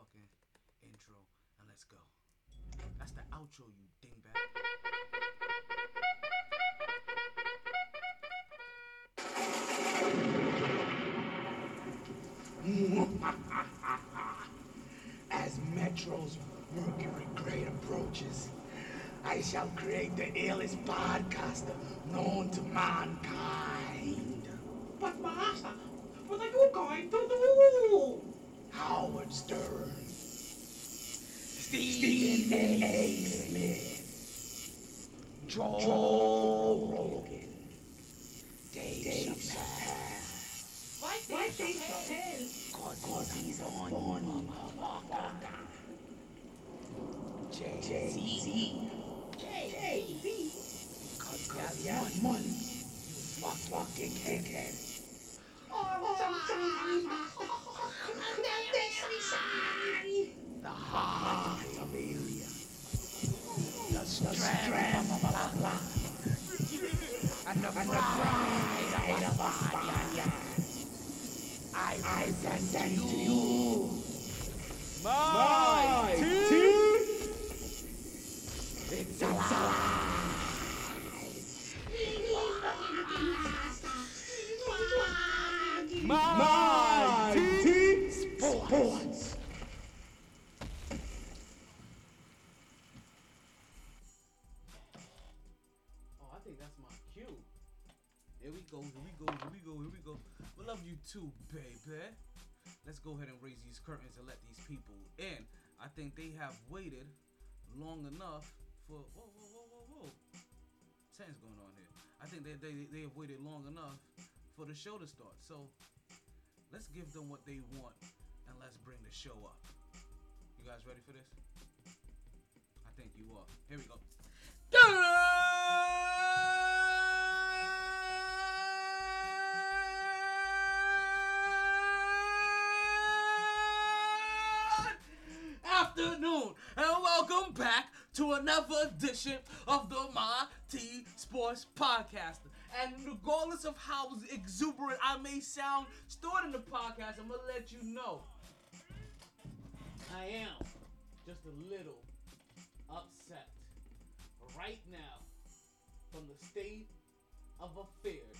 motherfucking intro and let's go. That's the outro, you dingbat. As Metro's Mercury grade approaches, I shall create the illest podcaster known to mankind. But Master, what are you going to do? Howard Stern, Stephen A. Smith, Joe Rogan, Dave Chappelle. Why Dave Chappelle? Cause he's on, on, motherfucker. Jay-Z. Jay-Z. Cause has money. You fuck, fucking And the pride of. I present to you too, baby. Let's go ahead and raise these curtains and let these people in. I think they have waited long enough for. Whoa, whoa, whoa, whoa, whoa. Something's going on here. I think they, they, they have waited long enough for the show to start. So let's give them what they want and let's bring the show up. You guys ready for this? I think you are. Here we go. Afternoon and welcome back to another edition of the My T Sports Podcast. And regardless of how exuberant I may sound starting the podcast, I'm gonna let you know I am just a little upset right now from the state of affairs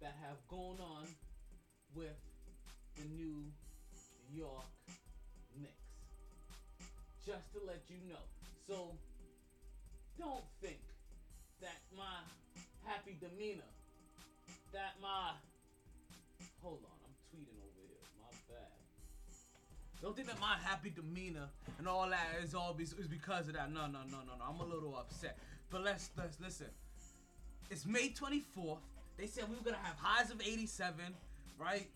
that have gone on with the New York. Just to let you know. So don't think that my happy demeanor, that my hold on, I'm tweeting over here. My bad. Don't think that my happy demeanor and all that is all be, is because of that. No, no, no, no, no. I'm a little upset. But let's let's listen. It's May 24th. They said we were gonna have highs of 87, right?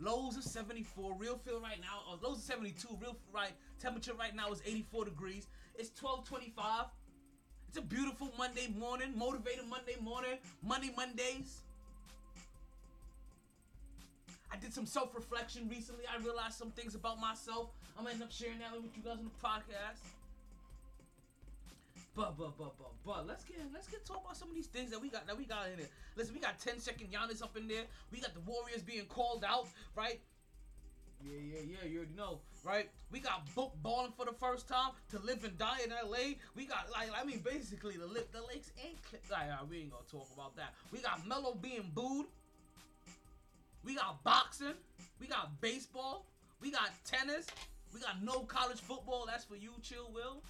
Lows of 74. Real feel right now. Or lows of 72. Real right temperature right now is 84 degrees. It's 12:25. It's a beautiful Monday morning. Motivated Monday morning. Money Mondays. I did some self reflection recently. I realized some things about myself. I'm gonna end up sharing that with you guys on the podcast. But but but but but let's get let's get talk about some of these things that we got that we got in there. Listen, we got 10 second Giannis up in there. We got the Warriors being called out, right? Yeah, yeah, yeah, you already know, right? We got book balling for the first time to live and die in LA. We got like I mean basically the lip the lakes ain't clear. Like, right, we ain't gonna talk about that. We got Melo being booed. We got boxing. We got baseball. We got tennis. We got no college football. That's for you, Chill Will.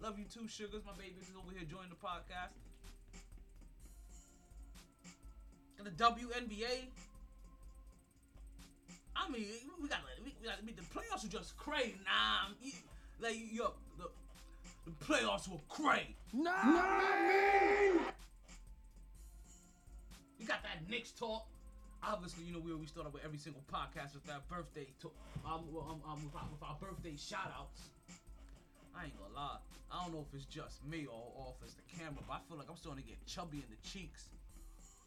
Love you too, Sugars. My babies is over here joining the podcast. And the WNBA. I mean, we got, we, we got I mean, the playoffs were just crazy. Nah, I'm- you- like yo, the, the playoffs were crazy. Nah, you got that Knicks talk. Obviously, you know we we started with every single podcast with that birthday talk. Um, well, um, um with, our, with our birthday shout outs. I ain't gonna lie. I don't know if it's just me or, or if it's the camera, but I feel like I'm starting to get chubby in the cheeks.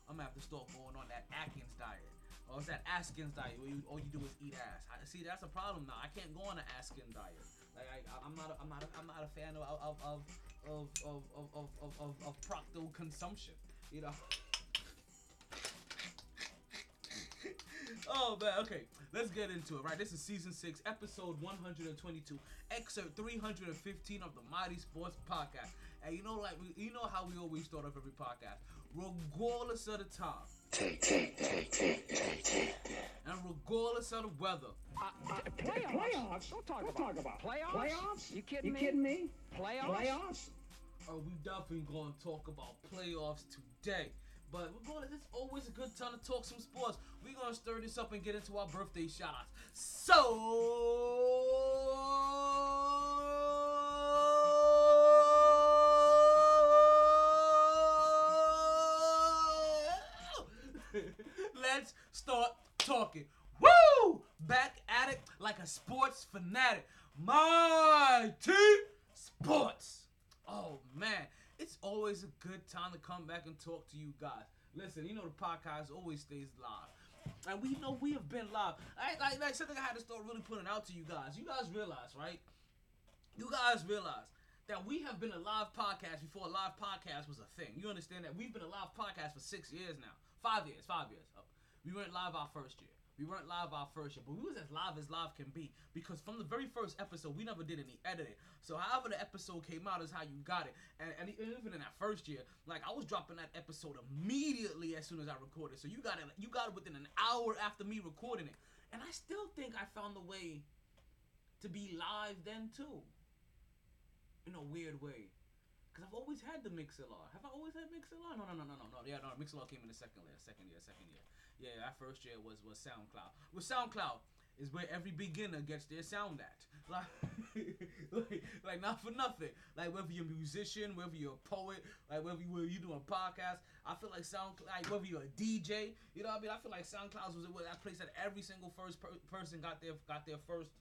I'm gonna have to start going on that Atkins diet. Or it's that Askins diet where you, all you do is eat ass. I, see, that's a problem now. I can't go on an Askin diet. Like I, I'm not, a, I'm not, a, I'm not a fan of of of of of of of, of, of, of proctal consumption. You know. Oh man, okay. Let's get into it. Right, this is season six, episode 122, excerpt 315 of the Mighty Sports Podcast. And you know, like we, you know how we always start off every podcast, regardless of the time Take, take, take, take, take, take. and regardless of the weather. Uh, uh, playoffs? Playoffs? Don't talk Don't about, talk about playoffs. Playoffs? You kidding You me? kidding me? Playoffs? Playoffs? Oh, we definitely gonna talk about playoffs today. But It's always a good time to talk some sports. We're gonna stir this up and get into our birthday shoutouts. So let's start talking. Woo! Back at it like a sports fanatic. Mighty Sports. Oh man, it's always a good time to come back and talk to you guys. Listen, you know the podcast always stays live. And we know we have been live. I, like, like something I had to start really putting out to you guys. You guys realize, right? You guys realize that we have been a live podcast before a live podcast was a thing. You understand that we've been a live podcast for six years now, five years, five years. Oh, We weren't live our first year. We weren't live our first year, but we was as live as live can be because from the very first episode we never did any editing. So however the episode came out is how you got it. And, and even in that first year, like I was dropping that episode immediately as soon as I recorded. So you got it, you got it within an hour after me recording it. And I still think I found a way to be live then too in a weird way. Cause I've always had the Mixlr. Have I always had Mixlr? No, no, no, no, no, no. Yeah, no. Mixlr came in the second year, second year, second year. Yeah, that first year was was SoundCloud. With SoundCloud is where every beginner gets their sound at. Like, like, like not for nothing. Like whether you're a musician, whether you're a poet, like whether you whether you doing a podcast. I feel like SoundCloud, like whether you're a DJ. You know what I mean? I feel like SoundCloud was where that place that every single first per- person got their got their first.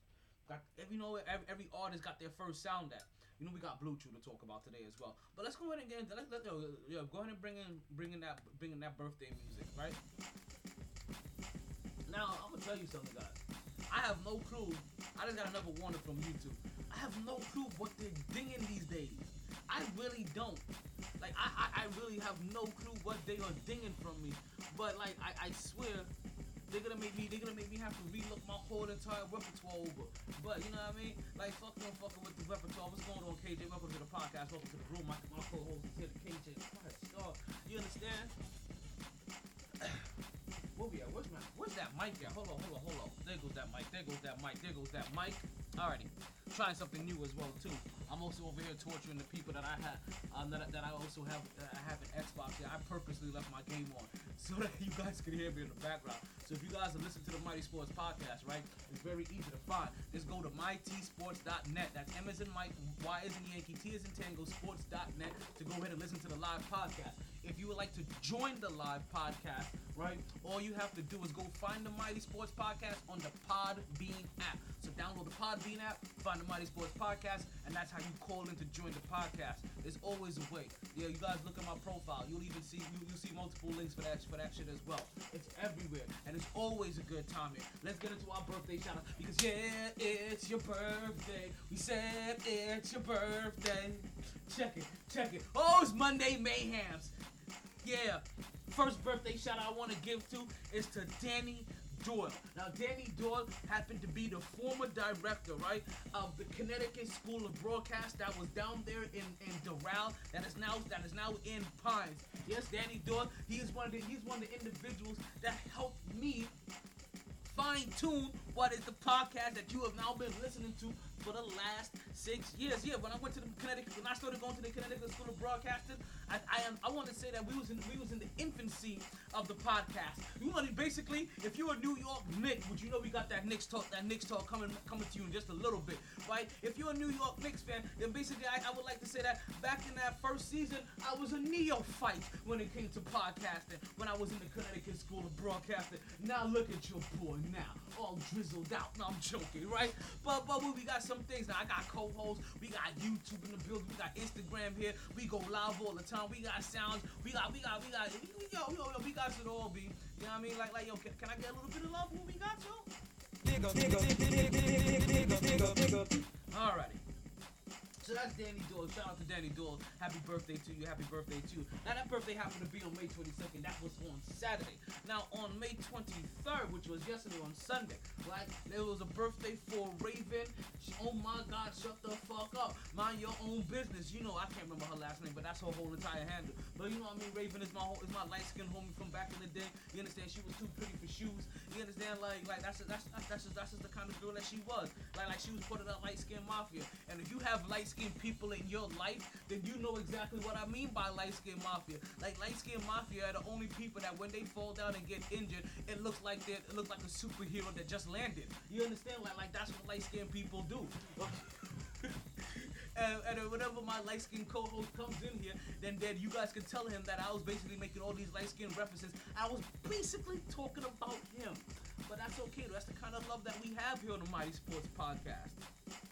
Got, you know, every, every artist got their first sound at. You know, we got Blue Chew to talk about today as well. But let's go ahead and get into let's let yo, yo, go ahead and bring in bringing that bringing that birthday music, right? Now I'm gonna tell you something, guys. I have no clue. I just got another warning from YouTube. I have no clue what they're dinging these days. I really don't. Like I, I, I really have no clue what they are dinging from me. But like I, I swear they're gonna make me they're gonna make me have to relook my whole entire repertoire over. But you know what I mean? Like fuck no fucking with the repertoire. What's going on, KJ? Welcome to the podcast. Welcome to the room. My, my co-host is here, KJ. You understand? Where we at? Where's my where's that mic at? Hold on, hold on, hold on. There goes that mic, there goes that mic, there goes that mic. Alrighty. Trying something new as well too. I'm also over here torturing the people that I have um, that, that I also have I have an Xbox here. I purposely left my game on so that you guys can hear me in the background. So if you guys are listening to the Mighty Sports podcast, right, it's very easy to find. Just go to mytsports.net. That's M as in Mike, Y as in Yankee, T as in Tango, sports.net to go ahead and listen to the live podcast. If you would like to join the live podcast, right, all you have to do is go find the Mighty Sports Podcast on the Podbean app. So download the Podbean app, find the Mighty Sports Podcast, and that's how you call in to join the podcast. There's always a way. Yeah, you guys look at my profile. You'll even see you you see multiple links for that for that shit as well. It's everywhere, and it's always a good time here. Let's get into our birthday shout out because yeah, it's your birthday. We said it's your birthday. Check it, check it. Oh, it's Monday Mayhems. Yeah. First birthday shout out I want to give to is to Danny Doyle. Now, Danny Doyle happened to be the former director, right, of the Connecticut School of Broadcast that was down there in, in Doral, that is now that is now in Pines. Yes, Danny Doyle. He is one of the he's one of the individuals that helped me fine tune what is the podcast that you have now been listening to for the last six years. Yeah, when I went to the Connecticut, when I started going to the Connecticut School of Broadcasting, I, I am I want to say that we was in we was in the infancy of the podcast. You to basically, if you're a New York Knicks, which you know we got that Knicks talk, that Knicks talk coming coming to you in just a little bit, right? If you're a New York Knicks fan, then basically I, I would like to say that back in that first season, I was a neophyte when it came to podcasting. When I was in the Connecticut School of Broadcasting. Now look at your boy now, all drizzled out. No, I'm joking, right? But but we got some things now. I got co-hosts. We got YouTube in the building. We got Instagram here. We go live all the time. We got sounds. We got we got we got we, we, yo yo yo. We got it all be. You know what I mean? Like like yo. Can, can I get a little bit of love what we got, yo? Alrighty. So that's Danny Doyle. Shout out to Danny Doyle. Happy birthday to you. Happy birthday to you. Now that birthday happened to be on May 22nd. That was on Saturday. Now on May 23rd, which was yesterday on Sunday, right? There was a birthday for Raven. She- oh my God, shut the fuck up. Mind your own business. You know I can't remember her last name, but that's her whole entire handle. But you know what I mean? Raven is my whole, is my light skinned homie from back in the day. You understand? She was too pretty for shoes. You understand? Like like that's that's that's that's just, that's just the kind of girl that she was. Like like she was part of that light skinned mafia. And if you have light skinned people in your life, then you know exactly what I mean by light skinned mafia. Like light skinned mafia are the only people that when they fall down and get injured, it looks like they it looks like a superhero that just landed. You understand? Like like that's what light skinned people do. And, and whenever my light skinned co-host comes in here, then then you guys can tell him that I was basically making all these light skinned references. I was basically talking about him. But that's okay, though. That's the kind of love that we have here on the Mighty Sports Podcast.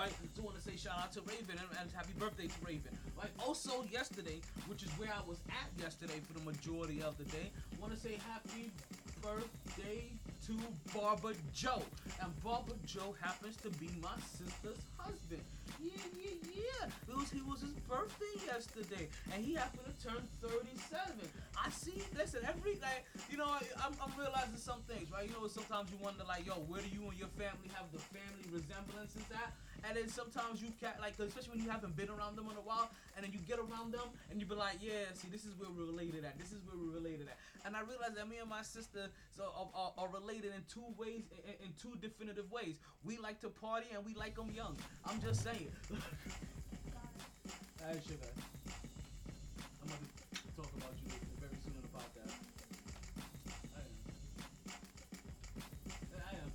Right, do want to say shout out to Raven and, and happy birthday to Raven. Right, also yesterday, which is where I was at yesterday for the majority of the day, want to say happy birthday to Barbara Joe. And Barbara Joe happens to be my sister's husband. Yeah, yeah, yeah. It was, he was his birthday yesterday, and he happened to turn 37. I see. Listen, every like, you know, I'm, I'm realizing some things, right? You know, sometimes you wonder, like, yo, where do you and your family have the family resemblances at? And then sometimes you can't, like, especially when you haven't been around them in a while, and then you get around them, and you be like, yeah, see, this is where we're related at. This is where we're related at. And I realized that me and my sister so are, are, are related in two ways, in, in two definitive ways. We like to party, and we like them young. I'm just saying. Alright, sugar. I'm gonna talk about you very soon about that. I am. I am.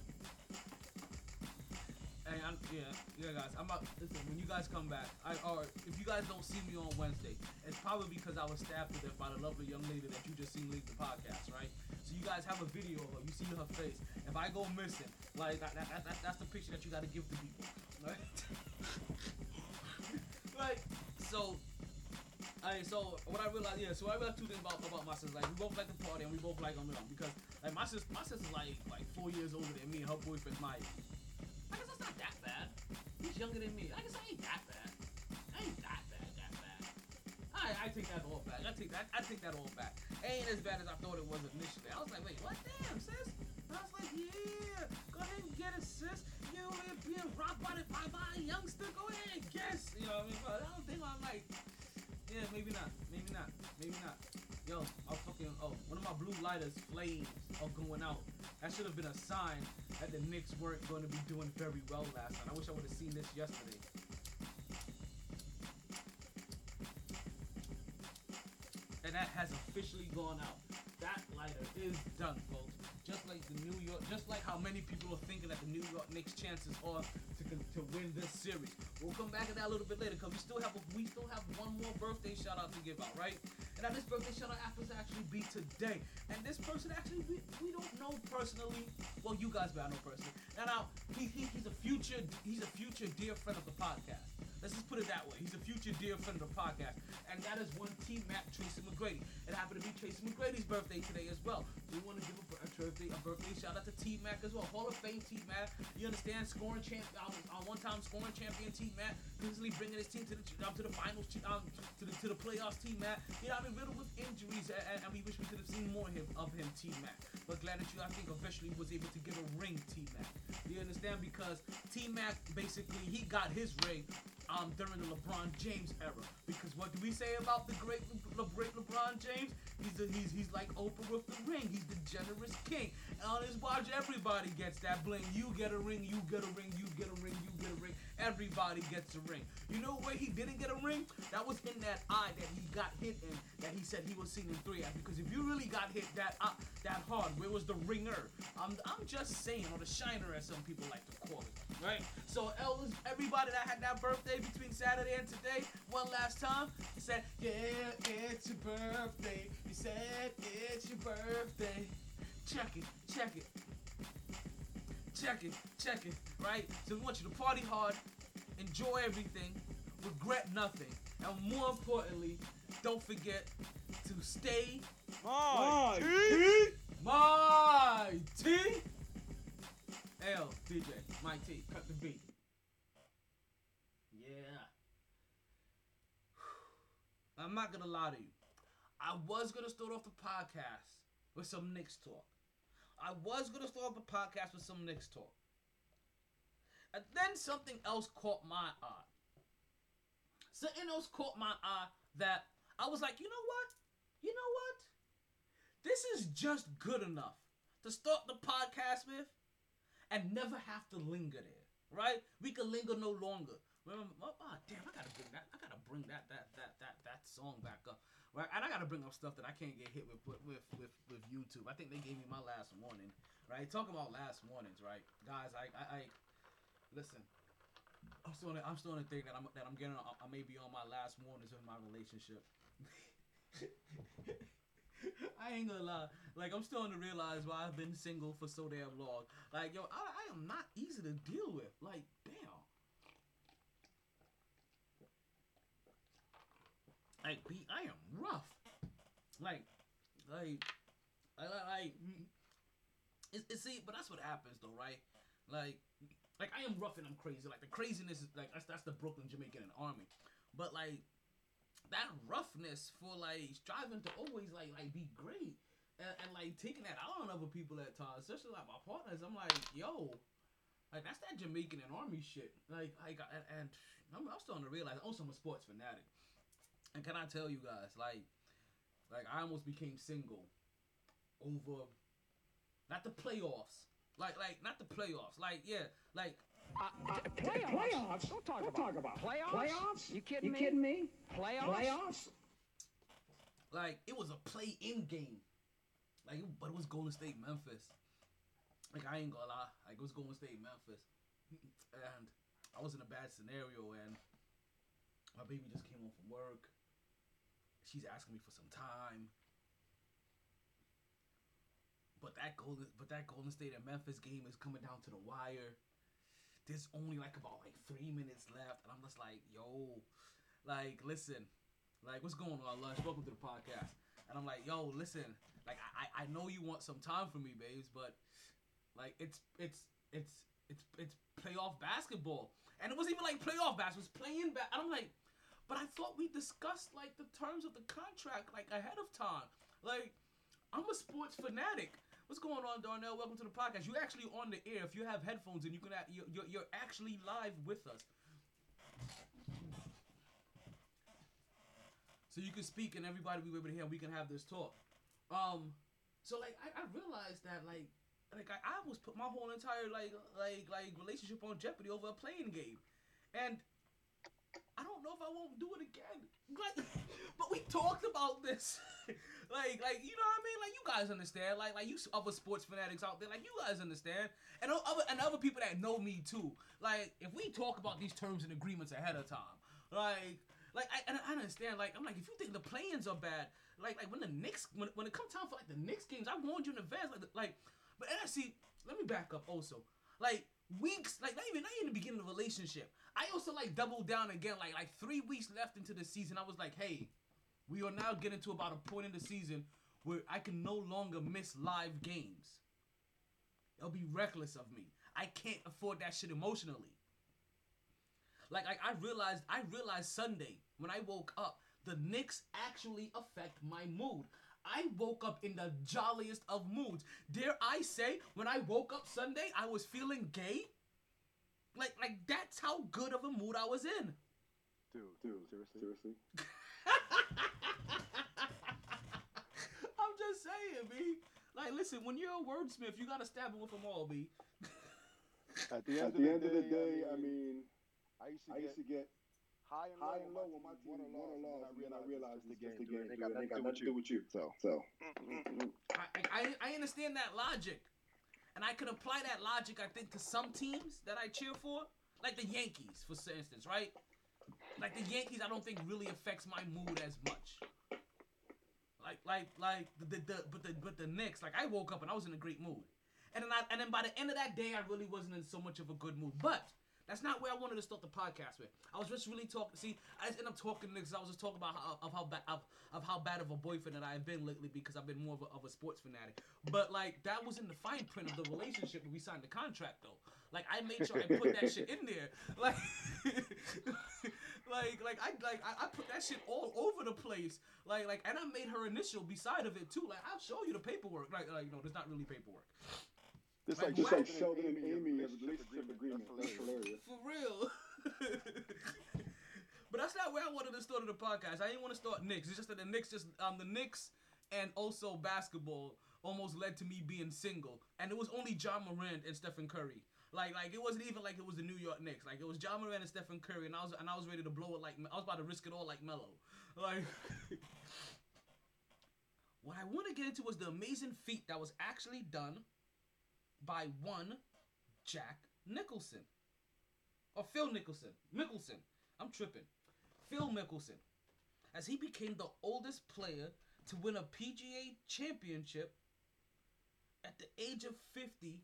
Hey, I'm, yeah, yeah, guys. I'm about. Listen, when you guys come back, I or if you guys don't see me on Wednesday, it's probably because I was stabbed to death by the lovely young lady that you just seen leave the podcast, right? So you guys have a video of her. You see her face. If I go missing, like that, that, that, that's the picture that you gotta give to people, right? like, so. Alright, so what I realized, yeah, so I realized two things about about my sister. Like we both like to party and we both like young because like my sister, my sister's like like four years older than me and her boyfriend's my. I guess that's not that bad. He's younger than me. I guess I ain't that bad. I ain't that bad, that bad. I I take that all back. I take that I take that all back. Ain't as bad as I thought it was initially. I was like, wait, what? Damn, sis. I was like, yeah, go ahead and get it, sis. Rocked by the by, by youngster. Go ahead and guess. You know what I mean? But I don't think I'm like, yeah, maybe not, maybe not, maybe not. Yo, I'm fucking. Oh, one of my blue lighters flames are going out. That should have been a sign that the Knicks weren't going to be doing very well last night. I wish I would have seen this yesterday. And that has officially gone out. That lighter is done, folks. Just like the New York, just like how many people are thinking that the New York Knicks chances are to to win this series. We'll come back to that a little bit later because we still have a, we still have one more birthday shout out to give out, right? And now this birthday shout out happens to actually be today. And this person actually we, we don't know personally. Well, you guys may know personally. Now, now he, he he's a future he's a future dear friend of the podcast. Let's just put it that way. He's a future dear friend of the podcast. And that is one T Mac Tracy McGrady. It happened to be Tracy McGrady's birthday today as well. We want to give a, bir- a birthday a birthday shout out to T Mac as well. Hall of Fame T Mac. You understand? Scoring champ, um, uh, one time scoring champion T Mac. Consistently bringing his team to the um, to the finals, um, to the to the playoffs. T Mac. You know, I mean, riddled with injuries, and, and, we wish we could have seen more him, of him, T Mac. But glad that you, I think, officially was able to get a ring, T Mac. You understand? Because T Mac basically he got his ring um, during the LeBron James era. Because what do we say about the great, Le- great LeBron James? He's he's he's like Oprah with the ring. He's the generous king. And on his watch, everybody gets that bling. You get a ring. You get a ring. You get a ring. You get a ring. Everybody gets a ring. You know where he didn't get a ring? That was in that eye that he got hit in. That he said he was seen in three. Because if you really got hit that uh, that hard, where was the ringer? I'm I'm just saying, or the shiner, as some people like to call it. Right? So Elvis, everybody that had that birthday between Saturday and today, one last time, he said, Yeah, it's your birthday. He said it's your birthday. Check it, check it. Check it, check it, right? So we want you to party hard, enjoy everything, regret nothing, and more importantly, don't forget to stay My my T. L DJ, my T, cut the beat. Yeah. Yeah. I'm not gonna lie to you. I was gonna start off the podcast with some Knicks talk. I was gonna start off the podcast with some Knicks talk. And then something else caught my eye. Something else caught my eye that I was like, you know what? You know what? This is just good enough to start the podcast with and never have to linger there, right? We can linger no longer. Remember, um, oh, oh, damn, I gotta bring that. I gotta bring that that that that that song back up, right? And I gotta bring up stuff that I can't get hit with with with with, YouTube. I think they gave me my last warning, right? Talking about last warnings, right, guys? I I, I listen. I'm starting. I'm starting to think that I'm that I'm getting. Uh, I may be on my last warnings of my relationship. I ain't gonna lie. Like I'm starting to realize why I've been single for so damn long. Like yo, I, I am not easy to deal with. Like damn. Like B, I am rough. Like, like, I like, it's, it's see, but that's what happens though, right? Like, like I am rough and I'm crazy. Like the craziness is like that's that's the Brooklyn Jamaican army. But like that roughness for like striving to always like like be great and, and like taking that out on other people at times, especially like my partners. I'm like, yo, like that's that Jamaican and army shit. Like like and, and I'm, I'm starting to realize oh, also I'm a sports fanatic. And can I tell you guys, like, like I almost became single over not the playoffs, like like not the playoffs, like yeah, like Uh, playoffs? Playoffs? Don't talk Don't about, talk about playoffs. Playoffs? You kidding You me? kidding me? Playoffs? Playoffs? like it was a play-in game, like but it was Golden State Memphis. Like I ain't gonna lie, like it was Golden State Memphis, and I was in a bad scenario, and my baby just came home from work. She's asking me for some time. But that golden, but that Golden State and Memphis game is coming down to the wire. There's only like about like three minutes left, and I'm just like, yo, like listen, like what's going on, Lush? Welcome to the podcast. And I'm like, yo, listen, like I, I know you want some time for me, babes, but like it's it's it's it's it's playoff basketball, and it wasn't even like playoff basketball. It was playing back, and I'm like, but I thought we discussed like the terms of the contract like ahead of time. Like, I'm a sports fanatic. What's going on, Darnell? Welcome to the podcast. You're actually on the air. If you have headphones and you can, you're, you're, you're actually live with us. So you can speak and everybody will be able to hear. and We can have this talk. Um, so like I, I realized that like like I, I was put my whole entire like like like relationship on jeopardy over a playing game, and know if I won't do it again. Like, but we talked about this. like, like you know what I mean? Like you guys understand. Like, like you other sports fanatics out there, like you guys understand, and other and other people that know me too. Like, if we talk about these terms and agreements ahead of time, like. Like I, and I understand. Like I'm like, if you think the play-ins are bad, like like when the Knicks, when, when it comes time for like the Knicks games, I warned you in advance. Like like, but and I see. Let me back up also. Like weeks, like not even not even the beginning of the relationship. I also like doubled down again. Like like three weeks left into the season, I was like, hey, we are now getting to about a point in the season where I can no longer miss live games. It'll be reckless of me. I can't afford that shit emotionally. Like, like I realized, I realized Sunday when I woke up, the Knicks actually affect my mood. I woke up in the jolliest of moods. Dare I say, when I woke up Sunday, I was feeling gay. Like, like that's how good of a mood I was in. Dude, dude, seriously? Seriously? I'm just saying, B. Like, listen, when you're a wordsmith, you gotta stab it with them all, B. At the At end, the of, end of the day, I mean, I used to I get used to get high and low, high and low when my team won or lost, and I realized it's it's just the game. game. dude. It ain't got nothing to do with you. So, so. I, I, I understand that logic. And I can apply that logic, I think, to some teams that I cheer for. Like the Yankees, for instance, right? Like the Yankees, I don't think really affects my mood as much. Like, like, like the, the, the but the but the Knicks, like I woke up and I was in a great mood, and then I and then by the end of that day, I really wasn't in so much of a good mood. But That's not where I wanted to start the podcast with. I was just really talking. See, I just end up talking because I was just talking about how, of how bad of, of how bad of a boyfriend that I have been lately because I've been more of a, of a sports fanatic. But like that was in the fine print of the relationship when we signed the contract, though. Like I made sure I put that shit in there. Like, like, like I like I, I put that shit all over the place. Like, like, and I made her initial beside of it too. Like I'll show you the paperwork. Like, like you know, there's not really paperwork. Just Like, like Just like Sheldon and Amy have a relationship agreement. That's hilarious. For real. but that's not where I wanted to start the podcast. I didn't want to start Knicks. It's just that the Knicks just um the Knicks and also basketball almost led to me being single. And it was only Ja Morant and Stephen Curry. Like like it wasn't even like it was the New York Knicks. Like it was Ja Morant and Stephen Curry and I was and I was ready to blow it like I was about to risk it all like Melo. Like What I want to get into was the amazing feat that was actually done by one Jack Nicholson or Phil Nicholson. Mickelson. I'm tripping. Phil Mickelson. As he became the oldest player to win a PGA championship at the age of 50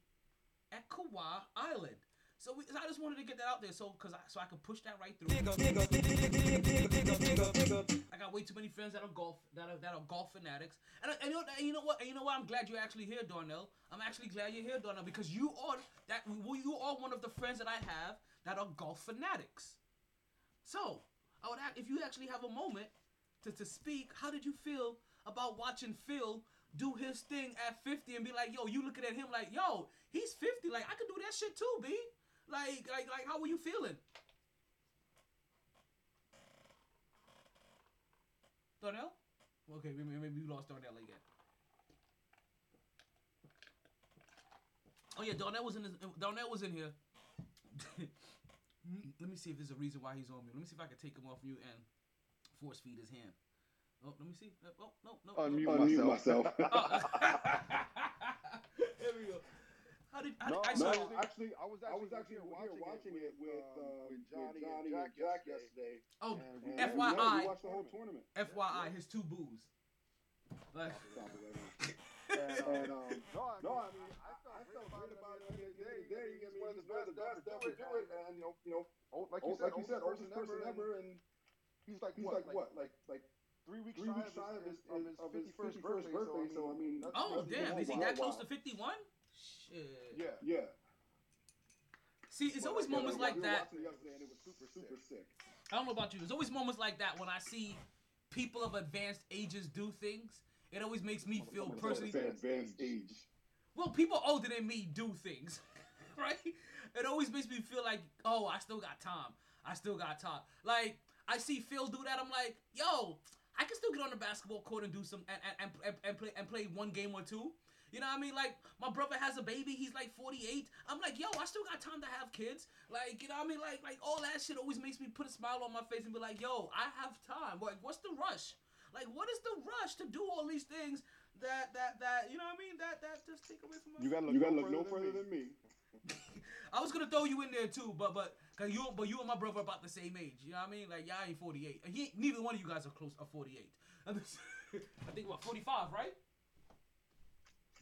at Kiawah Island. So, we, I just wanted to get that out there, so cause I, so I could push that right through. I got way too many friends that are golf that are that are golf fanatics, and, and, you, know, and you know what? And you know what? I'm glad you're actually here, Darnell. I'm actually glad you're here, Darnell, because you are that you are one of the friends that I have that are golf fanatics. So, I would ask if you actually have a moment to, to speak. How did you feel about watching Phil do his thing at 50 and be like, yo, you looking at him like, yo, he's 50. Like, I could do that shit too, B. Like, like, like, how were you feeling? Darnell? Okay, maybe, maybe we lost Darnell again. Oh yeah, Darnell was in. His, Darnell was in here. Let me see if there's a reason why he's on mute. Let me see if I can take him off mute and force feed his hand. Oh, let me see. Uh, Oh no, no. no. Unmute Unmute myself. myself. Oh. there we go. How did? How No, did I No, saw, actually, I was I actually, was actually here here watching it with, um, uh, with with Johnny, Johnny and and Jack, Jack yesterday. yesterday. oh, And And, we- yeah, FYI. we watched the whole tournament. FYI, his two boos. Like, Stop it right now. And, And, um, no, I no, mean, I mean, I felt, great felt about great it at the end of the day. I day, mean, he's one of the he's one of the best best ever ever to to do do it. it. And, And, you know, you know, oh, like oh, you said, like you said, oldest oldest person ever, and he's like, he's what, like what, like, like three weeks three shy weeks of shy of his, his, of his, of his 51st 51st birthday. birthday. So I mean, that's, oh that's damn, is he that close to 51? Shit. Yeah. Yeah. See, it's Well, always yeah, moments we like that. it and it was super, super sick. I don't know about you. There's always moments like that when I see people of advanced ages do things. It always makes me feel Someone personally. advanced age. Well, people older than me do things, right? It always makes me feel like, oh, I still got time. I still got time. Like I see Phil do that. I'm like, yo, I can still get on the basketball court and do some and and, and, and play and play one game or two. You know what I mean? Like my brother has a baby. He's like 48. I'm like, yo, I still got time to have kids. Like you know what I mean? Like like all that shit always makes me put a smile on my face and be like, yo, I have time. Like what's the rush? Like what is the rush to do all these things that that that you know what I mean? That that just take away from my You gotta look, You gotta no, look no further further than me. than me. I was gonna throw you in there too, but but cause you but you and my brother are about the same age. You know what I mean? Like y'all ain't 48, and he neither one of you guys are close are 48. I think what 45, right?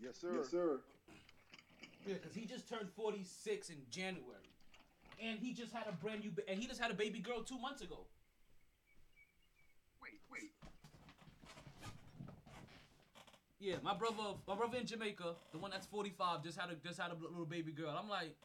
Yes, sir. Yes, sir. Yeah, cause he just turned 46 in January, and he just had a brand new ba- and he just had a baby girl two months ago. Wait, wait. Yeah, my brother, my brother in Jamaica, the one that's 45, just had a just had a little baby girl. I'm like,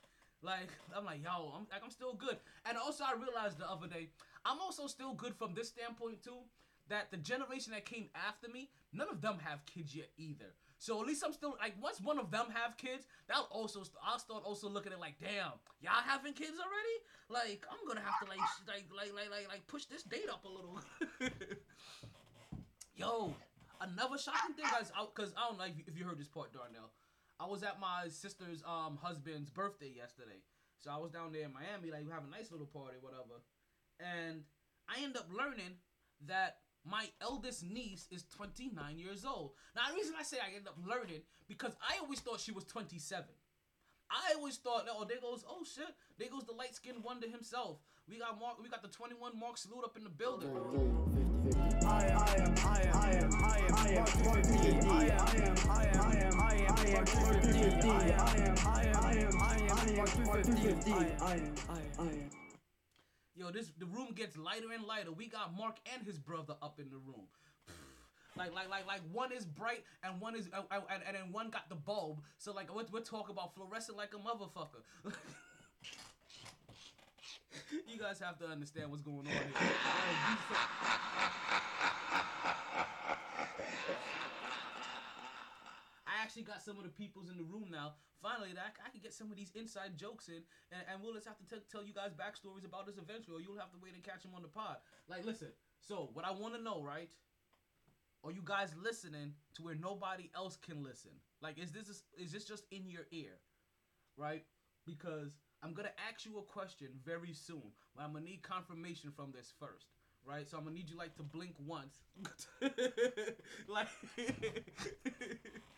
like I'm like, yo, I'm like I'm still good. And also I realized the other day, I'm also still good from this standpoint too. That the generation that came after me, none of them have kids yet either. So at least I'm still like, once one of them have kids, that'll also I'll start also looking at like, damn, y'all having kids already? Like I'm gonna have to like like like like like like push this date up a little. Yo, another shocking thing, guys, because I don't know if you, if you heard this part, Darnell. I was at my sister's um husband's birthday yesterday, so I was down there in Miami, like we have a nice little party, whatever, and I end up learning that my eldest niece is 29 years old. Now, the reason I say I end up learning because I always thought she was 27. I always thought, oh, there goes, oh shit, there goes the light skinned wonder himself. We got Mark, we got the 21 Mark Salute up in the building. I am, I am, I am, I am, I am, I am, I am, I am, I am, I am, I am, I am, I am, I am, I am, I am, I am, Mark 315. I am, I am, I am. Yo, this the room gets lighter and lighter. We got Mark and his brother up in the room. Like, like, like, like one is bright and one is, uh, and, and then one got the bulb. So like, we're, we're talking about fluorescent like a motherfucker. you guys have to understand what's going on here. Like, these fu- I actually got some of the peoples in the room now. Finally, that I, can get some of these inside jokes in, and, and we'll just have to t- tell you guys backstories about this eventually, or you'll have to wait and catch them on the pod. Like, listen. So, what I want to know, right? Are you guys listening to where nobody else can listen? Like, is this is this just in your ear, right? Because I'm gonna ask you a question very soon, but I'm gonna need confirmation from this first, right? So I'm gonna need you like to blink once, like.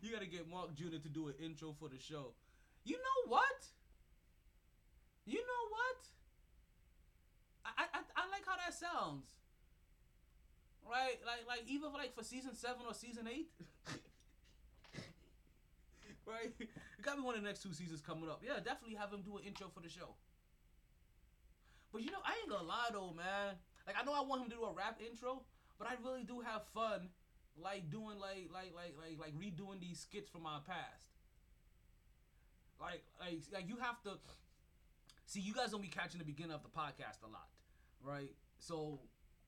you gotta get Mark Jr. to do an intro for the show. You know what? You know what? I I, I like how that sounds. Right? Like like either like for season seven or season eight. right? It gotta be one of the next two seasons coming up. Yeah, definitely have him do an intro for the show. But you know, I ain't gonna lie though, man. Like I know I want him to do a rap intro, but I really do have fun like doing like like like like like redoing these skits from our past. Like like like you have to see you guys don't be catching the beginning of the podcast a lot, right? So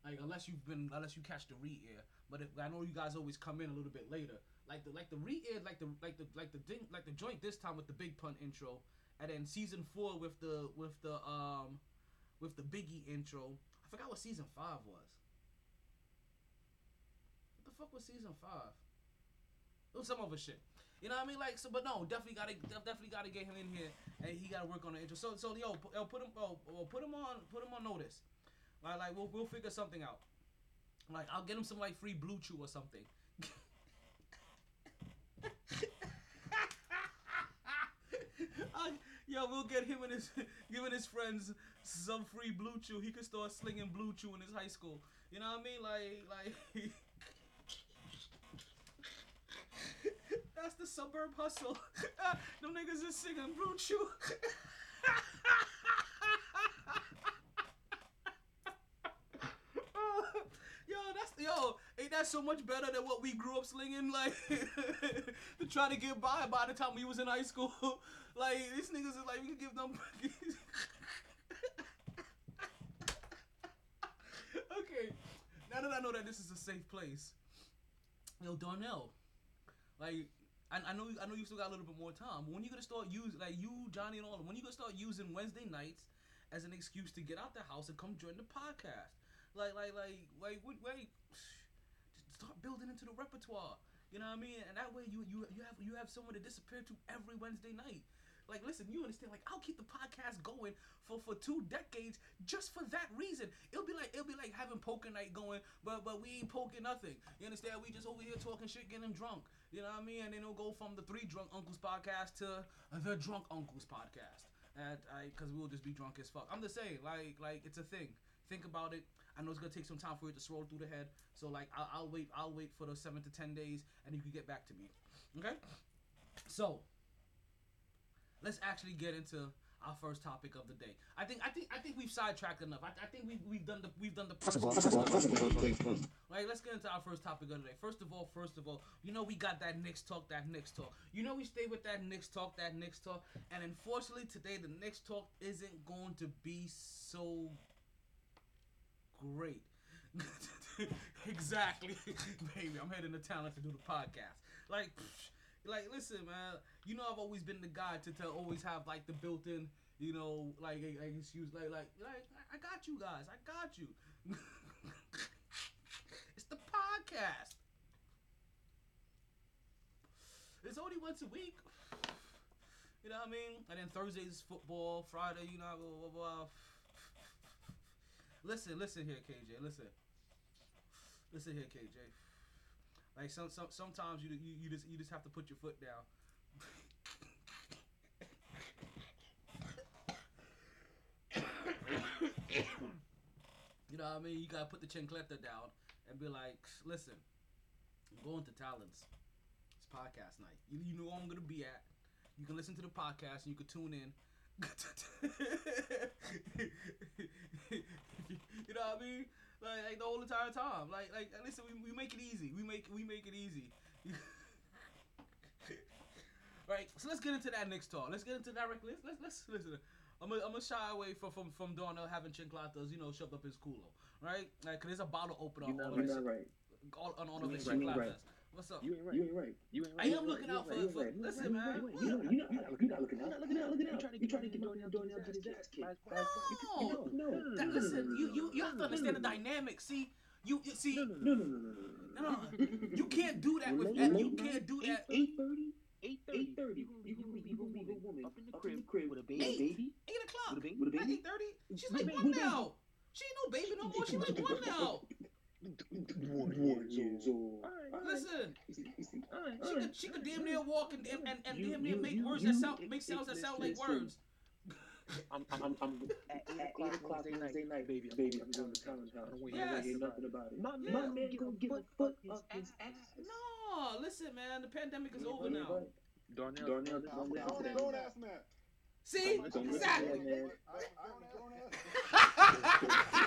like unless you've been unless you catch the re-air, but if, I know you guys always come in a little bit later. Like the like the re-air like the like the like the ding like the joint this time with the big pun intro, and then season four with the with the um with the Biggie intro. I forgot what season five was. Fuck was season five? It was some other shit. You know what I mean? Like so, but no, definitely gotta def- definitely gotta get him in here, and he gotta work on the intro. So so yo, yo put him oh, oh, put him on put him on notice. Like like we'll we'll figure something out. Like I'll get him some like free blue chew or something. I- Yo, we'll get him and his giving his friends some free blue chew. He could start slinging blue chew in his high school. You know what I mean? Like like That's the suburb hustle. Them niggas is singing blue chew. yo, that's yo, ain't that so much better than what we grew up slinging? Like to try to get by by the time we was in high school. like these niggas is like we can give them. okay, now that I know that this is a safe place, yo, Darnell, like. I, I know I know you still got a little bit more time. When you gonna start using like you, Johnny, and all? them, When you gonna start using Wednesday nights as an excuse to get out the house and come join the podcast? Like like like like wait, wait just start building into the repertoire. You know what I mean? And that way you you you have you have someone to disappear to every Wednesday night. Like listen, you understand? Like I'll keep the podcast going for for two decades just for that reason. It'll be like it'll be like having poker night going, but but we ain't poking nothing. You understand? We just over here talking shit, getting drunk. You know what I mean? And then it'll go from the three drunk uncles podcast to the drunk uncles podcast. And I, cause we'll just be drunk as fuck. I'm just saying, like, like it's a thing. Think about it. I know it's gonna take some time for it to swirl through the head. So like, I'll, I'll wait. I'll wait for those seven to ten days, and you can get back to me. Okay. So let's actually get into our first topic of the day. I think I think I think we've sidetracked enough. I, I think we've we've done the we've done the Right, let's get into our first topic of the day. First of all, first of all, you know we got that Knicks talk, that Knicks talk. You know we stay with that Knicks talk, that Knicks talk, and unfortunately today the Knicks talk isn't going to be so great. exactly, baby. I'm heading to town to do the podcast. Like, psh, like, listen, man. You know I've always been the guy to tell, always have like the built-in, you know, like, like excuse, like, like, like, I got you guys. I got you. it's the podcast. It's only once a week. You know what I mean? And then Thursdays football, Friday, you know, blah, blah, blah. Listen, listen here, KJ. Listen. Listen here, KJ. Like some, some sometimes you, you you just you just have to put your foot down. you know what I mean? You gotta put the chancleta down and be like, listen, I'm going to Talents. It's podcast night. You, you know where I'm gonna be at. you can listen to the podcast and you can tune in. you know what I mean? Like, like the whole entire time. Like like listen, we, we make it easy. We make we make it easy. right. So let's get into that next talk. Let's get into direct. Let's let's, let's listen. I'm gonna I'm gonna shy away from from from Darnell having chinclatas, you know, shoved up his culo, right? Like, cause there's a bottle opener You're on not, all you're not right. all, on all of ain't the right, you ain't chinclatas. right. What's up? You ain't right. You ain't right. You ain't I am looking out for- You for- right. Listen, man. You ain't right. You not you're not looking out. You're not looking out. You're not looking out. You trying to get Darnell Darnell to get his ass kicked. No, No, no, That, listen, you, you you have to understand the no, no. dynamic. See, you, you see, No, no, no, no, no, no, no, no, no, you can't do that with Late- and you can't do that. Eight thirty. Eight thirty. You gonna be you gonna be a woman up in the crib with a baby. Eight. baby. Eight o'clock. With a baby? With a Not eight thirty. She's like one baby, with a now. She ain't no baby no more. She like one now. One years old. Listen, she could she could damn near walk and and, and, and You- damn near you- make you- words you- that sound make sounds that sound like listen. words. I'm, I'm, I'm, I'm at eight o'clock Wednesday night, baby. Baby, I'm going to Colin's house. I don't want to hear nothing about it. My, Yeah. my man gonna give a fuck up his ass. No, listen, man. The pandemic is You over now. right. Darnell, Darnell, I'm a Darnell, grown, grown ass man. See, Don't listen to exactly. that man. I, I'm a grown ass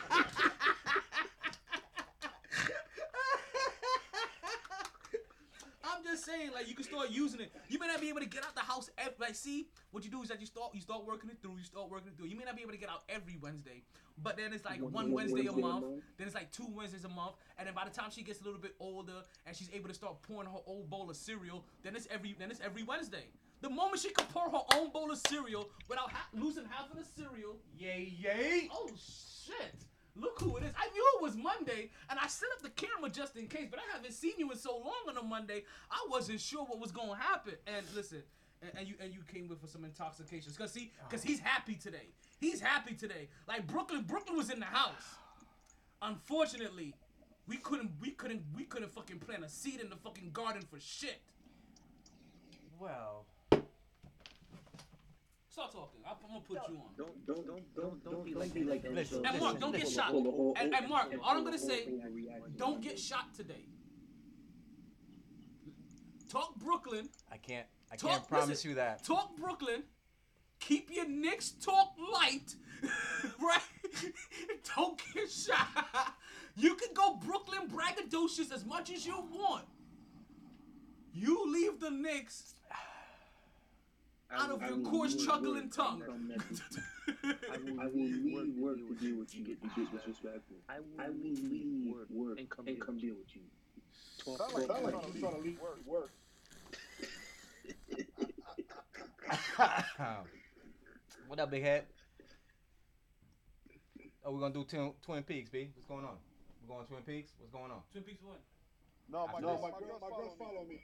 I'm just saying, like you can start using it. You may not be able to get out the house. Every, like, see, what you do is that you start you start working it through. You start working it through. You may not be able to get out every Wednesday, but then it's like One- one, one Wednesday, a Wednesday a month. month. Then it's like two Wednesdays a month, and then by the time she gets a little bit older and she's able to start pouring her old bowl of cereal, then it's every then it's every Wednesday. The moment she can pour her own bowl of cereal without ha- losing half of the cereal, yay yay! Oh shit! Look who it is. I knew it was Monday, and I set up the camera just in case, but I haven't seen you in so long on a Monday. I wasn't sure what was gonna happen. And listen, and, and you and you came with for some intoxications, cause see, cause he's happy today. He's happy today. Like Brooklyn, Brooklyn was in the house. Unfortunately, we couldn't, we couldn't, we couldn't fucking plant a seed in the fucking garden for shit. Well, Start talking. I'm, I'm gonna put you on. Don't, don't, don't, don't, don't be like, be like that. Listen, And Mark, don't get shot. full of whole- And- and Mark, all I'm gonna say. Don't get shot today. Talk Brooklyn. I can't. I Talk- can't promise listen, you that. Talk Brooklyn. Keep your Knicks talk light, right? Don't get shot. You can go Brooklyn braggadocious as much as you want. You leave the Knicks out of your coarse leave chuckling tongue. I will, I will leave work to deal with you if get disrespectful. I will, leave work and come, deal with you. Sound like, talk sound like like I'm you. trying to leave work. work. what up, big head? Oh, we're gonna do Twin, Twin Peaks, B. What's going on? We're going Twin Peaks. What's going on? Twin Peaks one. No, my, I no, feel my, this. girl, my girls follow me.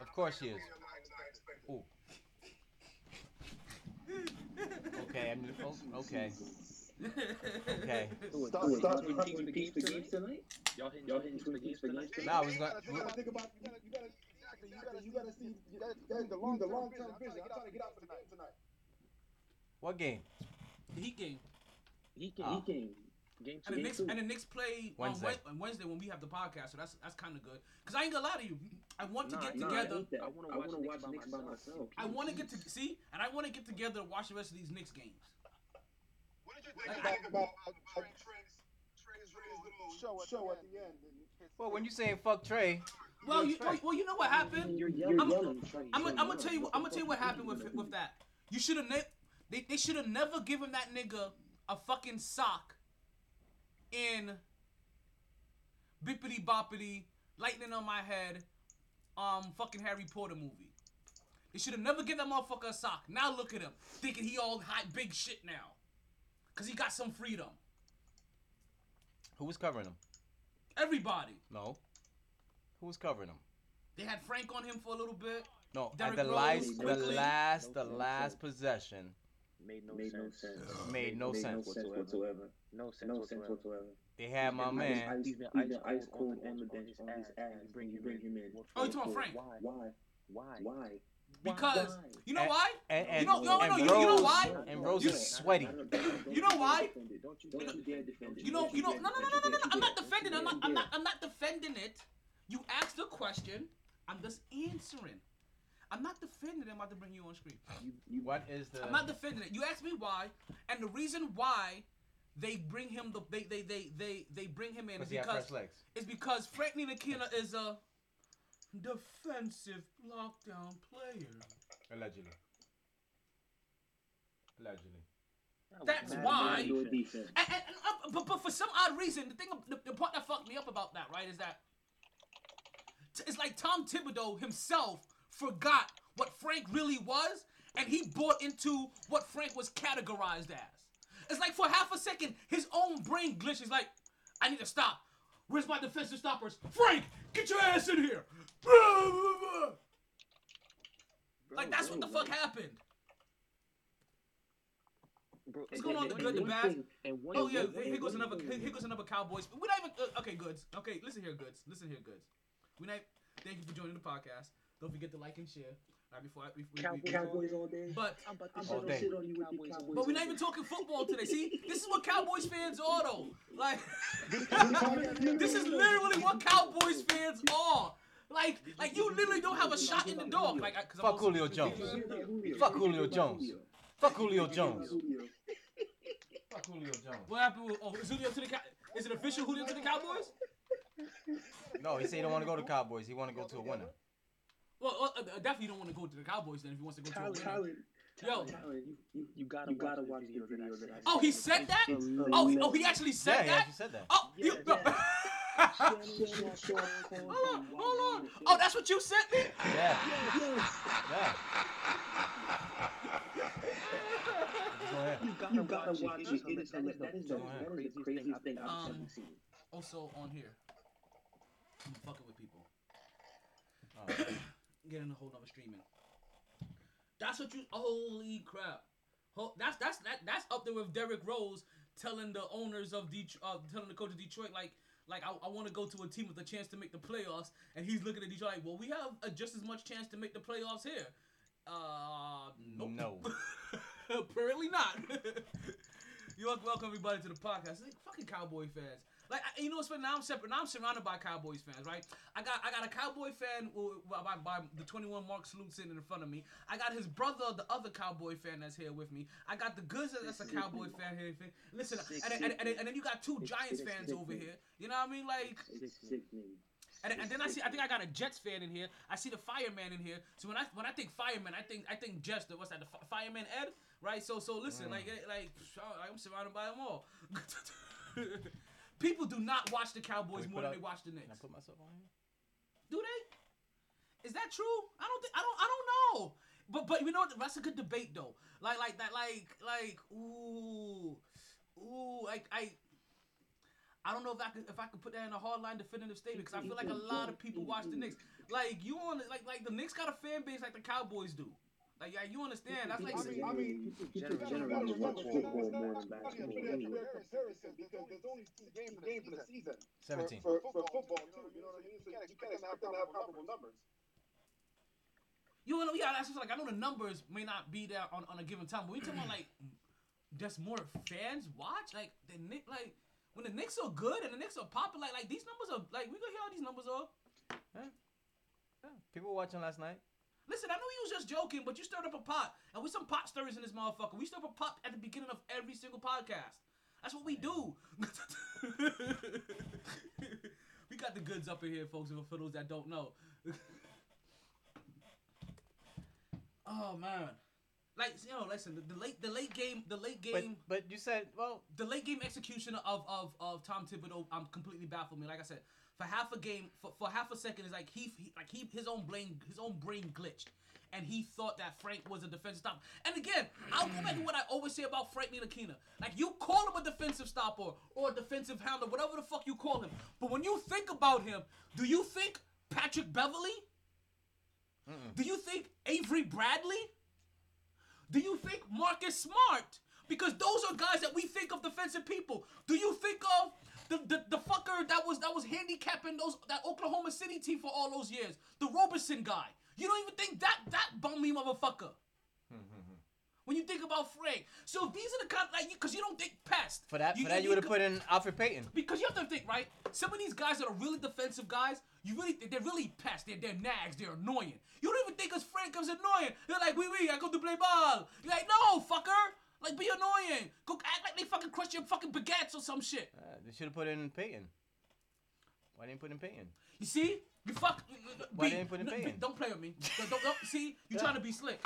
Of course she is. Ooh. Okay. I'm, oh, okay. Okay. Stop, stop, stop Twin the games tonight? Y'all hitting, y'all hitting Twin the games tonight? Nah, I was gonna. You gotta think about, you gotta, you gotta, exactly, you gotta, you gotta see, you gotta, you gotta the long, the long term vision. I'm trying to get out for the game tonight. What game? The Heat game. He can, Ah. he can. Game And the two. Knicks and the Knicks play on Wednesday. Wed- on Wednesday when we have the podcast, so that's that's kind of good. Cause I ain't gonna lie to you, I want to get nah, together. I, hate that. I wanna watch, Knicks by myself. I want to get to see, and I want to get together and watch the rest of these Knicks games. What did you think I- about, about, about Trae's, Trae's little Show, show at the end. Well, when you saying fuck Trae, Well, you you well, well, you know what happened. You're yelling. I'm- yelling, Trae, I'm you're gonna I'm gonna tell you What I'm gonna tell you what happened with with that. You should have ne- they they should have never given that nigga a fucking sock in bippity boppity lightning on my head um fucking Harry Potter movie. They should have never given that motherfucker a sock. Now look at him thinking he all high big shit now. Cause he got some freedom. who was covering him? Everybody. No. Who was covering him? They had Frank on him for a little bit. No, Derrick at the Rose, last, the Quickley. last, the No sense. last possession. Made no sense. Made no Made sense. whatsoever. No sense whatsoever. They had my man. He's been ice, ice cold on the bench on his ass. You bring him, bring him in. Oh, you talking Frank? Why? Why? Why? Why? Because Why? you know And- why? And, and, You know- no, and no, you- you know Rose, why? And Rose You- is sweaty. You know why? Don't you, dare defend it. You know, you know, no, no, no, no, no, no, no. I'm not dare. defending. I'm Don't I'm not, I'm not defending it. You asked a question. I'm just answering. I'm not defending defending it. I'm about to bring you on screen. You, you, What is the? I'm not defending it. You asked me why, and the reason why they bring him the they they they they, they bring him in is Because he because fresh legs. is because Frank Ntilikina is a defensive lockdown player. Allegedly. Allegedly. That's Mad- why- mad your defense. And, and, and, uh, but, but for some odd reason, the thing, the, the part that fucked me up about that, right, is that t- it's like Tom Thibodeau himself forgot what Frank really was, and he bought into what Frank was categorized as. It's like for half a second, his own brain glitches. Like, I need to stop. Where's my defensive stoppers? Frank, get your ass in here. Like that's what the fuck happened. Bro, What's going on, the good, the bad? thing- and one- Oh yeah, here goes another. Here goes another Cowboys. We're not even uh, okay. Goods. Okay, listen here, goods. Listen here, goods. We not. Thank you for joining the podcast. Don't forget to like and share. Right before I, we, we, Cow- we, Cowboys all day. But I'm about to All oh, shit on- day. shit on you with the Cowboys. but we're not even day. talking football today. See, this is what Cowboys fans are though. Like, this is literally what Cowboys fans are. Like, like you literally don't have a shot in the dog. Like, I- cause I'm Fuck also- Julio Jones. Hear about Julio. Fuck Hear Julio Jones. Fuck Julio Jones. Fuck Julio Jones. What happened with oh is Julio to the Cow- Is it official Julio to the Cowboys? No, he said he don't want to go to Cowboys. He want to go to a winner. Well, uh, uh, definitely don't want to go to the Cowboys then if he wants to go to a Colin, winner. Yo. Colin, you, you, you gotta, you gotta watch the video that I Oh, he said that? Oh, he, oh, he actually said Yeah, he that. actually said that. Oh, you, Yeah, yeah. hold on, hold on. Oh, that's what you sent me. Yeah, Yes, yeah. You gotta, You gotta watch, watch it. it. It- it is- That is the- that is the that is the craziest thing I've Um, ever seen. Also on here, I'm fucking with people. Oh, Getting a whole a streaming. That's what you. Holy crap! That's that's that that's up there with Derrick Rose telling the owners of Detroit, uh, telling the coach of Detroit like. Like I, I want to go to a team with a chance to make the playoffs, and he's looking at Detroit like, well, we have uh, just as much chance to make the playoffs here. Uh, nope. No. Apparently not. you are welcome everybody to the podcast. Like, fucking Cowboy fans. Like I- you know what's funny? Now I'm separate. Now I'm surrounded by Cowboys fans, right? I got I got a Cowboy fan who- by, by, by the 21 Mark Salute sitting in front of me. I got his brother, the other Cowboy fan that's here with me. I got the Goods that's a Cowboy fan here. Listen, and, and, and, and then you got two Giants fans over here. You know what I mean? Like and, and then I see, I think I got a Jets fan in here. I see the fireman in here. So when I when I think fireman, I think I think Jester. What's that? The fi- fireman Ed, right? So so listen, like eh, like I'm surrounded by them all. People do not watch the Cowboys more than they watch the Can I Knicks. put myself on here? Do they? Is that true? I don't think I don't I don't know. But but you know what? That's a good debate though. Like like that like like ooh ooh like I. I don't know if I could if I could put that in a hardline definitive statement because I feel like a lot of people watch the Knicks. Like you on like like the Knicks got a fan base like the Cowboys do. Like yeah, you understand? That's like I mean, I mean, People Gener- generally watch remember, football more than basketball a fair anyway. comparison because there's only two games games in the season. 17. For, for football too, you know what I mean? So you can't expect them to have comparable numbers. you know yeah. That's just like I know the numbers may not be there on, on a given time, but we talking about like just more fans watch like the Nick like when the Knicks are good and the Knicks are popular like, like these numbers are like we gonna hear all these numbers are. Yeah. People watching last night. Listen, I know you was just joking, but you stirred up a pot. And we some pot stirrers in this motherfucker. We stir up a pot at the beginning of every single podcast. That's what we do. we got the goods up in here, folks, for those that don't know. oh man. Like you know, listen, the, the late the late game the late But game but you said well the late game execution of of, of Tom Thibodeau um completely baffled me. Like I said, for half a game, for, for half a second, it's like he, he like he his own brain his own brain glitched, and he thought that Frank was a defensive stopper. And again, I'll go back to what I always say about Frank Ntilikina. Like you call him a defensive stopper or a defensive handler, whatever the fuck you call him. But when you think about him, do you think Patrick Beverley? Do you think Avery Bradley? Do you think Marcus Smart? Because those are guys that we think of defensive people. Do you think of the, the, the fucker that was that was handicapping those that Oklahoma City team for all those years? The Roberson guy. You don't even think that that bummy motherfucker. Mm-hmm. when you think about Frank. So these are the kind like because you don't think pest. for that for that you would have put in Elfrid Payton. Because you have to think, right? Some of these guys that are really defensive guys, you really they're really pests. They're, they're nags. They're annoying. You don't even think as Frank becomes annoying. They're like, "Oui, oui, I go to play ball." You're like, "No, fucker." Like, be annoying. Go act like they fucking crush your fucking baguettes or some shit. Uh, they should have put in Payton. Why didn't you put in Payton? You see? You fuck. Why didn't put in no, Payton? Don't play with me. Don't, don't, don't- see? You Yeah. trying to be slick.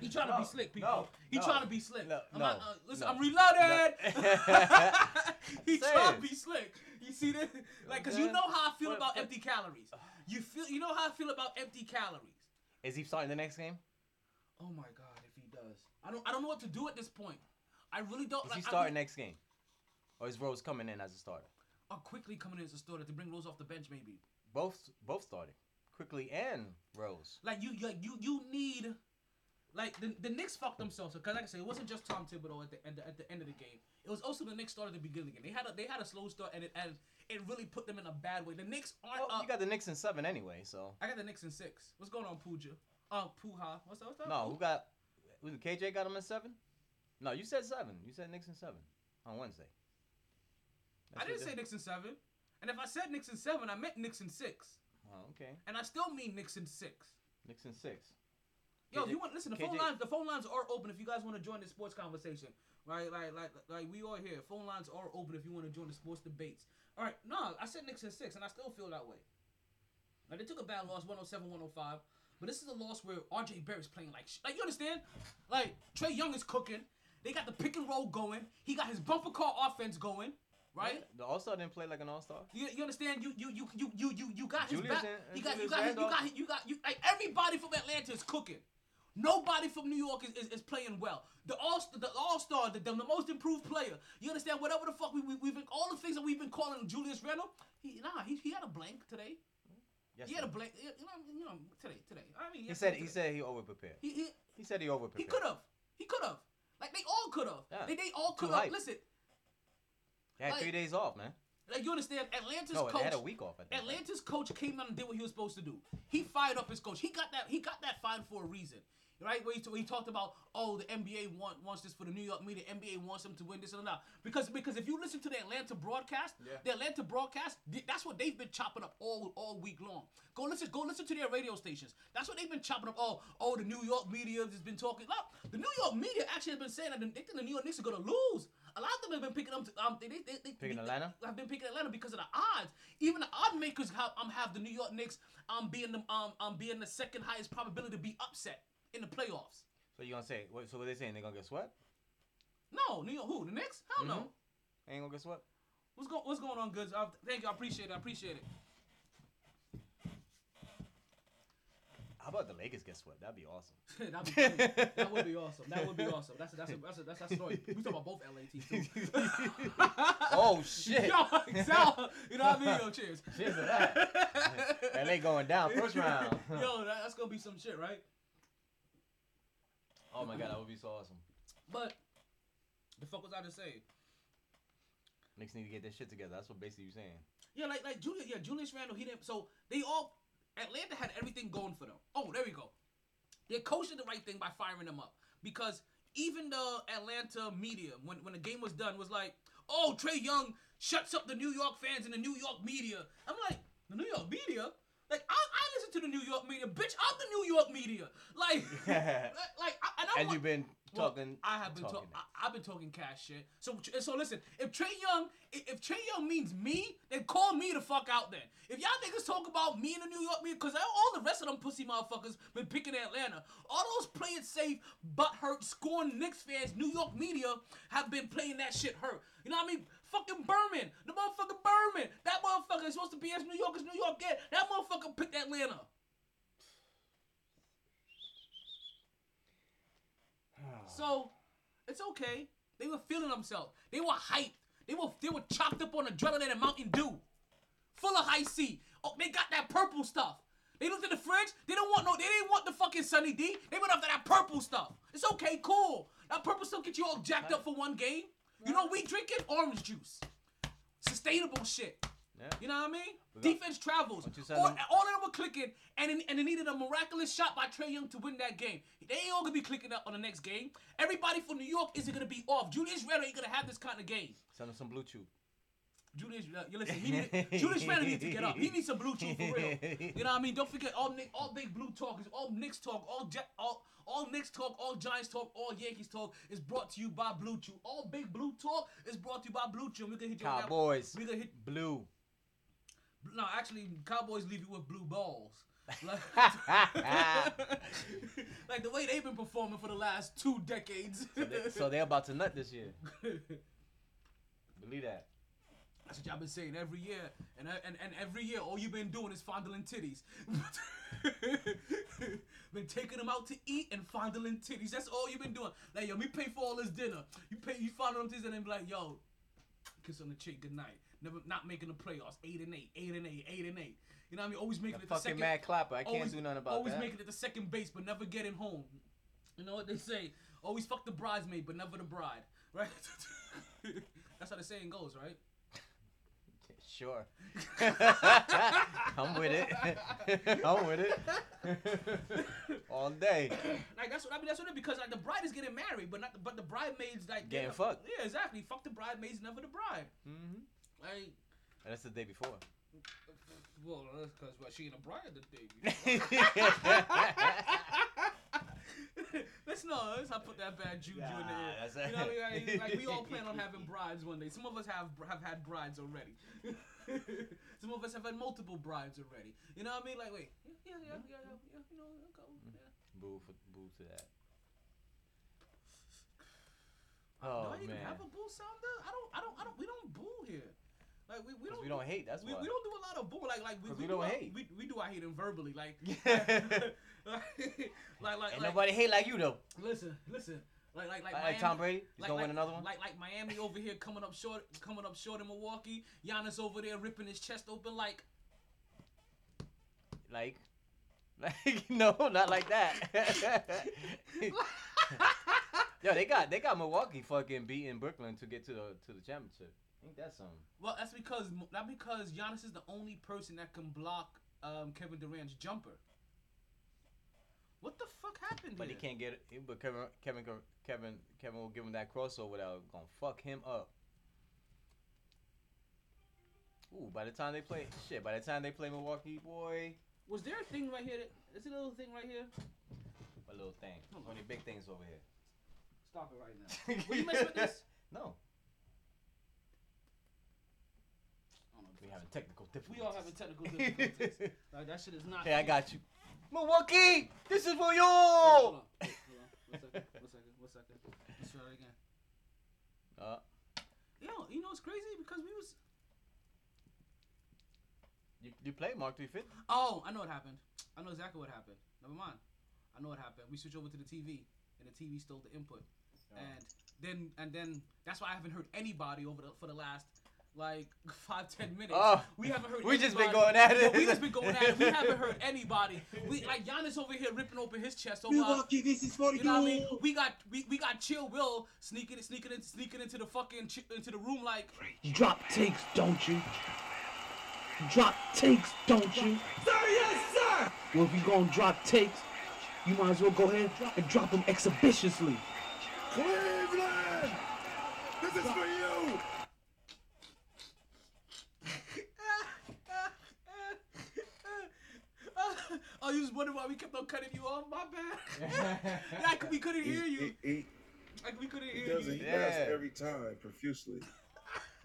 He trying to be slick, people. no, he no, trying to be slick. no, I'm not, no, uh, listen, no. I'm reloaded. he Say trying it. to be slick. You see this? Like, cause you know how I feel But- about but- empty calories. You feel, you know how I feel about empty calories. Is he starting the next game? Oh my god, if he does, I don't, I don't know what to do at this point. I really don't. Is like, he starting next game? Or is Rose coming in as a starter? Or Quickley coming in as a starter to bring Rose off the bench, maybe. Both both starting. Quickley and Rose. Like you, like you, you need, like the the Knicks fucked themselves because, like I said, it wasn't just Tom Thibodeau at the end at the end of the game. It was also the Knicks start at the beginning of the game. They had a they had a slow start and it and it really put them in a bad way. The Knicks aren't. Well, up. you got the Knicks in seven anyway, so. I got the Knicks in six. What's going on, Pooja? Uh, Puha. What's that? What's that? No, who got? Was it KJ got him at seven? No, you said seven. You said in seven on Wednesday. I didn't say in seven. And if I said in seven, I meant in six. Oh, okay. And I still mean in six. In six. Yo, if KJ you want listen, the phone lines the phone lines are open if you guys want to join the sports conversation. Right, like like like we all here. Phone lines are open if you want to join the sports debates. All right, no, I said in six, and I still feel that way. Like they took a bad loss, 107, 105. But this is a loss where RJ Barrett's playing like sh- like you understand? Like Trae Young is cooking. They got the pick and roll going. He got his bumper car offense going. Right? The All Star didn't play like an All Star. You, you understand? You you you you you you you got his Julius back. and- You got you got his, you got his- you got you like everybody from Atlanta is cooking. Nobody from New York is, is, is playing well. The all the all star, the, the, the most improved player. You understand? Whatever the fuck we, we we've been all the things that we've been calling Julius Randle. He nah he, he had a blank today. Yes. He had a blank. You know you know today today. I mean He said he said he over prepared. he he, He said he over he could have he could have like they all could have. Yeah. They they all could have. Listen, He had like- three days off, man. like you understand? Atlanta's No, coach. they had a week off. Atlanta's coach came out and did what he was supposed to do. He fired up his coach. He got that. He got that fine for a reason, right? Where he, where he talked about, oh, the NBA want, wants this for the New York media. NBA wants them to win this and that. Because because if you listen to the Atlanta broadcast, Yeah. the Atlanta broadcast, th- that's what they've been chopping up all all week long. Go listen. Go listen to their radio stations. That's what they've been chopping up. Oh, oh, the New York media has been talking. Look, the New York media actually has been saying that they think the New York Knicks are gonna lose. A lot of them have been picking up. Um, they, they, they, they, Picking they- Atlanta? I've been picking Atlanta because of the odds. Even the odd makers have um have the New York Knicks um being the um um being the second highest probability to be upset in the playoffs. So you gonna say? What, so what they saying? They gonna get swept? No, New York who? The Knicks? Hell no. Mhm. They ain't gonna get swept. What's going What's going on, goods? Uh, thank you. I appreciate it. I appreciate it. How about the Lakers get swept? That'd be awesome. That'd be that would be awesome. That would be awesome. That's a, that's a, that's a, that's a story. We talk about both LA teams too. oh shit! Yo, Sal, you know what I mean? Yo, cheers. Cheers to that. they going down first round. Yo, that, that's gonna be some shit, right? Oh my god, that would be so awesome. But the fuck was I to say? Knicks need to get their shit together. That's what basically you're saying. Yeah, like like Julius, yeah, Julius Randle. He didn't. So they all Atlanta had everything going for them. Oh, there we go. They coached did the right thing by firing them up because even the Atlanta media, when when the game was done, was like, "Oh, Trae Young shuts up the New York fans and the New York media." I'm like, the New York media. Like I, I listen to the New York media, bitch. I'm the New York media. Like, like, I, and I And want- you've been well, talking. I have been talking talking. I've been talking cash shit. So so listen. If Trae Young, if, if Trae Young means me, then call me the fuck out. Then if y'all niggas talk about me in the New York media, because all the rest of them pussy motherfuckers been picking Atlanta. All those play it safe, butt hurt, scorn Knicks fans, New York media have been playing that shit hurt. You know what I mean? Fucking Berman, the motherfucker Berman. That motherfucker is supposed to be as New York as New York get. That motherfucker picked Atlanta. So it's okay. They were feeling themselves. They were hyped. They were they were chopped up on adrenaline and Mountain Dew, full of Hi-C. Oh, they got that purple stuff. They looked in the fridge. They don't want no. They didn't want the fucking Sunny D. They went after that purple stuff. It's okay, cool. That purple stuff get you all jacked up for one game. You know we drinking orange juice, sustainable shit. Yeah. You know what I mean? Defense travels. What you said All, all of them were clicking, and it- and they needed a miraculous shot by Trae Young to win that game. They ain't all gonna be clicking up on the next game. Everybody from New York isn't gonna be off. Julius Randle ain't gonna have this kind of game. Send them some blue chew. Julius, uh, you listen. He need, Julius Randle needs to get up. He needs some blue chew for real. You know what I mean? Don't forget all Nick, all big blue talk is all Knicks talk, all all all Knicks talk, all Giants talk, all Yankees talk is brought to you by Blue Chew. All big blue talk is brought to you by Blue Chew. We can hit you. with Cowboys. We can hit. Blue. No, actually, Cowboys leave you with blue balls. Like, like the way they've been performing for the last two decades. So, they, so they're about to nut this year. Believe that. That's what y'all been saying every year, and uh, and and every year, all you've been doing is fondling titties. been taking them out to eat and fondling titties. That's all you've been doing. Like yo, me pay for all this dinner. You pay, you fondle them titties, and then be like, yo, kiss on the cheek, good night. Never, not making the playoffs. Eight and eight, eight and eight, eight and eight. You know what I mean? Always making The it the fucking second. mad clapper. I can't always, do nothing about always that. making it the second base, but never getting home. You know what they say? Always fuck the bridesmaid, but never the bride. Right? That's how the saying goes, right? Sure. I'm with it. I'm with it. All day. Like that's what I mean. That's what it because like the bride is getting married, but not the, but the bridesmaids like Getting they're- fucked. Yeah, exactly. Fuck the bridesmaids, never the bride. Mm-hmm. Like, That's the day before. well, that's because well, she ain't a bride the day. Let's no, let's not put that bad juju in the Nah, air. that's- You know what I mean? Like, like we all plan on having brides one day. Some of us have have had brides already. Some of us have had multiple brides already. You know what I mean? Like, wait, yeah, yeah, yeah, yeah, yeah, you know, go, mm-hmm. yeah. Boo for boo to that. Do Oh I even man. have a boo sounder? I don't. I don't. I don't. We don't boo here. Like we, we don't. we don't hate. That's we, why. we don't do a lot of boo. Like like we, we, we do don't our- hate. We, we do our hating verbally. Like like like Ain't like, nobody hate like you though. listen listen. Like like like Like, Miami, Tom Brady, he's like, gonna like, win another one. Like like Miami over here coming up short, coming up short in Milwaukee. Giannis over there ripping his chest open like Like, like no, not like that. Yo, they got they got Milwaukee fucking beating Brooklyn to get to the to the championship. Ain't that something? Well, that's because not because Giannis is the only person that can block um, Kevin Durant's jumper. What the fuck happened But he can't get it. But Kevin Kevin Kevin Kevin will give him that crossover that gonna fuck him up. Ooh, by the time they play shit, by the time they play Milwaukee, boy, Was there a thing right here? That, is it a little thing right here? a little thing. Only big things over here. Stop it right now. Will you mess with this? No, I don't know. We having technical difficulties. We all having technical difficulties. like that shit is not. Hey, I got you. Milwaukee, this is for you. Hold on. Hold on. One second. One second. One second. Let's try it again. Uh, Yo, you know what's crazy? Because we was. you, you play Mark 350? Oh, I know what happened. I know exactly what happened. Never mind. I know what happened. We switched over to the TV, and the TV stole the input, and then and then that's why I haven't heard anybody over the for the last like five ten minutes. Oh, we haven't heard. we just been going at it. Yo, we just been going at it. We haven't heard anybody. We like Giannis over here ripping open his chest. Over, Milwaukee, this is for you know what I mean? We got we, we got Chill Will sneaking it, sneaking in, sneaking into the fucking chi- into the room like Drop takes, don't you? Drop takes, don't you? Sir, yes, sir! Well, if you gonna drop takes, you might as well go ahead and drop them exhibitiously. Cleveland! This is for you! Oh, you was wondering why we kept on cutting you off? My bad. like we couldn't hear you. He, he, Like we couldn't he hear does it. you. He laughs Yeah. every time profusely.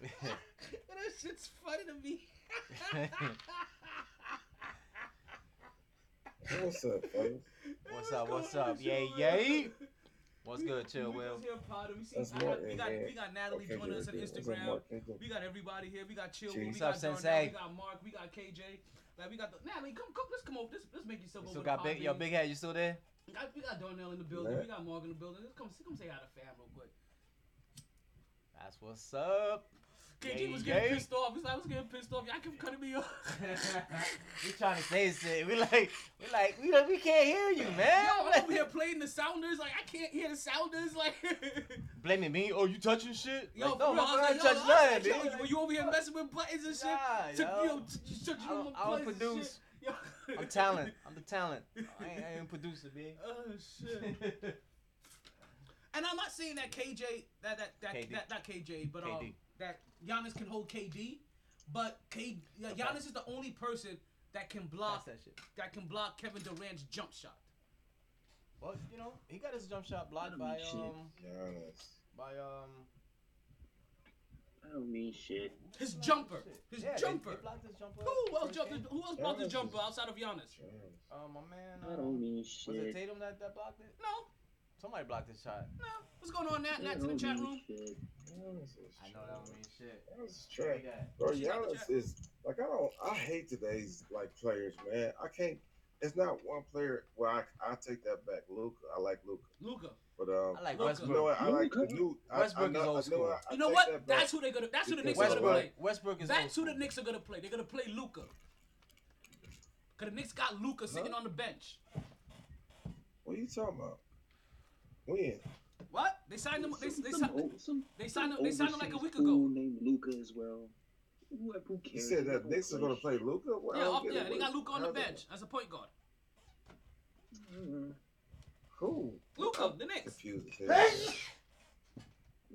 that shit's funny to me. What's up, fellas? What's up? What's up? Yay, yay. What's good, chill, we Will? just here potting. We, see, I got, we, got, we got Natalie Okay, joining us on good, good. What's up, Instagram. Mark? Thank you. We got everybody here. We got Chill. Chill. We What's got up, Darnell, Sensei? We got Mark. We got KJ. Like we got the Natalie. Come, come. Let's come over. Let's, let's make yourself You over. still got the big, yo, Podbean. big head. You still there? We got, we got Darnell in the building. Yeah. We got Morgan in the building. Let's come, come say hi to fam real quick. That's what's up. KJ Yay, was getting yay. pissed off. He's like, I was getting pissed off. Y'all kept cutting me off. we trying to say shit. We like, we like, we don't, we can't hear you, man. Yo, I'm over here playing the sounders. Like I can't hear the sounders. Like. Blaming me? Oh, you touching shit? Yo, like, no, real, I was like, touching I like, nothing. yo, you, over here messing with buttons and shit? Nah, yo. yo, you took I don't- I don't produce. Yo. I'm talent. I'm the talent. I ain't, I ain't producer, man. Oh shit. And I'm not saying that KJ, that that that, KD. that not KJ, but um, that Giannis can hold KD, but K, yeah, Giannis is the only person that can block that shit. that can block Kevin Durant's jump shot. Well, you know, he got his jump shot blocked by mean shit. um Giannis. by um I don't mean shit. His jumper, his yeah, they- jumper. They, blocked his jumper. Who else jumped? game. His, who else blocked his jumper outside of Giannis? Giannis. Uh, my man. I Uh, don't mean shit. was it. Tatum that, that blocked it? No, Somebody blocked his shot. no. What's going on, Nat? I Nat's in the chat room. shit. I know that don't mean shit. Giannis is Say trash. Bro, She's out the Giannis is like I don't. I hate today's like players, man. I can't. It's not one player. Well, I I take that back. Luka, I like Luka, Luka. but um, I like Look, Westbrook. you know what? I like the new. Westbrook I know, is old I know school. I- I You know what? that. That's who they're gonna. That's who the Because Knicks are gonna play. Westbrook is That's who the school. Knicks are gonna play. They're gonna play Luka. Cause the Knicks got Luka sitting Huh? on the bench. What are you talking about? When? What? They signed him. They, they, some, signed, old- some, they signed him. They signed him like a overseas week ago. named Luka as well. Who, who You cares? said that don't Knicks are gonna play. Luka. Well, Yeah, up, get yeah. They got Luka on the bench as a point guard. Mhm. Who? Luka, the Knicks. Confused.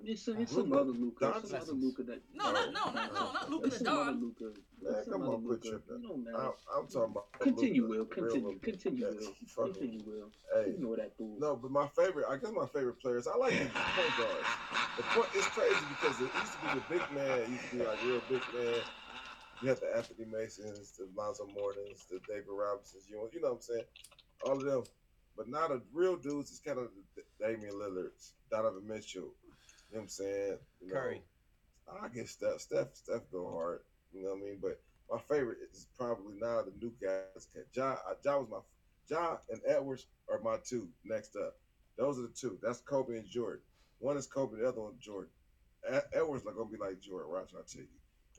As. It's some, it's some Luka other Luka. It's some other Luka that. No, not no, not no, not Luka It's the some other Luka. Man, come on, quit Luka. You don't matter. I'm, I'm talking about Continue, Luka, Will. Continue. Luka. Continue, Yeah, Will. Continue, Will. Hey. You know that fool. No, but my favorite, I guess my favorite players, I like the point guards. The point, it's crazy because it used to be the big man, it used to be like real big man. You had the Anthony Masons, the Lonzo Mournings, the David Robinsons, you know, you know what I'm saying? All of them. But now the real dudes is kind of the Damian Lillards, Donovan Mitchell, you know what I'm saying? You know, Curry. I guess Steph, Steph, Steph go hard, you know what I mean? But my favorite is probably now the new guys. Ja, ja was my, Ja and Edwards are my two next up. Those are the two. That's Kobe and Jordan. One is Kobe, the other one Jordan. Edwards not gonna be like Jordan. Watch, I tell you.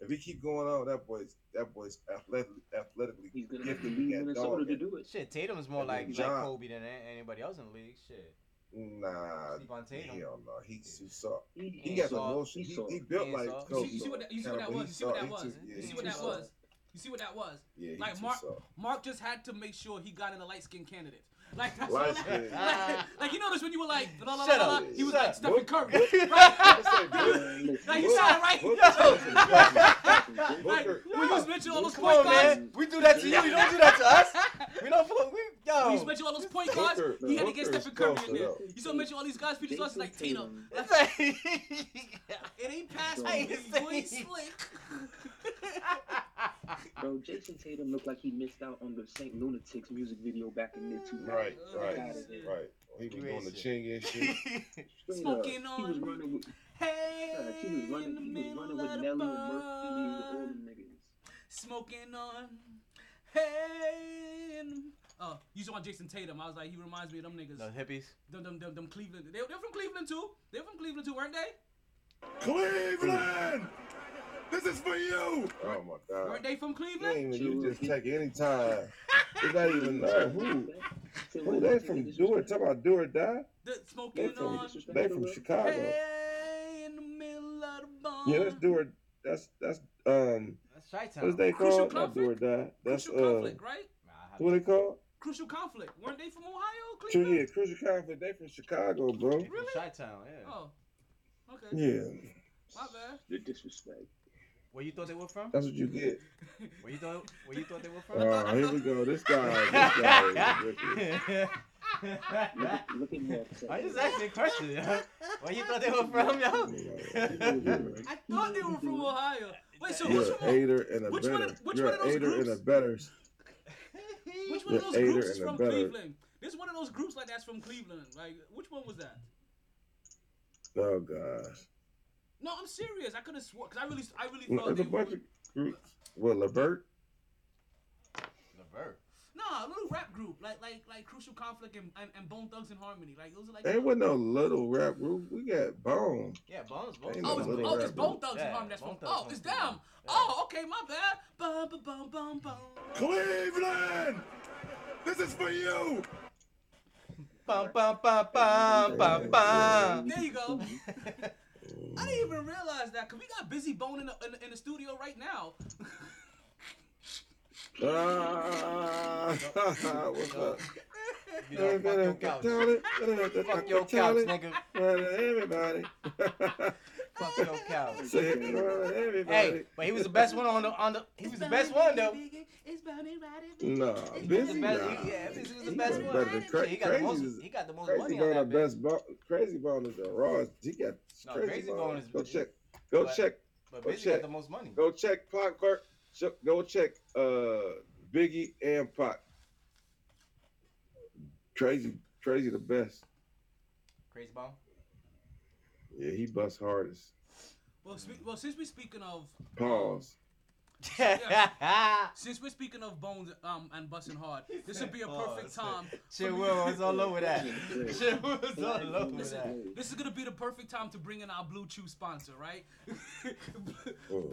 If he keep going on, that boy's that boy's athletically athletically He's gonna have to gifted. leave He got Minnesota to do it. Shit, Tatum's more And like John- like Kobe than anybody else in the league. Shit. Nah, Sleep on hell no. He's too soft. He, He got the soft. motion. He, soft. he built He like soft. You see, you see what that, you see what that was? You see what that was? You see what that was? You see what that was? Yeah, Like Mark. Mark just had to make sure he got in a light skinned candidate. Like that's Light all that- skin. like, like you notice when you were like la, la, la, Shut la, la, up. he was like. Stephen Book- Curry. Right? I say Book- Man, listen, Like you saw it, right. Like Booker- when you was mentioning all those Come point on, guards. man. We do that to you. You don't do that to us. We don't. We, When you yo. was all those point guards, Booker- he had to get Booker is Stephen Curry in closer, there. though. You saw mention all these guys features us like Tatum. It ain't past I me. ain't You ain't saying- slick. Bro, Jayson Tatum looked like he missed out on the Saint Lunatics music video back in mid 2000s. Right, right, right. He was doing the ching and shit. Smoking up. He was running with, Hey, uh, he was running, he was running with Nelly and Murphy, all bar. them niggas. smoking on. Hey. and- Oh, you saw Jayson Tatum. I was like, he reminds me of them niggas. The hippies. Them, them, them, them Cleveland. They, they're from Cleveland too. They're from Cleveland too, weren't they? Cleveland! This is for you! Oh my god. Weren't they from Cleveland? even, you just take any time. You not even know who. Who what, they is from? Do it. Talk about do or die. The They smoking from on. they from Chicago. Hey, in the middle of the bar. Yeah, that's do or that's that's um That's Chi what's they Crucial called? Not do or die. That's Crucial uh conflict, right? what they called? Crucial conflict. Weren't they from Ohio, Cleveland? yeah, Crucial Conflict. They from Chicago, bro. Really? Chi Town. Yeah. Oh, okay. Yeah, My bad. The disrespect. Where you thought they were from? that's what you get. Where you thought? Where you thought they were from? Oh, here we go. This guy, this guy is. Look, at- look at upset. I just asked a question, yo. Where you thought they were from, yo? I thought they were from Ohio. Wait, so You're which an one? aider and a which one better. of- which You're one of those aider and a groups? better. Which one of those groups is from. Cleveland? This one of those groups like that's from Cleveland. Like, which one was that? Oh gosh, No, I'm serious. I could have swore because I really, I really No, thought there's they a were. bunch of groups. What Levert? Levert. Nah, a little rap group like, like, like Crucial Conflict and, and, and Bone Thugs and Harmony. Like those are like. Ain't with no little rap group. We got Bone. Yeah, Bones. Bones. Ain't Oh, no it's, oh, it's Bone group. Thugs and Harmony. That's Bone. Oh, Thugs Oh, it's them. Yeah. Oh, okay, my bad. Bum, bum, bum, bum, bum. Cleveland! This is for you! Bum bum bum bum bum bum. There you go. I didn't even realize that because we got Bizzy Bone in the, in, the, in the studio right now. Ah, what's up? You know, fuck your couch. Fuck your couch, nigga. Everybody. Fuck no cows. Say it for everybody. Hey, but he was the best one on the on the. He was the best one though. Nah, He was busy. the best. Nah. He, yeah, Bizzy was the He best was one. better than Cra- Shit, he got the most. Crazy He got the most Crazy money Bone on the that. best bone. Krayzie Bone is the rawest. He got No, crazy, Crazy bone. Bone is- Go check. Go but- check. But Go Bizzy check. got the most money. Go check Pac. Clark. Go check uh Biggie and Pac. Crazy, crazy the best. Krayzie Bone. Yeah, he busts hardest. Well, spe- well, since we're speaking of Pause. since we're speaking of bones um and busting hard, this would be a perfect Pause. time. Shit, for me- Will was all over that. Shit was all over Listen, that. this is gonna be the perfect time to bring in our Blue Chew sponsor, right? Oh,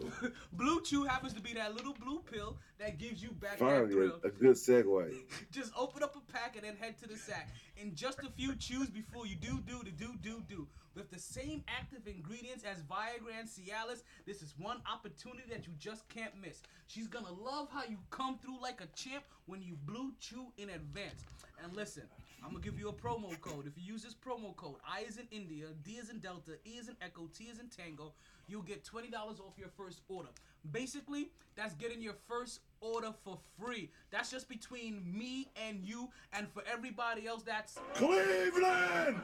Blue Chew happens to be that little blue pill that gives you back that finally, thrill. a, a good segue. Just open up a pack and then head to the sack. In just a few chews before you do do the do do do. With the same active ingredients as Viagra and Cialis, this is one opportunity that you just can't miss. She's gonna love how you come through like a champ when you blue chew in advance. And listen, I'm gonna give you a promo code. If you use this promo code, I is in India, D is in Delta, E is in Echo, T is in Tango, you'll get $20 off your first order. Basically, that's getting your first order for free. That's just between me and you, and for everybody else, that's Cleveland!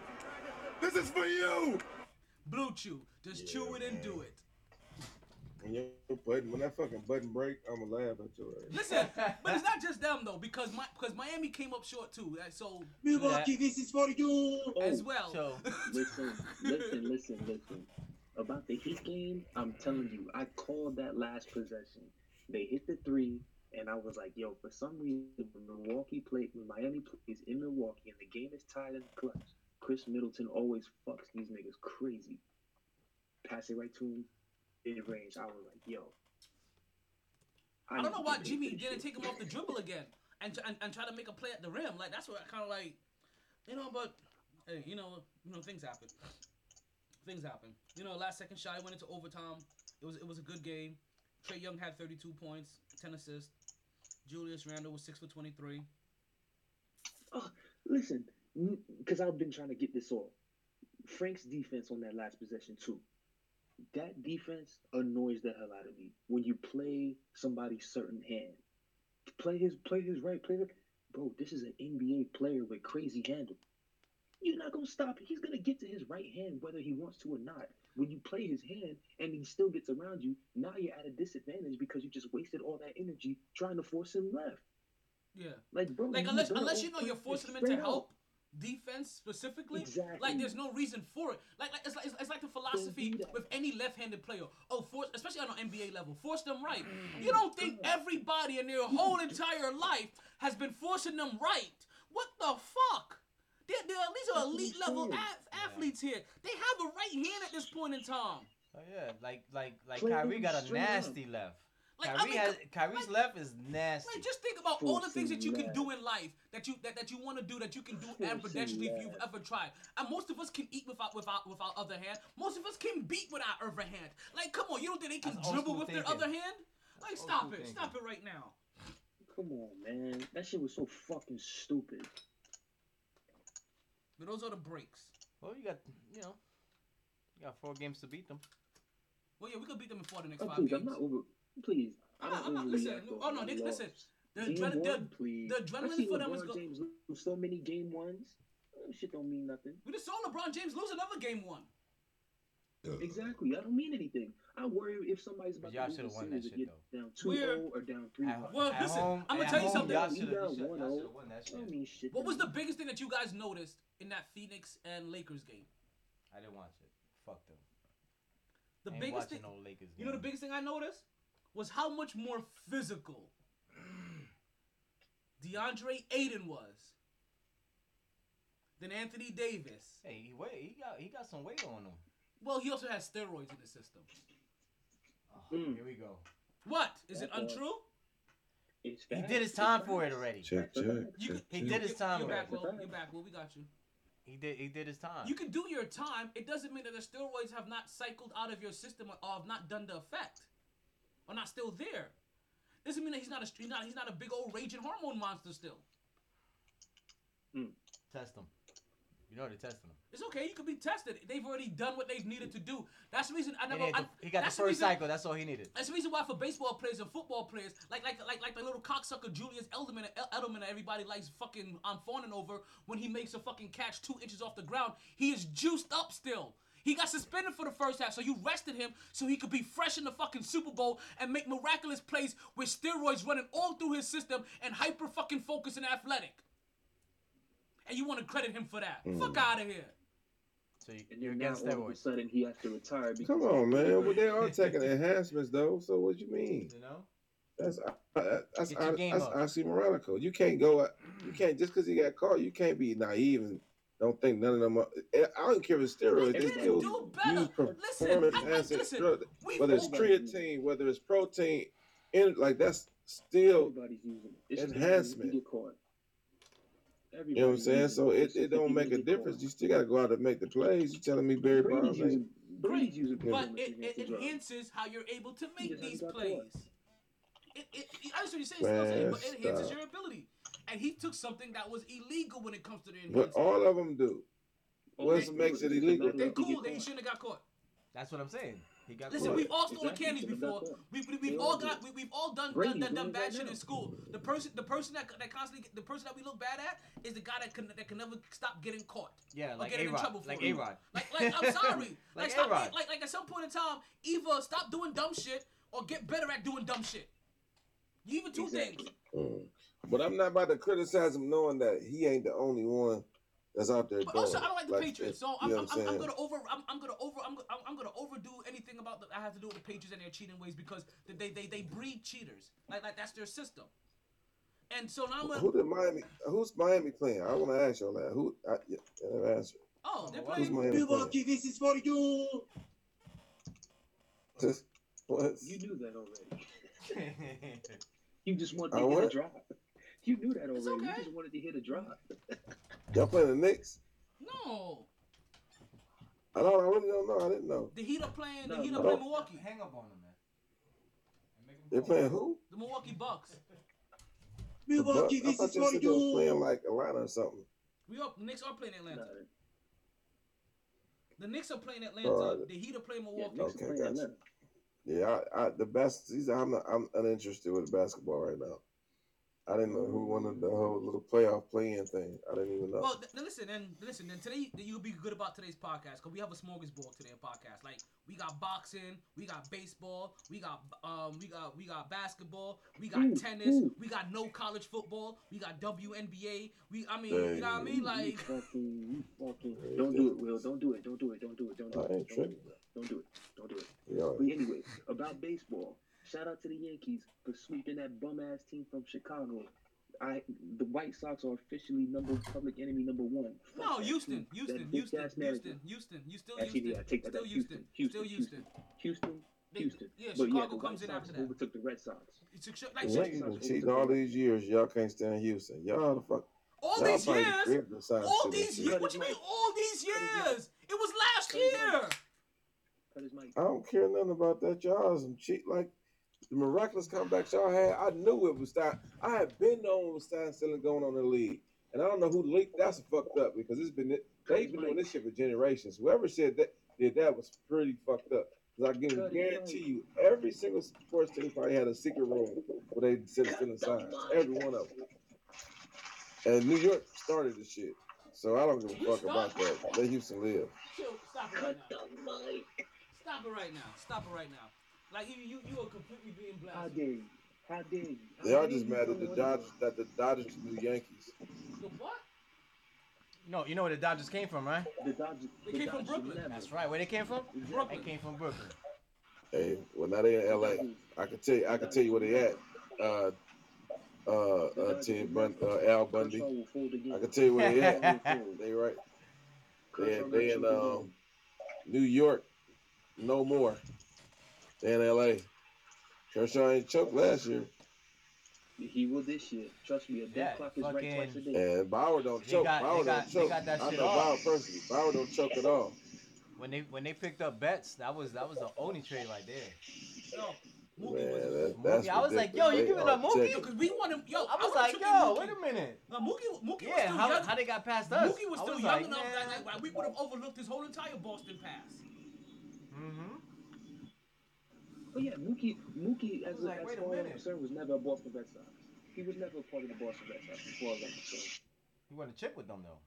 This is for you! Blue Chew. Just chew it and do it. When your button, when that fucking button break, I'ma laugh at your ass. Listen, but it's not just them though, because my because Miami came up short too. So Milwaukee, this is for you. as well. So, Listen, listen, listen, listen. About the Heat game, I'm telling you, I called that last possession. They hit the three, and I was like, yo, for some reason, when Milwaukee play, when Miami plays in Milwaukee and the game is tied in the clutch, Khris Middleton always fucks these niggas crazy. Pass it right to him, mid range. I was like, yo. I don't know why Jimmy didn't take him off the dribble again and, and and try to make a play at the rim. Like that's what I kind of like, you know. But hey, you know, you know, things happen. Things happen. You know, last second shot I went into overtime. It was it was a good game. Trae Young had 32 points, 10 assists. Julius Randle was six for 23. Oh, Listen, because I've been trying to get this off. Frank's defense on that last possession too. That defense annoys the hell out of me. When you play somebody's certain hand, play his play his right, play the bro. This is an NBA player with crazy handle. You're not gonna stop. He's gonna get to his right hand whether he wants to or not. When you play his hand and he still gets around you, now you're at a disadvantage because you just wasted all that energy trying to force him left. Yeah. Like bro, Like unless unless you know you're forcing them into up. help defense specifically, Exactly. like there's no reason for it. Like, like it's like it's, it's like the philosophy with any left-handed player. Oh, force especially on an NBA level, force them right. Mm. You don't think everybody in their whole entire life has been forcing them right? What the fuck? They're, they're, these are elite level saying. ath- athletes here. They have a right hand at this point in time. oh yeah, like like like Play Kyrie got a straight up. nasty left. Like, I mean, has Kyrie's like- left is nasty. Like just think about all the things that you can do in life that you that, that you want to do that you can do Forcing ambidextrously if you've ever tried. And most of us can eat without without with our other hand. Most of us can beat with our other hand. Like come on, you don't think they can That's dribble school with their other hand? Like old stop it, thinking. stop it right now. Come on, man. That shit was so fucking stupid. But those are the breaks. well, you got you know, you got four games to beat them. Well, yeah, we could beat them in four the next Oh, five please, games. I'm not over. Please. I I'm don't not- I'm not- listen, oh, no, a they- listen. The, Game adre- one, the, please. the I adrenaline see for them is LeBron go- James lose so many game ones. That shit don't mean nothing. we just saw LeBron James lose another game one. Exactly. I don't mean anything. I worry if somebody's about y'all to lose should've the won series that shit, get down 2-0 or down 3 At, 0. Well, at listen, home, I'ma at tell you home, something. Y'all should have one, y'all oh. should won that shit. I mean shit. What was the biggest thing that you guys noticed in that Phoenix and Lakers game? I didn't watch it. Fuck them. The Ain't biggest thing, no Lakers you know, the biggest thing I noticed was how much more physical Deandre Ayton was than Anthony Davis. Hey, he wait, he got he got some weight on him. Well, he also has steroids in the system. Oh, Mm. Here we go. What is it untrue? He did his time for it already. Check, check, You check, He check. did his time You're back, already. Will. You're back, Will. We got you. He did he did his time. You can do your time. It doesn't mean that the steroids have not cycled out of your system or have not done the effect, or not still there. Doesn't mean that he's not a he's not he's not a big old raging hormone monster still. Hmm. Test him. You know they're testing him. It's okay. You could be tested. They've already done what they've needed to do. That's the reason I never. I, he got the first reason, cycle. That's all he needed. That's the reason why for baseball players and football players, like like like like the little cocksucker Julius Edelman, Edelman, that everybody likes fucking I'm fawning over when he makes a fucking catch two inches off the ground. He is juiced up still. He got suspended for the first half, so you rested him so he could be fresh in the fucking Super Bowl and make miraculous plays with steroids running all through his system and hyper fucking focus and athletic. And you want to credit him for that? Mm. Fuck out of here. So you, And you're then now against all of a sudden he has to retire because Come on, man. Well, they are taking enhancements though. So what you mean? You know. That's uh, that's Get your uh, game that's oxymoronical. You can't go. You can't just because you got caught. You can't be naive and don't think none of them. Are, eh, I don't care if it's steroids. They They can still do better. use Listen, performance I- I- listen, drugs. we Whether it's all- creatine, whether it's protein, in like that's still. everybody's using it. It's just Enhancement. You. You know what I'm saying? So it, it don't make a difference. You still got to go out and make the plays. You're telling me Barry Brady's Bonds ain't? using, Brady's using But performance it, it enhances how you're able to make these plays. It, it, it, I understand what you're saying, still saying, but it enhances your ability. And he took something that was illegal when it comes to the But all of them do. All What's makes it illegal? They're cool. get That he caught. shouldn't have got caught. That's what I'm saying. He got Listen, caught. we've all stolen Exactly, candies before. We, we, we've all all got we, we've all done done, done, done bad shit now. in school. The person the person that, that constantly the person that we look bad at is the guy that can that can never stop getting caught. Yeah, or like getting A in trouble Rod. for Like. A Rod. Like, like I'm sorry. like, Like stop, like, like at some point in time, either stop doing dumb shit or get better at doing dumb shit. You even two Exactly. things. Mm. But I'm not about to criticize him knowing that he ain't the only one that's out there But doing also, I don't like the Patriots, so I'm, know I'm, I'm, I'm gonna over, I'm, I'm gonna over, I'm, I'm, I'm gonna overdo anything about that I have to do with the Patriots and their cheating ways because they, they, they breed cheaters. Like, like that's their system. And so now I'm gonna, Who did Miami? Who's Miami playing? I want to ask y'all that. Who? I, yeah, I never answered. oh, they're Who's playing. Miami playing? this is for you. what? You knew that already. You just want I to hit what? a drop. You knew that already. It's You just wanted to hear the drop. Y'all playing the Knicks? No, I don't. I really don't know. I didn't know. the Heat are playing. The No, Heat no. are playing Milwaukee. Hang up on him, man. And make They're playing who? The Milwaukee Bucks. The Milwaukee, I this thought is you for said they was you. playing like Atlanta or something. We are. The Knicks are playing Atlanta. Nah, The Knicks are playing Atlanta. Oh, the Heat are playing Milwaukee. Knicks are Okay, playing gotcha. Atlanta. Yeah, I, I the best. These I'm not, I'm uninterested with basketball right now. I didn't know who won the, the whole little playoff play-in thing. I didn't even know. Well, th- th- listen, and listen, and today you'll be good about today's podcast because we have a smorgasbord today podcast. Like we got boxing, we got baseball, we got um, we got we got basketball, we got Ooh, tennis, ooh. we got no college football, we got WNBA. We, I mean, Dang. you know what I mean? Like, fucking, fucking. Don't do it, Will. Don't do it. Don't do it. Don't do it. Don't do it. Don't do it. Don't do it. Don't do it. Yeah. But anyway, about baseball. Shout out to the Yankees for sweeping that bum ass team from Chicago. I the White Sox are officially number public enemy number one. Fuck no, that Houston, team. Houston, That Houston. Houston, Houston. You still Actually, Houston, yeah, I take that still back. Houston, Houston, still Houston, Houston. Houston, They- Houston. yeah, but yeah, Chicago the comes White in Sox after that. overtook the Red Sox. It's a- like, The shit, Yankees been cheating all these years. Y'all can't stand Houston. Y'all the fuck. all y'all these years, the all these years. What you mean, all these years? It was last year. Cut his mic. I don't care nothing about that. Y'all some cheat like the miraculous comebacks y'all had. I knew it was start. I had been it was starting still going on in the league, and I don't know who leaked. That's fucked up because it's been they've been doing this shit for generations. Whoever said that did that was pretty fucked up. Because I can guarantee you, every single sports team probably had a secret room where they sit stealing signs. Every one of them. And New York started the shit. So I don't give a fuck about that. Let Houston live. Chill, stop it right now. the mic. Stop it right now. Stop it right now. Like you, you, you are completely being How blasted. dare you? How dare you? How They are just you mad at the Dodgers that the Dodgers are the Yankees. The what? No, you know where the Dodgers came from, right? The Dodgers. They the came from Brooklyn. never- That's right. Where they came from? Exactly. They came from Brooklyn. Hey, well now they in LA. I can tell you I can tell you where they at. Uh uh uh Ted Bun uh Al Bundy. Kershaw will fold again. I can tell you where they at. Kershaw will. They right. They Kershaw they in um New York. No more. They in LA. Kershaw ain't choked last year. He will this year. Trust me, a dead Yeah, clock is right twice a day. And Bauer don't choke. got- Bauer got- don't they choke. got that I shit know off. Bauer personally. Bauer don't choke at all. When they when they picked up Betts, that was that was the only trade right there. No, Mookie Man, was. that, that's I was like, yo, you They giving are up Mookie? Cause we want him. Yo, I was would've like, yo, Mookie. wait a minute. Now, Mookie, Mookie was Yeah, still how, young. how they got past us? Mookie was I still was young like, enough that, man. that we would have overlooked his whole entire Boston pass. Mm-hmm. But yeah, Mookie, Mookie, as, like, as a far as I'm concerned, was never a Boston Red Sox. He was never a part of the Boston Red Sox, as far as I'm concerned. He won a chip with them though.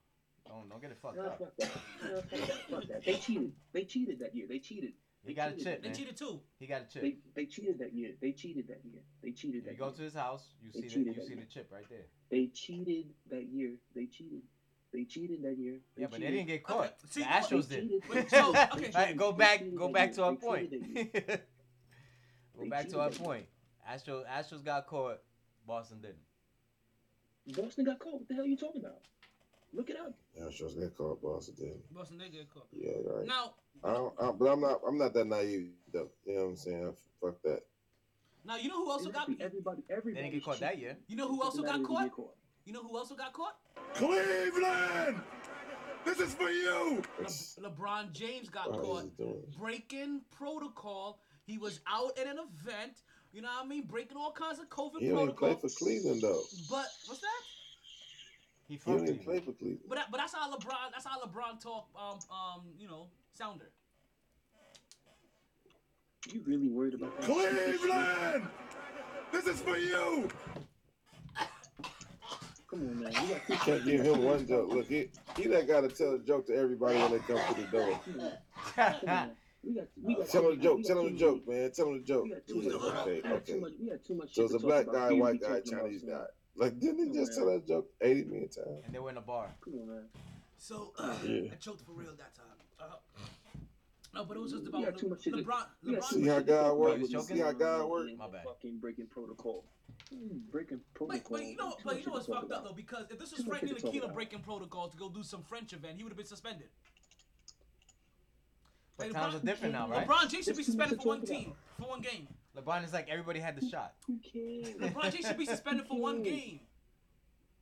Don't don't get it fucked No, up. fuck that. No, fuck that. Fuck that. They cheated. They cheated that year. They cheated. He got a cheated. chip, They cheated too. He got a chip. They they cheated that year. They cheated that year. They cheated that you go year. to his house, you They see the you see year. the chip right there. They cheated that year. They cheated. They cheated that year. They Yeah, but they didn't get caught. See, the Astros did. Wait, so, okay. Right, go back, go back to our They point. cheated that go back to our point. Astros, Astros got caught. Boston didn't. Boston got caught. What the hell are you talking about? Look it up. Astros sure, get caught, Boston didn't. Boston did get caught. Yeah, right. Now, I don't, I, but I'm not. I'm not that naive, though. You know what I'm saying? Fuck that. now you know who also got. Exactly. Everybody, They everybody. didn't get caught that year. You know who also got matter if you caught? You know who also got caught? Cleveland! This is for you! Le- LeBron James got why caught breaking protocol. He was out at an event. You know what I mean? Breaking all kinds of COVID He don't even play for Cleveland though. But what's that? He He from don't even play for Cleveland. But that, but that's how LeBron. That's how LeBron talk. Um um you know sounder. You really worried about that? Cleveland! This is for you! Come on, man. You got You can't give him one joke. Look, he he that got to tell a joke to everybody when they come to the door. Come on. Come on. We got, we got Tell him the joke. Tell him too the joke, man. Tell him the joke. We got too much. Okay, we got okay. too much. We got too much. So shit it's a black guy, white guy, Chinese guy. Like, didn't he just tell man. that joke 80 million times? and they were in a bar. Come on, man. So uh, Yeah. I choked for real that time. Uh, no, but it was just We about got too much shit to- LeBron. LeBron. See how God talk work? about with You this see how God works. My bad. Fucking breaking protocol. Mm, Breaking But, protocol. but you know, Too but you know what's fucked up about. though? Because if this was Too much Frank shit Ntilikina breaking protocol to go do some French event, he would have been suspended. But Like, times are different now, right? LeBron James should be There's too much suspended for one team, for one game. LeBron is like everybody had the shot. Who cares? LeBron James should be suspended for one game.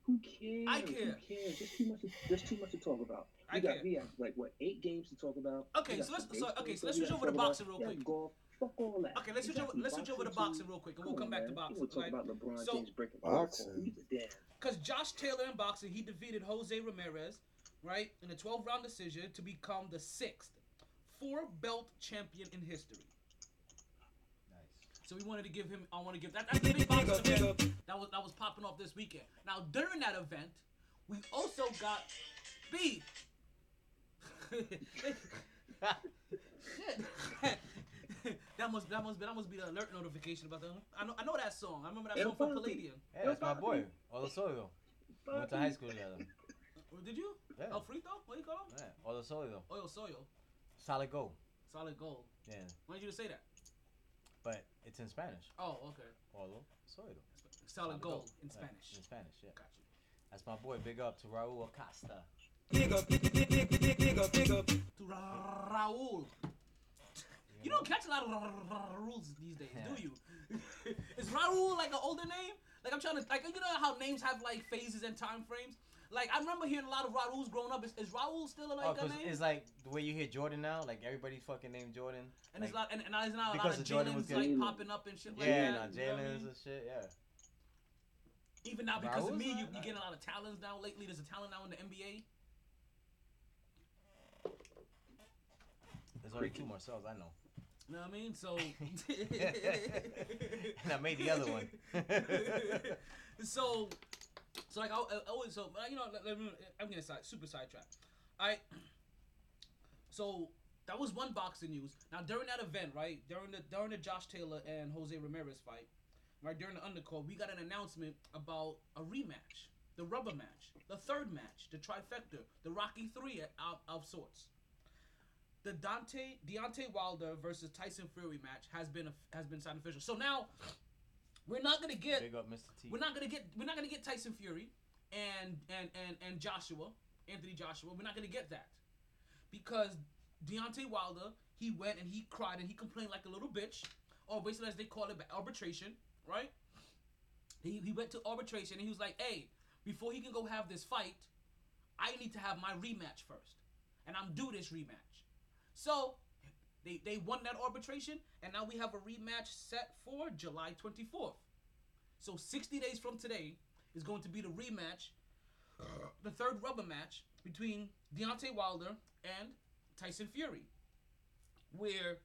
Who cares? I care. Who cares? There's too much. To, there's too much to talk about. I We got, care. we have like what eight games to talk about. Okay, so let's- so- okay, so let's switch over to talk about- boxing real we got quick. Golf. Fuck all that. Okay, let's switch over. Let's switch over to Boxing, boxing too. real quick, and we'll come back to boxing. wanna talk right? about LeBron So- James breaking? Boxing. Who gives a damn? Because Josh Taylor in boxing, he defeated Jose Ramirez, right, in a 12 round decision to become the sixth four belt champion in history. Nice. So we wanted to give him. I want to give that. That's the big boxing event that was that was popping off this weekend. Now during that event, we also got B. Shit. that must that must be that must be the alert notification about that. I know I know that song. I remember that song from Palladium. Yeah, that's my boy. Olasoyo. We went to high school together. Did you? Yeah. El Frito? What do you call him? Yeah, Olasoyo. Oil Soyo. Solid gold. Solid gold. Yeah, Why did you say that? but it's in Spanish. Oh, okay. Olasoyo. Solid gold in Yeah, Spanish. In Spanish, yeah. Got you. That's my boy. Big up to Raul Acosta. Big up, big, big, big, big, big up, big up To Ra- Raul. You don't catch a lot of Ra- Ra- Raúls these days, do you? Is Raul like an older name? Like I'm trying to like you know how names have like phases and time frames. Like I remember hearing a lot of Raúls growing up. Is, is Raul still a like Oh, a name? it's like the way you hear Jordan now. Like everybody's fucking named Jordan. and like, it's not and, and there's not a lot of of Jordan was Jalen's like popping up and shit like yeah, that. nah, you know I Jalen's mean? and shit. Yeah. Even now because of me, you, you getting a lot of talents now. Lately, there's a talent now in the NBA. There's only two more cells I know. You know what I mean? So. And I made the other one. so, so like I, I always so you know I'm getting side, super sidetracked. I so that was one boxing news. Now during that event, right during the during the Josh Taylor and Jose Ramirez fight, right during the undercard, we got an announcement about a rematch, the rubber match, the third match, the trifecta, the Rocky Three of, of sorts. The Dante Deontay Wilder versus Tyson Fury match has been has been signed official. So now we're not gonna get Big up Mr. T. we're not gonna get we're not gonna get Tyson Fury and and and and Joshua Anthony Joshua. We're not gonna get that because Deontay Wilder he went and he cried and he complained like a little bitch, or basically as they call it arbitration, right? He he went to arbitration and he was like, hey, before he can go have this fight, I need to have my rematch first, and I'm due this rematch. So They they won that arbitration, and now we have a rematch set for July 24th. So 60 days from today is going to be the rematch, the third rubber match between Deontay Wilder and Tyson Fury, where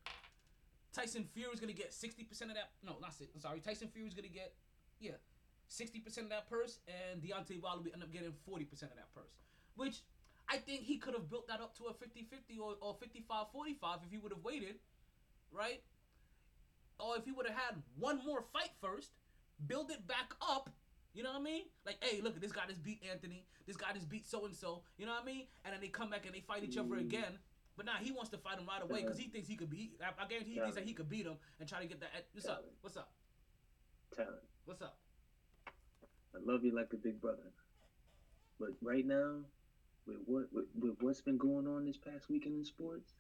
Tyson Fury is gonna get 60% of that. No, not six. I'm sorry. Tyson Fury is gonna get, yeah, 60% of that purse, and Deontay Wilder will end up getting 40% of that purse. Which I think he could have built that up to a 50-50 or, or 55-45 if he would have waited, right? Or if he would have had one more fight first, build it back up. You know what I mean? Like, hey, look, this guy just beat Anthony. This guy just beat so and so. You know what I mean? And then they come back and they fight each other mm. again. But now he wants to fight him right away because he thinks he could beat. I, I guarantee he thinks that he could beat him and try to get that. Eh, what's up? What's up? Talent. What's up? I love you like a big brother. But right now, with what with, with what's been going on this past weekend in sports,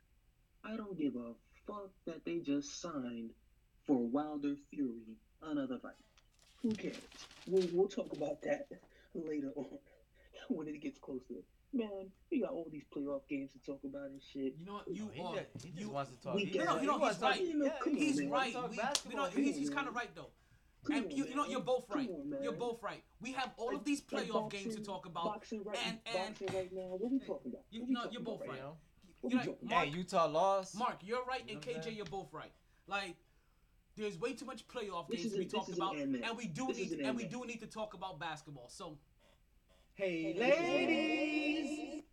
I don't give a fuck that they just signed for Wilder Fury another fight. Who cares? We'll we'll talk about that later on when it gets closer. Man, we got all these playoff games to talk about and shit. You know what? You he, are. just, he just you, wants to talk. we he get no, you know, he's right. Yeah, come he on, he's just man. wants right. to talk We, know, he's, he's kind of right though. Come and on, you, you know, you're both right. on, you're both right. We have all of Like- these like playoff games to talk about. Boxing right, and- and- boxing right now. What we talking about? You- What we no, you're both right right. You What You we know, Mark, Hey, Utah lost. Mark, you're right, You and know what I'm KJ, saying? you're both right. Like, there's way too much playoff This games to be talked is an about, and we do This need an and we do need to talk about basketball. So, Hey, ladies!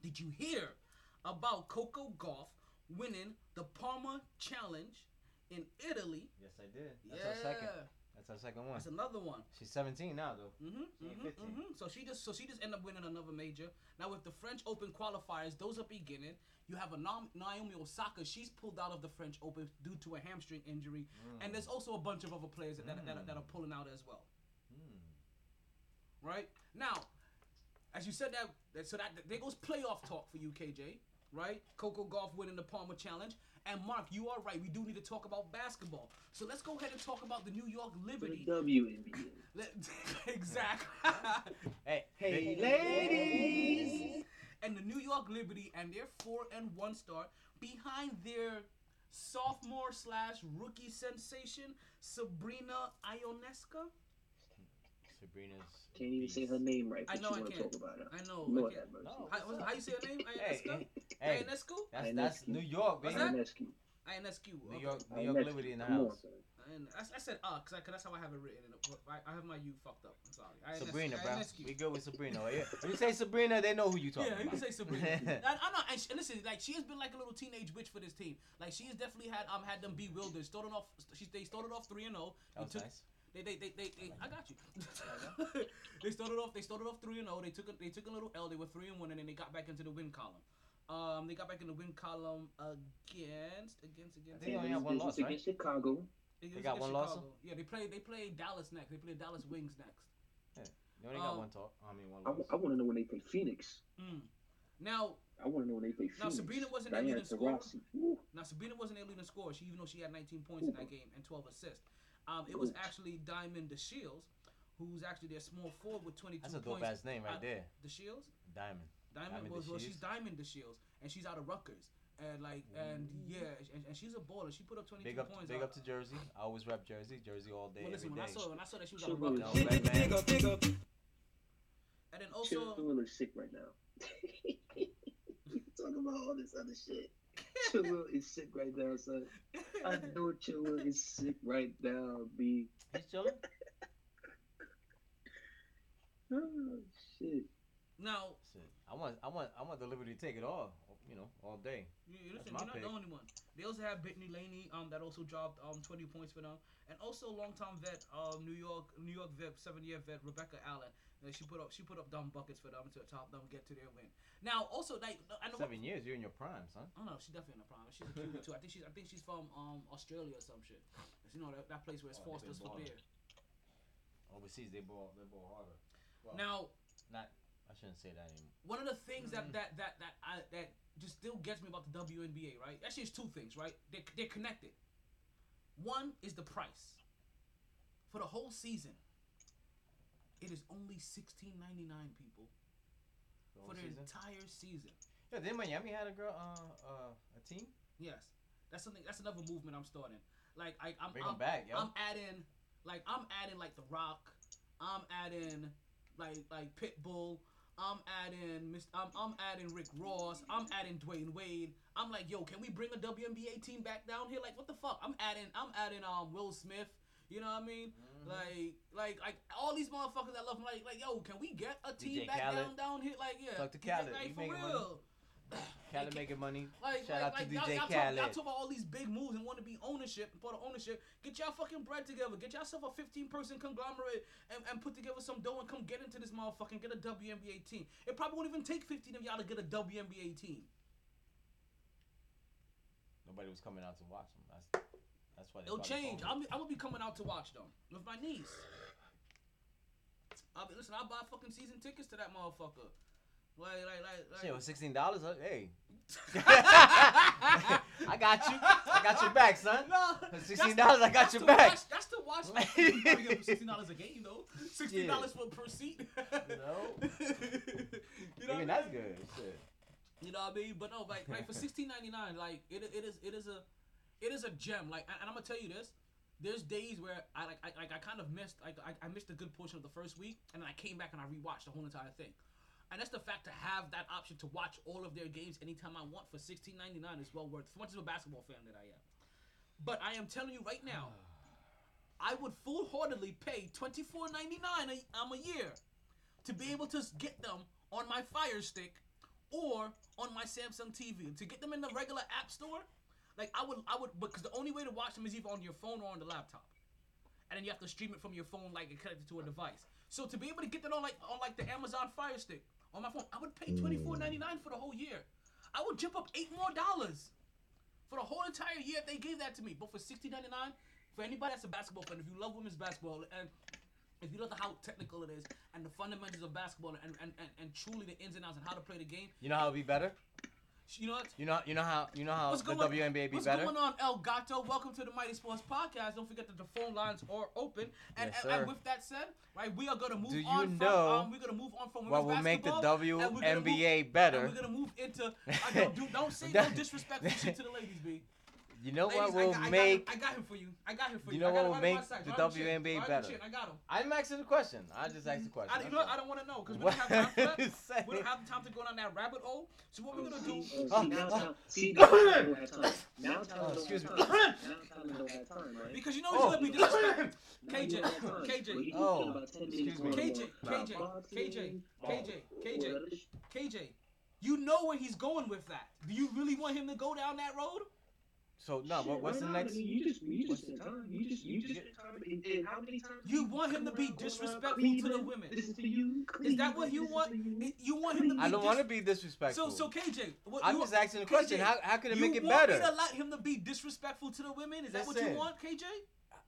did you hear about Coco Gauff winning the Parma Challenge in Italy? Yes, I did. That's yeah, our second. That's our second one. that's another one. She's 17 now, though. Mm-hmm, She mm-hmm, 15. mm-hmm. So she just so she just ended up winning another major. Now with the French Open qualifiers, those are beginning. You have a Naomi Osaka. She's pulled out of the French Open due to a hamstring injury, and there's also a bunch of other players that, that, that, are- that are pulling out as well. Hmm. Right now, as you said that, that so that there goes playoff talk for you, KJ. Right? Coco Gauff winning the Palmer Challenge. And Mark, you are right. We do need to talk about basketball. So let's go ahead and talk about the New York For the Liberty. WNBA. Let, exactly. Hey, Hey, ladies! and the New York Liberty and their four and one start behind their sophomore slash rookie sensation Sabrina Ionescu. Sabrina's. Can't even say her name right. I know you I can't. About her. I know. Lord I can't- No. How, what's- how you say her name? Hey, Ionescu. hey, hey, Ionescu. that's, that's Ionescu. New York, baby. that? Ionescu. Ionescu. New. York, New York Liberty in the house. And I, I said uh, cause, I, cause that's how I have it written. In the, I, I have my U fucked up. I'm sorry. Ionescu- Sabrina, bro. We good with Sabrina. right? If you say Sabrina, they know who you talking Yeah, you about. can say Sabrina. I, I'm not. And, she, listen, like she has been like a little teenage witch for this team. Like she has definitely had um had them bewildered. Started off, she they started off three and zero. That was took, nice. They, they, they, they, they, I got you. they started off. They started off three and zero. They took a, they took a little L. They were three and one, and then they got back into the win column. Um, they got back in the win column against against against. They only have one loss, right? against Chicago. against- got against one loss? Yeah, they play. They play Dallas next. They play Dallas Wings next. You only got Um, one talk. I mean, one I, loss. want to know when they play Phoenix. Mm. Now, I want to know when they play Now, Phoenix. Sabrina wasn't their Diana leading scorer. Now Sabrina wasn't their leading scorer. She even though she had 19 points in that game and 12 assists. Um, it was actually Diamond DeShields, who's actually their small forward with 22 That's a dope points. ass name right there. DeShields, Diamond. Diamond, Diamond was well, she's DeShields. Diamond DeShields, and she's out of Rutgers. And like, and yeah, and, and she's a baller. She put up 22 Big up, points. big out- up to Jersey. I always rep Jersey. Jersey all day, Well, listen, every when I saw when I saw that she was out Chill of with Rutgers, No, red man. and then also Chill is sick right now. you can talk about all this other shit. Chill is sick right now, son. I know Chill is sick right now, B. He's chilling. Oh shit. now Shit. I want, I want, I want the Liberty to take it all. You know, all day. You, you listen, you're not pick. the only one. They also have Brittany Laney, um, that also dropped um 20 points for them, and also longtime vet, um, New York, New York vet, seven year vet Rebecca Allen. Uh, she put up, she put up dumb buckets for them to top them get to their win. Now, also like, I know. Seven years, you're in your prime, son. I don't know. She's definitely in the prime. She's a cutie too. I think she's. I think she's from um Australia or some shit. You know that, that place where it's Oh, Foster's for beer. Overseas, they ball, they ball harder. Well, Now, not. I shouldn't say that anymore. one of the things that that that that I, that just still gets me about the WNBA, right? Actually, it's two things, right? They're, they're connected. One is the price. For the whole season, it is only sixteen ninety nine, people, The for the season. entire season. Yeah, then Miami had a girl, uh, uh, a team. Yes, That's something. That's another movement I'm starting. Like I, I'm, Bring I'm, back, yo. I'm adding, like I'm adding like The Rock. I'm adding like like Pitbull. I'm adding Mr. I'm, I'm adding Rick Ross. I'm adding Dwyane Wade. I'm like, yo, can we bring a WNBA team back down here? Like, what the fuck? I'm adding I'm adding um Will Smith. You know what I mean? Mm-hmm. Like, like, like all these motherfuckers that love him. Like, like, yo, can we get a team DJ back Khaled. down down here? Like, yeah, Talk to Khaled. Like, for making money. Real. Khaled making money. Like, Shout like, out to like, y'all, DJ y'all, talk, y'all Khaled. talk about all these big moves and want to be ownership, part of ownership. Get y'all fucking bread together. Get yourself a 15 person conglomerate and, and put together some dough and come get into this motherfucking get a WNBA team. It probably won't even take 15 of y'all to get a WNBA team. Nobody was coming out to watch them. That's that's why they It'll change. I'm, I'm gonna be coming out to watch them with my niece. I'll be, listen, I'll buy fucking season tickets to that motherfucker. Like, like, like, like. Shit, with sixteen dollars, hey. I got you. I got your back, son. No, For $16, I got your back. Watch, that's to watch. Sixteen dollars a game though. Sixteen dollars for per seat. You know? you know I that's good. Shit. You know what I mean? But no, like, like for sixteen ninety nine, like it, it is, it is a, it is a gem. Like, and, and I'm gonna tell you this. There's days where I like, I, like, I kind of missed, like, I, I missed a good portion of the first week, and then I came back and I rewatched the whole entire thing. And that's the fact to have that option to watch all of their games anytime I want for sixteen ninety nine is well worth. As much as a basketball fan that I am, but I am telling you right now, I would full heartedly pay twenty four ninety nine um, a year to be able to get them on my Fire Stick or on my Samsung TV. To get them in the regular app store, like I would, I would, because the only way to watch them is either on your phone or on the laptop, and then you have to stream it from your phone, like connected to a device. So to be able to get that on like on like the Amazon Fire Stick on my phone, I would pay hmm. twenty four ninety nine for the whole year. I would jump up eight more dollars for the whole entire year if they gave that to me. But for sixteen ninety nine, for anybody that's a basketball fan, if you love women's basketball and if you love the how technical it is and the fundamentals of basketball and, and, and, and truly the ins and outs and how to play the game, You know how it'd be better? You know what? You know you know how you know how What's the going, WNBA be what's better? going on, El Gato? Welcome to the MyT Sports Podcast. Don't forget that the phone lines are open. And, Yes, and, and with that said, right, we are gonna move Do you on know from um, we're gonna move on from What will make the basketball, and we're gonna move- WNBA better? And we're gonna move into I don't, do, don't say no disrespectful shit to the ladies, B. You know Ladies, what will I got, make I got, him, I got him for you. I got him for You you. know I got what will right make on my side. the Right on chin. WNBA better? chin. I got him. I'm asking the question. I just asked the question. I, you know, what? I don't want to know because we don't have time for that. We don't have time to go down that rabbit hole. So what we're gonna do? Oh, see, oh, oh, oh, see, now, oh. time, see, now time don't have time. Now time Oh, don't excuse have me. time. Now time don't have time, right? Because you know he's Oh. gonna be disrespectful. Now KJ, you don't have time. KJ. Well, you can Oh, spend about 10 minutes excuse me. going KJ, on about KJ, boxing, KJ, oh, KJ, KJ, all that sh- KJ. You know where he's going with that. Do you really want him to go down that road? So no, Shit, what, what's the next? I mean, you just, you just time. You just, you just time. And, and how many times? You want him to be disrespectful to the women. This is for you. Is that what you want? this is for you. You want him to be? I don't dis- want to be disrespectful. So, so KJ, what, I'm you, just asking the KJ, question. How how can it make it want better? me to let him to be disrespectful to the women? Is that what you want, KJ?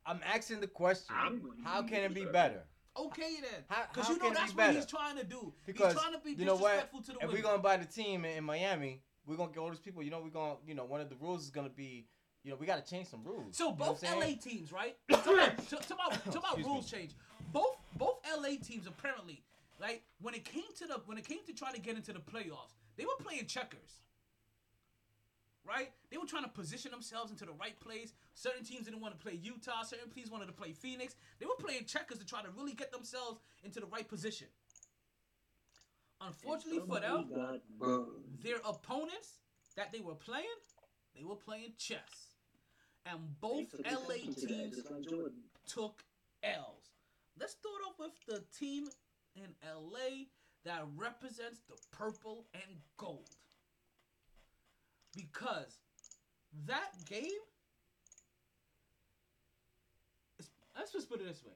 I'm asking the question. How can it be better? Okay then, How- because you know that's be what he's trying to do. Because he's trying to be you know what? to the If women. we're gonna buy the team in, in Miami, we're gonna get all these people. You know, we're gonna, you know, one of the rules is gonna be, you know, we gotta change some rules. So You know both LA teams, right? Talk about, talk about, talk about rules me. change. Both both LA teams apparently, like when it came to the when it came to trying to get into the playoffs, they were playing checkers. Right? They were trying to position themselves into the right place. Certain teams didn't want to play Utah. Certain teams wanted to play Phoenix. They were playing checkers to try to really get themselves into the right position. Unfortunately for them, Somebody got burned. their opponents that they were playing, they were playing chess. And both LA exception to that, teams took L's. Let's start off with the team in LA that represents the purple and gold. Because that game, is- let's just put it this way.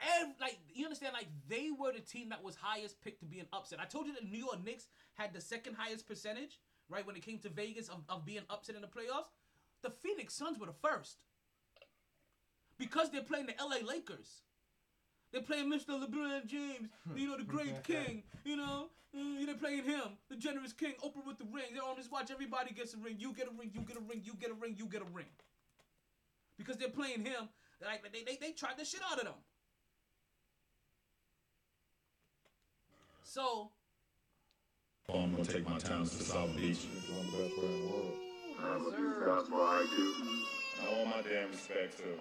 And like you understand, like they were the team that was highest picked to be an upset. I told you that New York Knicks had the second highest percentage, right, when it came to Vegas of, of being upset in the playoffs. The Phoenix Suns were the first. Because they're playing the LA Lakers. They're playing Mr. LeBron James, you know, the great king, you know. Mm, they're playing him, the generous king, Oprah with the ring. They're on this watch, everybody gets a ring. You get a ring, you get a ring, you get a ring, you get a ring. Because they're playing him, like they, they, they tried the shit out of them. So, Oh, I'm gonna take my talents to South Beach. He's one of the best player in the world. That's what I do. I want my damn respect too.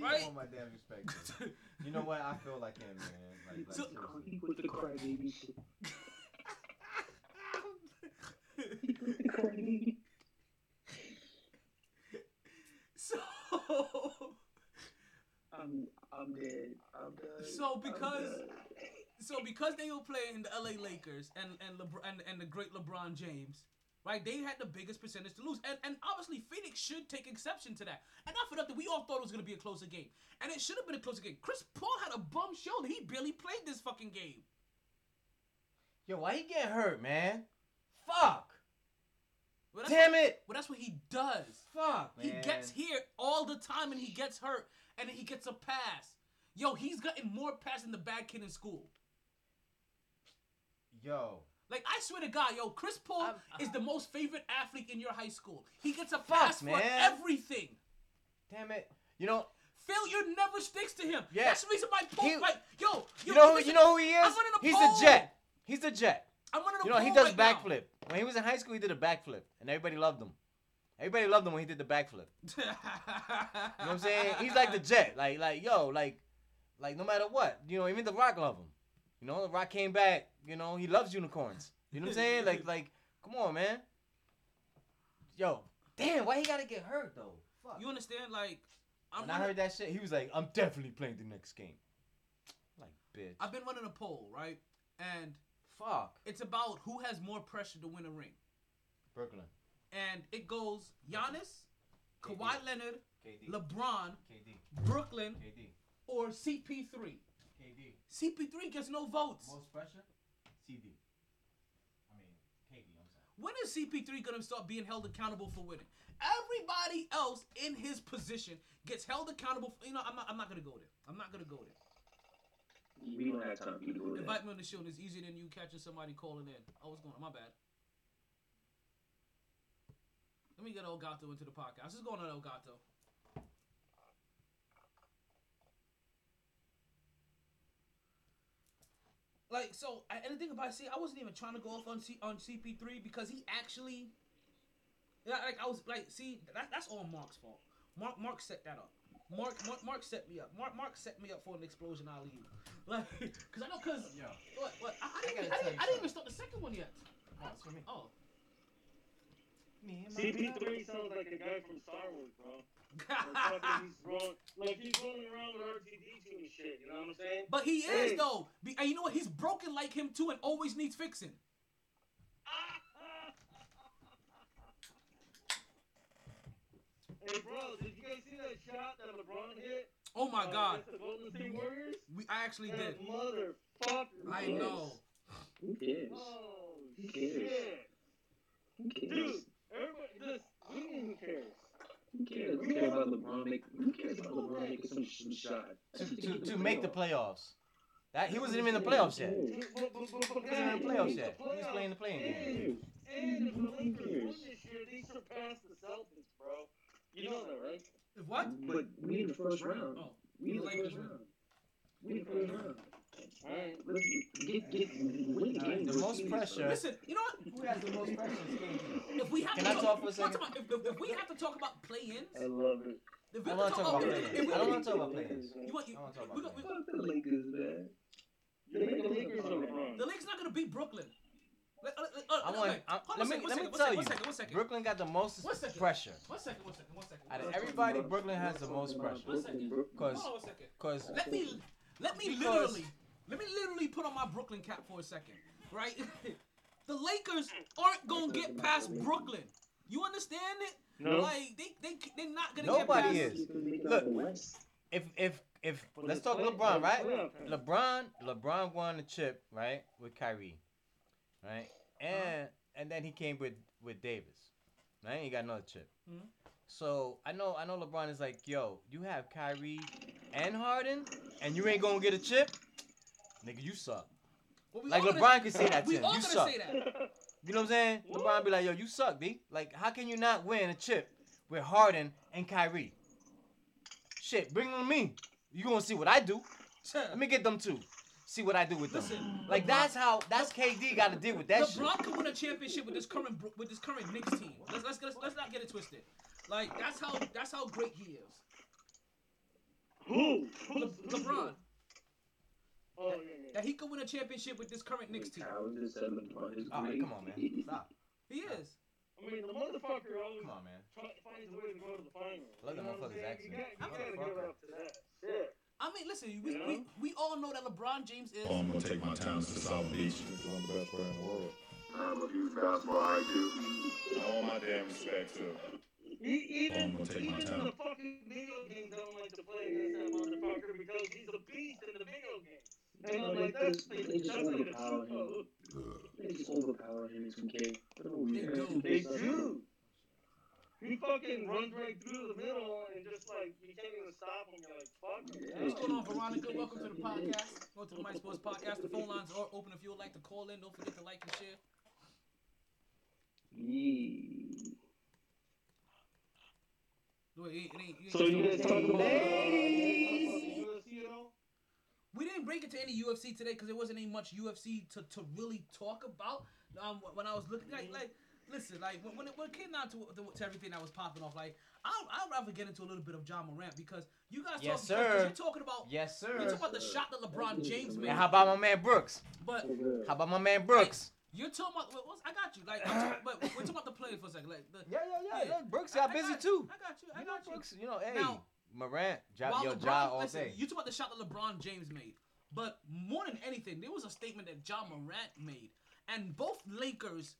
Right? I want my damn respect. too. you know what? I feel like him, man. Like, like So- seriously. With the crybaby shit. With so, I'm I'm dead. I'm dead. So I'm because- done. So because they were playing the LA Lakers and and LeBron and, and the great LeBron James, right? They had the biggest percentage to lose, and and obviously Phoenix should take exception to that. And not for nothing, we all thought it was gonna be a closer game, and it should have been a closer game. Chris Paul had a bum shoulder; he barely played this fucking game. Yo, why he get hurt, man? Fuck. Well, Damn what, it. Well, that's what he does. Fuck, He gets here all the time, and he gets hurt, and he gets a pass. Yo, he's gotten more passes than the bad kid in school. Yo. Like I swear to God, yo, Chris Paul I'm- is the uh, most favorite athlete in your high school. He gets a Fuck, pass for man. everything. Damn it. You know, Failure never sticks to him. Yeah. That's the reason why Paul, He- like, yo, you know, who, you know who he I'm is? running a He's poll. the Jet. He's the Jet. I'm running a You know, he does right now. backflip. When he was in high school, he did a backflip, and everybody loved him. Everybody loved him when he did the backflip. You know what I'm saying? He's like the Jet. Like, like, yo, like, like no matter what, you know, even the Rock love him. You know, the Rock came back. You know, he loves unicorns. You know what I'm saying? Like, like, come on, man. Yo, damn, why he gotta get hurt though? Fuck. you understand? Like, I'm when I heard that shit, he was like, "I'm definitely playing the next game." Like, bitch. I've been running a poll, right? And Fuck. it's about who has more pressure to win a ring. Brooklyn. And it goes Giannis, Kawhi KD. Leonard, KD. LeBron, KD. Brooklyn, KD. or CP3. KD. CP3 gets no votes. Most pressure? CD. I mean, KD, I'm sorry. When is CP3 gonna start being held accountable for winning? Everybody else in his position gets held accountable. For, you know, I'm not. I'm not gonna go there. I'm not gonna go there. We don't have time for to go there. Invite me on the show. and It's easier than you catching somebody calling in. Oh, what's going on? My bad. Let me get Elgato into the podcast. What's going on, Elgato? Like so, I- and the thing about it, see, I wasn't even trying to go off on C, on CP3 because he actually, yeah, like I was like, see, that, that's all Mark's fault. Mark Mark set that up. Mark Mark, Mark set me up. Mark Mark set me up for an explosion alley oop. Like, cause I know, cause yeah. what what I, I, I didn't, even- I, didn't, I didn't even start the second one yet. Oh, it's for me. Oh, Me CP3 sounds like a guy from Star Wars, bro. Like, he's rolling, like he's rolling around with R2D2 and shit. You know what I'm saying? but he is Hey. though. Be, and you know what? He's broken like him too, and always needs fixing. Hey, bro, did you guys see that shot that LeBron hit? Oh my uh, God, the Golden State Warriors? we I actually did. That motherfucker. I Yes. know. Who cares? Oh, Who cares? shit. Who cares? Dude, everybody, just, who cares? Who cares? Who cares about LeBron make? Who cares about LeBron making some, some shot? to, to, to make the playoffs. That he wasn't even in the playoffs yet. He wasn't in the playoffs yet. He was playing the playing game. And, and if the Lakers win this year, they surpassed the Celtics, bro. You know that, right? If what? But we in the first round. Oh, We in the first round. We in the first round. Alright. Let's get get win the the most pressure- listen. You know what? Who has the most pressure in this game? If we have Can to I talk for a if, second? If, if, if we have to talk about play-ins, I love it. if we I want to to talk about if- play-ins. I don't want to talk about play-ins. You want you? I wanna talk we about got- we- Fuck the Lakers, man. You make the Lakers or LeBron? The Lakers not gonna beat Brooklyn. Let, let, let, uh, I want. wait, I, let me second, let me tell one you, second, one second. Brooklyn got the most One second. pressure. One second, one second, one second. Out One of second. everybody, Brooklyn has the most pressure. One second. Cause, Hold on one second. cause Let me let me Because- literally let me literally put on my Brooklyn cap for a second, right? the Lakers aren't gonna get past Brooklyn. You understand it? No. Like they they they're not gonna Nobody get past. is. Look, Look. If if if But let's talk play- LeBron, right? LeBron, LeBron won the chip, right, with Kyrie, right, and and then he came with with Davis, right? He got another chip. Mhm. So I know I know LeBron is like, yo, you have Kyrie and Harden, and you ain't gonna get a chip, nigga, you suck. Well, we Like gonna- LeBron can say that to him. You suck. say that. You know what I'm saying? LeBron be like, yo, you suck, B. Like, how can you not win a chip with Harden and Kyrie? Shit, bring them to me. You gonna see what I do. Let me get them two. See what I do with them. Listen, like LeBron- that's how that's KD got to deal with that shit. LeBron could win a championship with this current with this current Knicks team. Let's let's let's, let's not get it twisted. Like that's how that's how great he is. Who? Le- LeBron. Oh, yeah, yeah. That he could win a championship with this current Knicks team. Howard just said LeBron is All right, come on, man. Stop. He is. I mean, the motherfucker always Come on, man. try, finds a way to go to the finals. Let You the I'm motherfucker's saying? You accent. got- You gotta give it up to that. Shit. I mean, listen, we, You we, know? we all know that LeBron James is. Oh, I'm gonna take my talents to South Beach. He's one of the best players in the world. I'm a huge basketball IQ. All my damn respect too. E- Oh, I'm Even, gonna take my even time. the fucking video games don't like to play against that motherfucker because he's a beast in the video game. And I'm like, that's, They that's just overpower him. code. They just overpower him in 2K. They do. They do. He fucking runs right through the middle and just like, you can't even stop him. You're like, fuck him. What's going on, Veronica? Welcome to the podcast. Welcome to the My Sports Podcast. The phone lines are open if you would like to call in. Don't forget to like and share. Yeah. Wait, it ain't- it ain't- it So you guys talking about uh, Ladies. UFC at all? We didn't break it to any UFC today because there wasn't any much UFC to, to really talk about. Um, when I was looking, like, like listen, like when when it, when it came down to, to, to everything that was popping off, like I'll, I'd rather get into a little bit of Ja Morant because you guys Yes, talk, sir. you're talking about Yes, sir you're talking about the shot that LeBron James made. And how about my man Brooks? but How about my man Brooks? you're talking about what's, I got you. Like, talking, but we're talking about the players for a second. Like, the, Yeah, yeah, yeah. Yeah. Brooks I- got I busy got- too. I got you. I You know got you. Brooks. You know, hey, Now, Morant, job While yo, LeBron, job all listen, day. You talk about the shot that LeBron James made, but more than anything, there was a statement that Ja Morant made, and both Lakers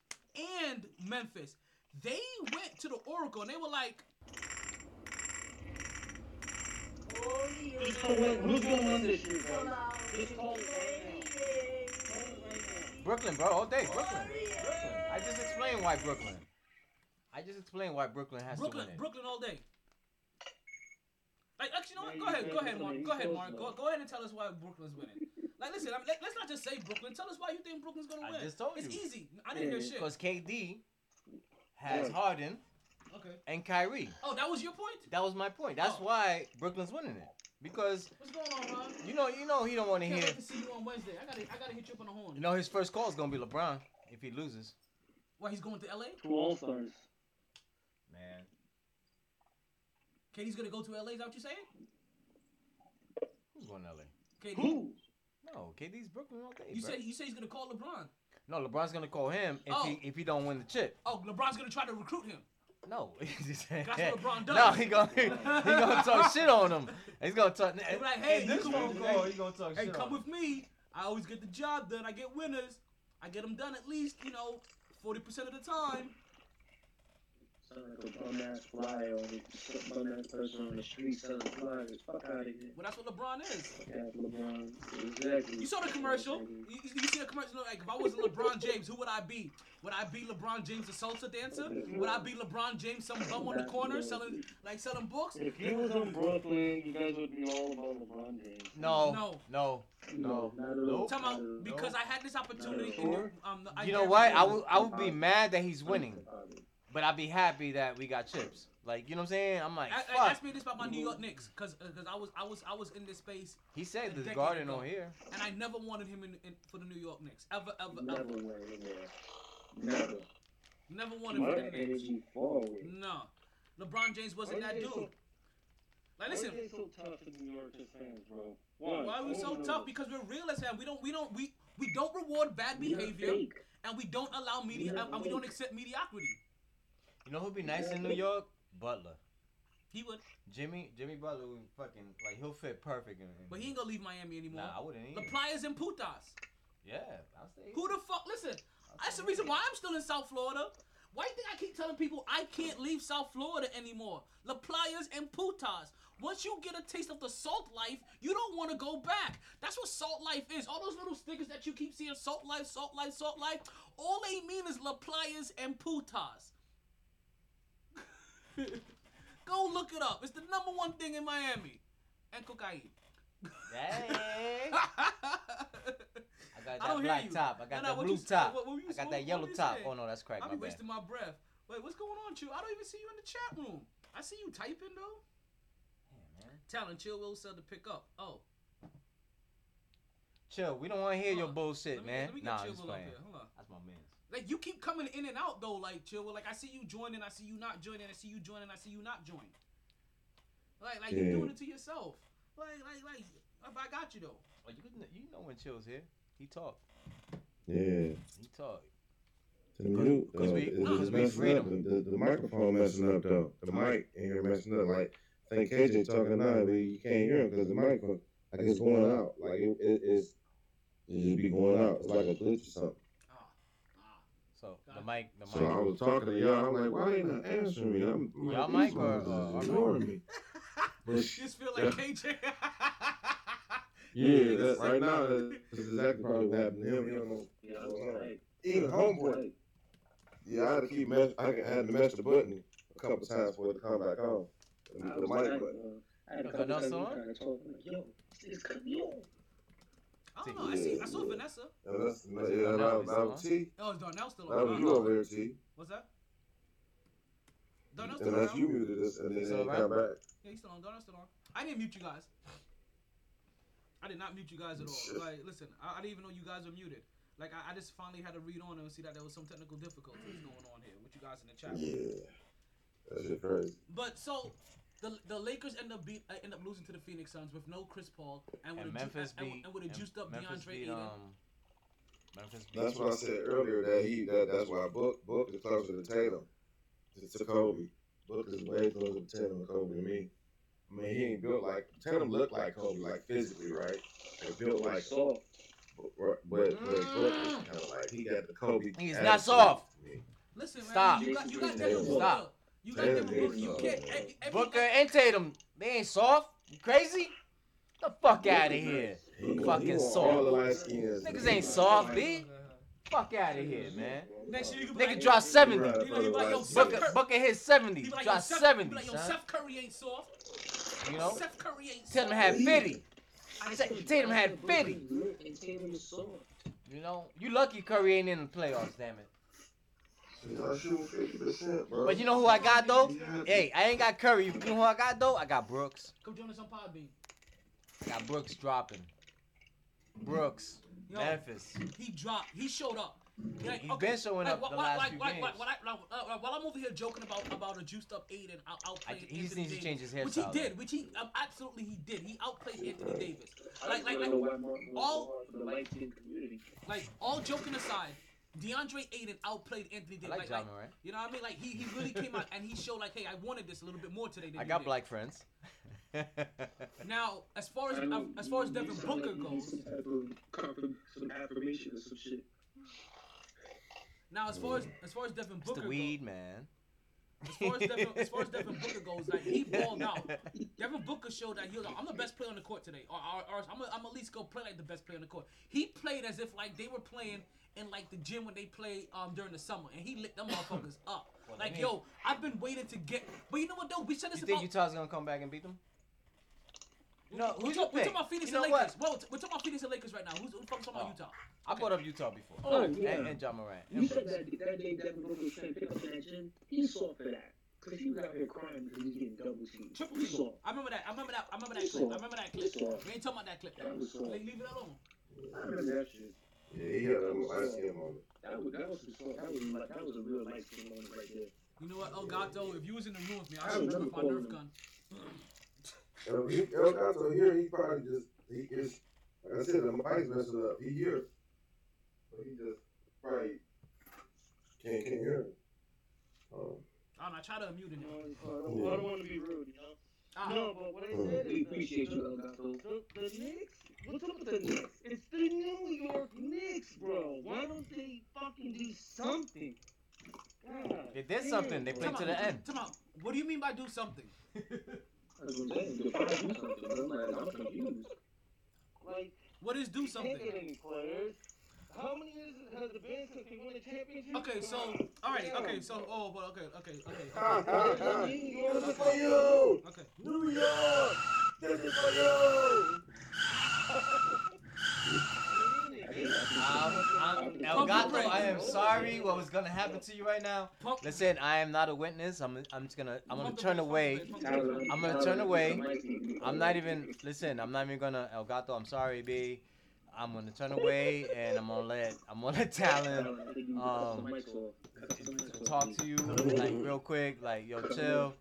and Memphis, they went to the Oracle and they were like, Just call it- Who's gonna win this year, guys? Just call it right now. Call it right now. Brooklyn, bro, all day. Brooklyn. Brooklyn. I just explained why Brooklyn. I just explained why Brooklyn has Brooklyn, to win it. Brooklyn all day. Like, actually, you know what? Yeah, Go ahead, go ahead, Mark. Go ahead, Mark. Go, go ahead and tell us why Brooklyn's winning. Like, listen, I mean, let, us not just say Brooklyn. Tell us why you think Brooklyn's gonna win. I win. just told it's you. easy. I didn't hear shit. Because KD has Yeah. Harden Okay. and Kyrie. Oh, that was your point. That was my point. That's Oh. why Brooklyn's winning it. Because What's going on, Ron? you know, you know, he don't want to Can't hear. wait to see you on Wednesday. I gotta, I gotta hit you up on the horn. You know, his first call is gonna be LeBron if he loses. Why he's going to LA? Two All Stars. Man, KD's gonna go to LA. Is that what you're saying? who's going to LA? KD. Who? No, KD's Brooklyn all day. You bro. said you said he's gonna call LeBron. no. LeBron's gonna call him if Oh. he if he don't win the chip. Oh, LeBron's gonna try to recruit him. No, he's just saying That's what LeBron does. No, he gonna he, gonna talk shit on him. He's gonna talk. He'll be like, hey, in you this come phone call, hey, he gonna talk Hey, shit come on with me. I always get the job done. I get winners. I get them done at least, you know, forty percent of the time. Sound like a bum ass flyer or some bum ass person on the street selling flyers. Fuck out of here. But that's what LeBron is. Fuck out, LeBron. Exactly. You saw the commercial. You, you you see the commercial. Like, if I was LeBron James, who would I be? Would I be LeBron James, the salsa dancer? Would I be LeBron James, some bum on the corner selling, like selling books? If he was in Brooklyn, you guys would be all about LeBron James. No, No. no, no. not at all. Nope. Talking about No. because I had this opportunity. In Sure. the, um, I You know guarantee what? you- I would I would be mad that he's winning, but I'd be happy that we got chips. Like you know what I'm saying? I'm like, A- a- fuck. Ask me this about my New York Knicks, cause, uh, cause I was, I was, I was in this space, He said a there's garden ago. on here. and I never wanted him in, in for the New York Knicks, ever, ever, Never ever. went in there. Never. Never wanted him for the That Knicks. energy forward. No, LeBron James wasn't that dude. Like, listen, Why are they so tough in New York as fans, bro? why are we so tough? Because we're real as hell. We don't, we don't, we, we don't reward bad behavior, and we don't allow media, and we don't accept mediocrity. You know who'd be nice in New York? Butler. He would, Jimmy Jimmy Butler would fucking like he'll fit perfect in. in but he ain't gonna leave Miami anymore. Nah, I wouldn't either. the Pliers and Putas. Yeah, I'll stay. Who the fuck? Listen, that's the reason why I'm still in South Florida. Why do you think I keep telling people I can't leave South Florida anymore? La Playas and Putas. Once you get a taste of the salt life, you don't want to go back. That's what salt life is. All those little stickers that you keep seeing, salt life, salt life, salt life, all they mean is La Playas and Putas. go look it up. It's the number one thing in Miami. And cocaine. Hey. I got that don't black top. I got No, no, that blue you top. what- what I got what- that yellow top. Oh no, that's crack. I bad. wasting my breath. Wait, what's going on, Chew? I don't even see you in the chat room. I see you typing though. Yeah, man. Talent, Chill will said to pick up. Oh, Chill. We don't want to hear your oh, bullshit, Let me- man. let me get Nah, Chill I'm just Will up here. Hold on. That's my man. Like you keep coming in and out though, like chill. Like I see you joining, I see you not joining, I see you joining, I see you not joining. Like like Yeah. you're doing it to yourself. Like like like I got you though. Well, you, kn- you know when Chill's here. He talk. Yeah. He talk. The mute, uh, we- is- cause is messing up. The, the, the microphone messing up though. The mic in here messing up. Like I think KJ talking now, but you can't hear him because the microphone like it's going out. Like it, it, it's it just be going out. It's like a glitch or something. So the mic, the mic. So I was talking to y'all. I'm like, why ain't not answering me? I'm, I'm Y'all like, mic or these uh, motherfuckers our is mic? ignoring me. But Just feel like KJ. yeah, that, right now that's exactly probably what happened to him. He don't know. Yeah, what's going on. right. Even homeboy. Yeah, I had to keep mess. I had to mess the button a couple times for it to come back on. The, the mic button. uh, I had a couple times still we on? trying to talk. I'm yo, it's cut me off. I don't know. I see. I saw Vanessa. And that's, yeah, Was it that, that was T. Oh, is Darnell still That on? was Uh, you over there, T. What's that? Darnell's still And on. that's you muted us, and then Still they come back. Yeah, he's still on. Darnell's still on. I didn't mute you guys. I did not mute you guys at all. Like, listen, I, I didn't even know you guys were muted. Like, I, I just finally had to read on and see that there was some technical difficulties going on here with you guys in the chat. Yeah, that shit crazy. But so the the Lakers end up beat uh, end up losing to the Phoenix Suns with no Chris Paul and with And a ju- Memphis and, beat. and with a and juiced up Memphis DeAndre beat, Ayton. um, Memphis beat. That's what I said earlier. That he, that that's why Book Book is closer to Tatum, to, to Kobe. Book is way closer to Tatum and Kobe than me. I mean, he ain't built like Tatum looked like Kobe, like physically, right? But built like soft. But but, but Book is kind of like he got the Kobe. He's not soft. Listen, man, Stop. you got you got Stop. Devin Booker. Stop. You got Tatum Devin Booker. You can't. Every, every, Booker and Tatum, they ain't soft. You crazy? The fuck out of here. He, Fucking he soft. All the light skins. Niggas ain't soft, B. Fuck out of here, man. Next year you can Nigga like, drop 70. Right, You know, like, yo, Booker, Booker hit 70. He be like, yo, Drop Steph, he 70, be like, yo, son. Steph Curry ain't soft. You know? Steph Curry ain't soft. Tatum had 50. I said Tatum had 50. and Tatum is soft. You know? You lucky Curry ain't in the playoffs, damn it. He's not fifty percent, bro. But you know who I got, though? Hey, I ain't got Curry. You know who I got, though? I got Brooks. Come join us on Podbean. I got Brooks dropping. Brooks. Yo. Memphis. He dropped. He showed up. Like, He's been showing up the last like, few like, games. like, While, I, like, uh, while I'm over here joking about about a juiced up Ayton out I, outplaying he just Anthony needs to Davis, change his which he did, which he um, absolutely he did. He outplayed Anthony Davis. Like, like, like, know why Mark was all- so hard for the light skinned community. like all joking aside, DeAndre Ayton outplayed Anthony I Davis. like like, John like, Moran. you know what I mean? Like he, he really came out and he showed like, hey, I wanted this a little bit more today. Than I got did. black friends. Now, as far as I know, uh, as far as Devin you Booker like goes, some type of some affirmation or some shit. now as far as as far as Devin Booker, It's Booker the goes, weed, man. As far as Devin, as far as Devin Booker goes, like he balled out. Devin Booker showed that he was like, I'm the best player on the court today, or, or, or I'm, gonna- I'm at least go play like the best player on the court. He played as if like they were playing in like the gym when they play um during the summer, and he lit them motherfuckers up. Well, Like yo, I've been waiting to get. But you know what though? We said this You think. Utah's gonna come back and beat them? No, we're, who you talk, we're talking about Phoenix You know and what? Lakers. Well, we're talking about Phoenix and Lakers right now. Who's who the fuck's talking about Oh. Utah? I brought up Utah before. Oh, and, yeah. and Ja Morant. You said that that day Devin Booker was trying to pick up in that gym. He saw for that. Because he was out here crying because he was getting double teamed. Triple He team. saw. I remember that. I remember that. I remember that He clip. saw. I remember that clip. saw. We ain't talking about that clip. That was saw. Leave leave it alone. I remember that shit. Yeah, he had a light skin on it. That was that was some. That was like that was a real light skin moment right there. You know what, oh, Elgato? If you was in the room with me, I I should have remember my calling Nerf gun. El he- El Gato here, he probably just he is like I said, the mic's messing up. He here, but he just probably can't can't hear me. Um, I don't know. Try to unmute him. it. I don't, I don't want to be rude, you know. Ah, No, but what I Mm. said We is appreciate the, you, Elgato. the, the Knicks. What's up with the Knicks? It's the New York Knicks, bro. Why don't they fucking do something? God They did something. They bro. played to the end. Come on. What do you mean by do something? That's what I'm saying. They're trying to do something. but I'm like, I'm confused. Like, What is do you can't get something? any players. How many years has it been since we won a championship? Okay, so all right, Okay, so oh, but okay, okay, okay, ha, okay. ha, ha. New York This is for you, okay. New York. This is for you. Um, I'm, Elgato, I am sorry what was gonna happen to you right now. Listen, I am not a witness. I'm, I'm just gonna, I'm gonna turn away. pump the brakes, pump the brakes. I'm gonna turn away. I'm not even. Listen, I'm not even gonna. Elgato, I'm sorry, B. I'm gonna turn away and I'm gonna let I'm gonna let Talon um talk to you like real quick, like yo chill,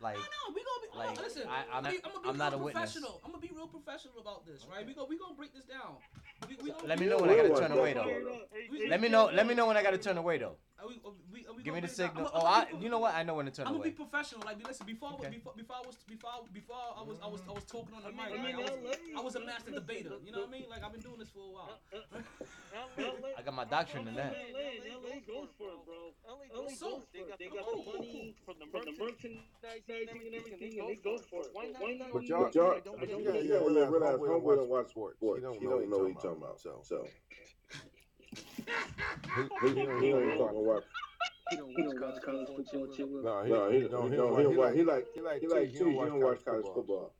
like No, we gonna be. Like, listen, I- I'm I'm, not- gonna be I'm not a witness. I'm gonna be real professional about this, right? We gonna we gonna break this down. Let me know when I gotta turn away though. Let me know let me know when I gotta turn away though. Are we, are we, are we Give me the break it down? signal. I'ma- Oh, I'ma I you know what? I know when to turn off. I'm gonna be professional. Like, listen, before, Okay. before, before I was, before, before I was, I was, I was talking on the I mean, mic. I mean, like, I, was, I was a master debater. You know what I mean? Like, I've been doing this for a while. Uh, uh, uh, I got my doctrine in that. LA, LA goes for it, bro. LA So- goes for it. They got Cool, the cool, money from the merchandising and everything, and they go for it. Why not? But y'all, y'all, don't yeah, get yeah, it. yeah, yeah, realize homeboy don't watch sports. He He don't don't know know what what he he talking about. So- So, He, he, he don't talking about. He don't, he don't watch college football, chill with. no, he, No, he he don't. He don't. don't. He He don't. like. He like. He like. He like He cheese. He don't watch college football.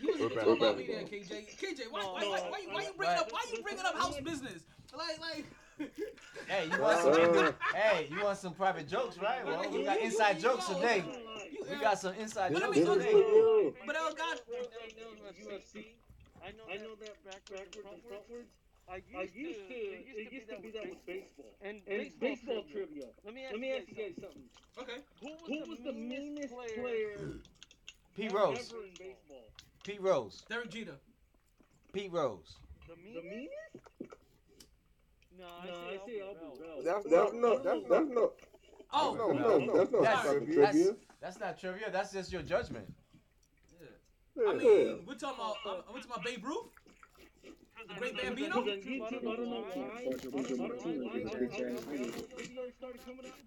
You was We're talking about me there, KJ. KJ, why, why, why, why, why you bringing up, why you bringing up house business? Like, like. Hey, you want some hey, you want some private jokes, right? Well, we got inside jokes today. We got some inside But jokes me This is go for today. But I got. UFC. I know, I know that backwards and frontwards. I used, to, it used to be that with baseball. And, baseball, trivia. Let me ask, you guys something. Okay. Who was, the meanest player Pete Rose. ever in baseball? Pete Rose. Derek Jeter. Pete Rose. The meanest? No, I, say Albert Belle. That's that's no. That's that's no. Oh, No, no, that's no That's, fucking that's, trivia. that's not trivia. That's just your judgment. I mean, we're talking about, uh, we're talking about Babe Ruth. The great Bambino. I don't know why. I don't know why. Albert Belle started coming out.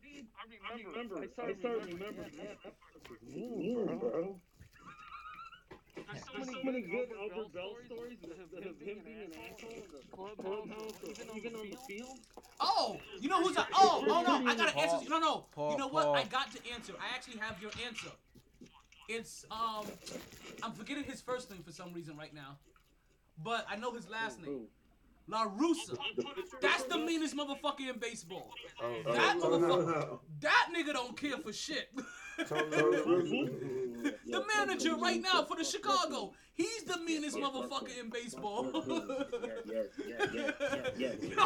I remember. I started remembering that. Yeah, bro. There's so many good Albert Belle stories of of him being an asshole in the clubhouse, or even on the field. Oh, you know who's a, oh, oh no, I got an answer. Paul- No, no. Paul- You know what? Paul. I got the answer. I actually have your answer. It's, um, I'm forgetting his first name for some reason right now. But I know his last name. La Russa. That's the meanest motherfucker in baseball. Oh, That No, no, motherfucker, no. that nigga don't care for shit. The manager right now for the Chicago, he's the meanest motherfucker in baseball. Yes, yes, yes, yes, yes, yes.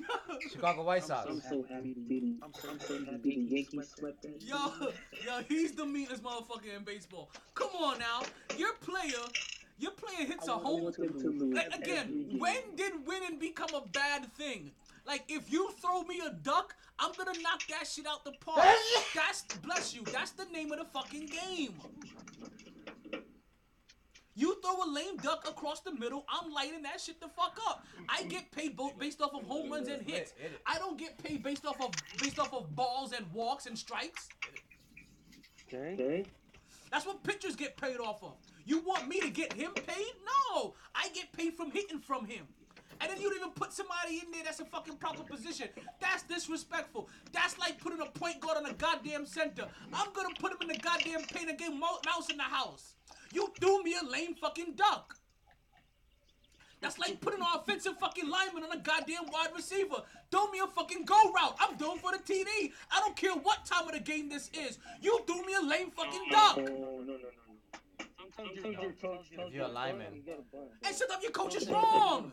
Chicago White Sox. Okay, Chicago White I'm so happy to be. I'm so happy the Yankees swept that. Yo, yo, he's the meanest motherfucker in baseball. Come on now, your player, your player hits a I home. want them to lose Like, again, game. when did winning become a bad thing? Like if you throw me a duck, I'm gonna knock that shit out the park. That's bless you. That's the name of the fucking game. You throw a lame duck across the middle, I'm lighting that shit the fuck up. I get paid both based off of home runs and hits. I don't get paid based off of based off of balls and walks and strikes. Okay. That's what pitchers get paid off of. You want me to get him paid? No, I get paid from hitting from him. And then you don't even put somebody in there that's a fucking proper position. That's disrespectful. That's like putting a point guard on a goddamn center. I'm gonna put him in the goddamn paint and get mouse in the house. You threw me a lame fucking duck. That's like putting an offensive fucking lineman on a goddamn wide receiver. Throw me a fucking go route. I'm going for the TD. I don't care what time of the game this is. You threw me a lame fucking duck. Oh no no no. Sometimes your coach tells If you're a you lineman. you gotta buy him. And sometimes your coach is wrong.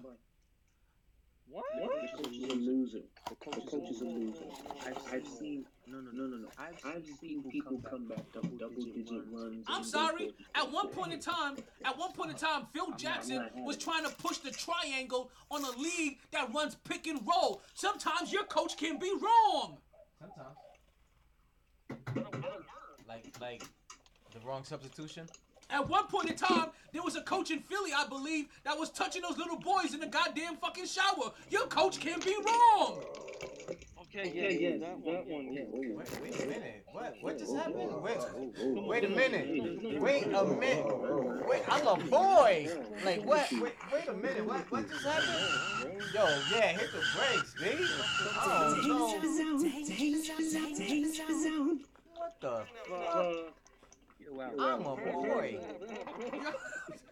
What? The coach is a loser. The coach is a loser. I've, I've seen no no no no no. I've, I've seen people come back double double digit runs. I'm sorry. At one point in time, at one point in time, Phil Jackson was trying to push the triangle on a league that runs pick and roll. Sometimes your coach can be wrong. Sometimes. Like like the wrong substitution. At one point in time, there was a coach in Philly, I believe, that was touching those little boys in the goddamn fucking shower. Your coach can be wrong. Okay, yeah, yeah, that one, yeah. Wait, wait a minute. What what just happened? Wait wait a minute. Wait a minute. Wait, I'm a boy. Like what? Wait wait a minute. What what just happened? Yo, yeah, hit the brakes, B. I don't know. What the Uh, You're. I'm a boy.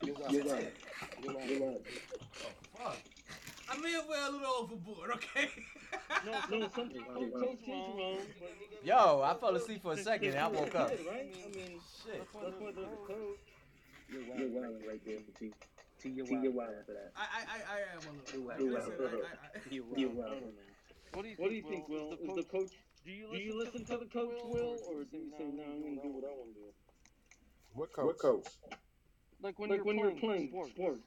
You're wild. You're wild. You're wild. Oh, fuck. I may have went a little overboard, okay? no, no, some, some coach is wrong. Yo, I fell asleep for a second and I woke up. Right? I mean, Shit. that's why there's coach. You're wild. You're wild right there, T. T, you're wild for that. I I I, I am a little. You're wild. listen, I, I, I, You're wild, man. What do you What do think, you think, Will? Will? Is Is the the coach? Do you Do you listen to the coach, Will, or do you say, "No, I'm gonna do what I want to do"? What coach? What coach? Like when Like you're when you're playing playing sports. sports.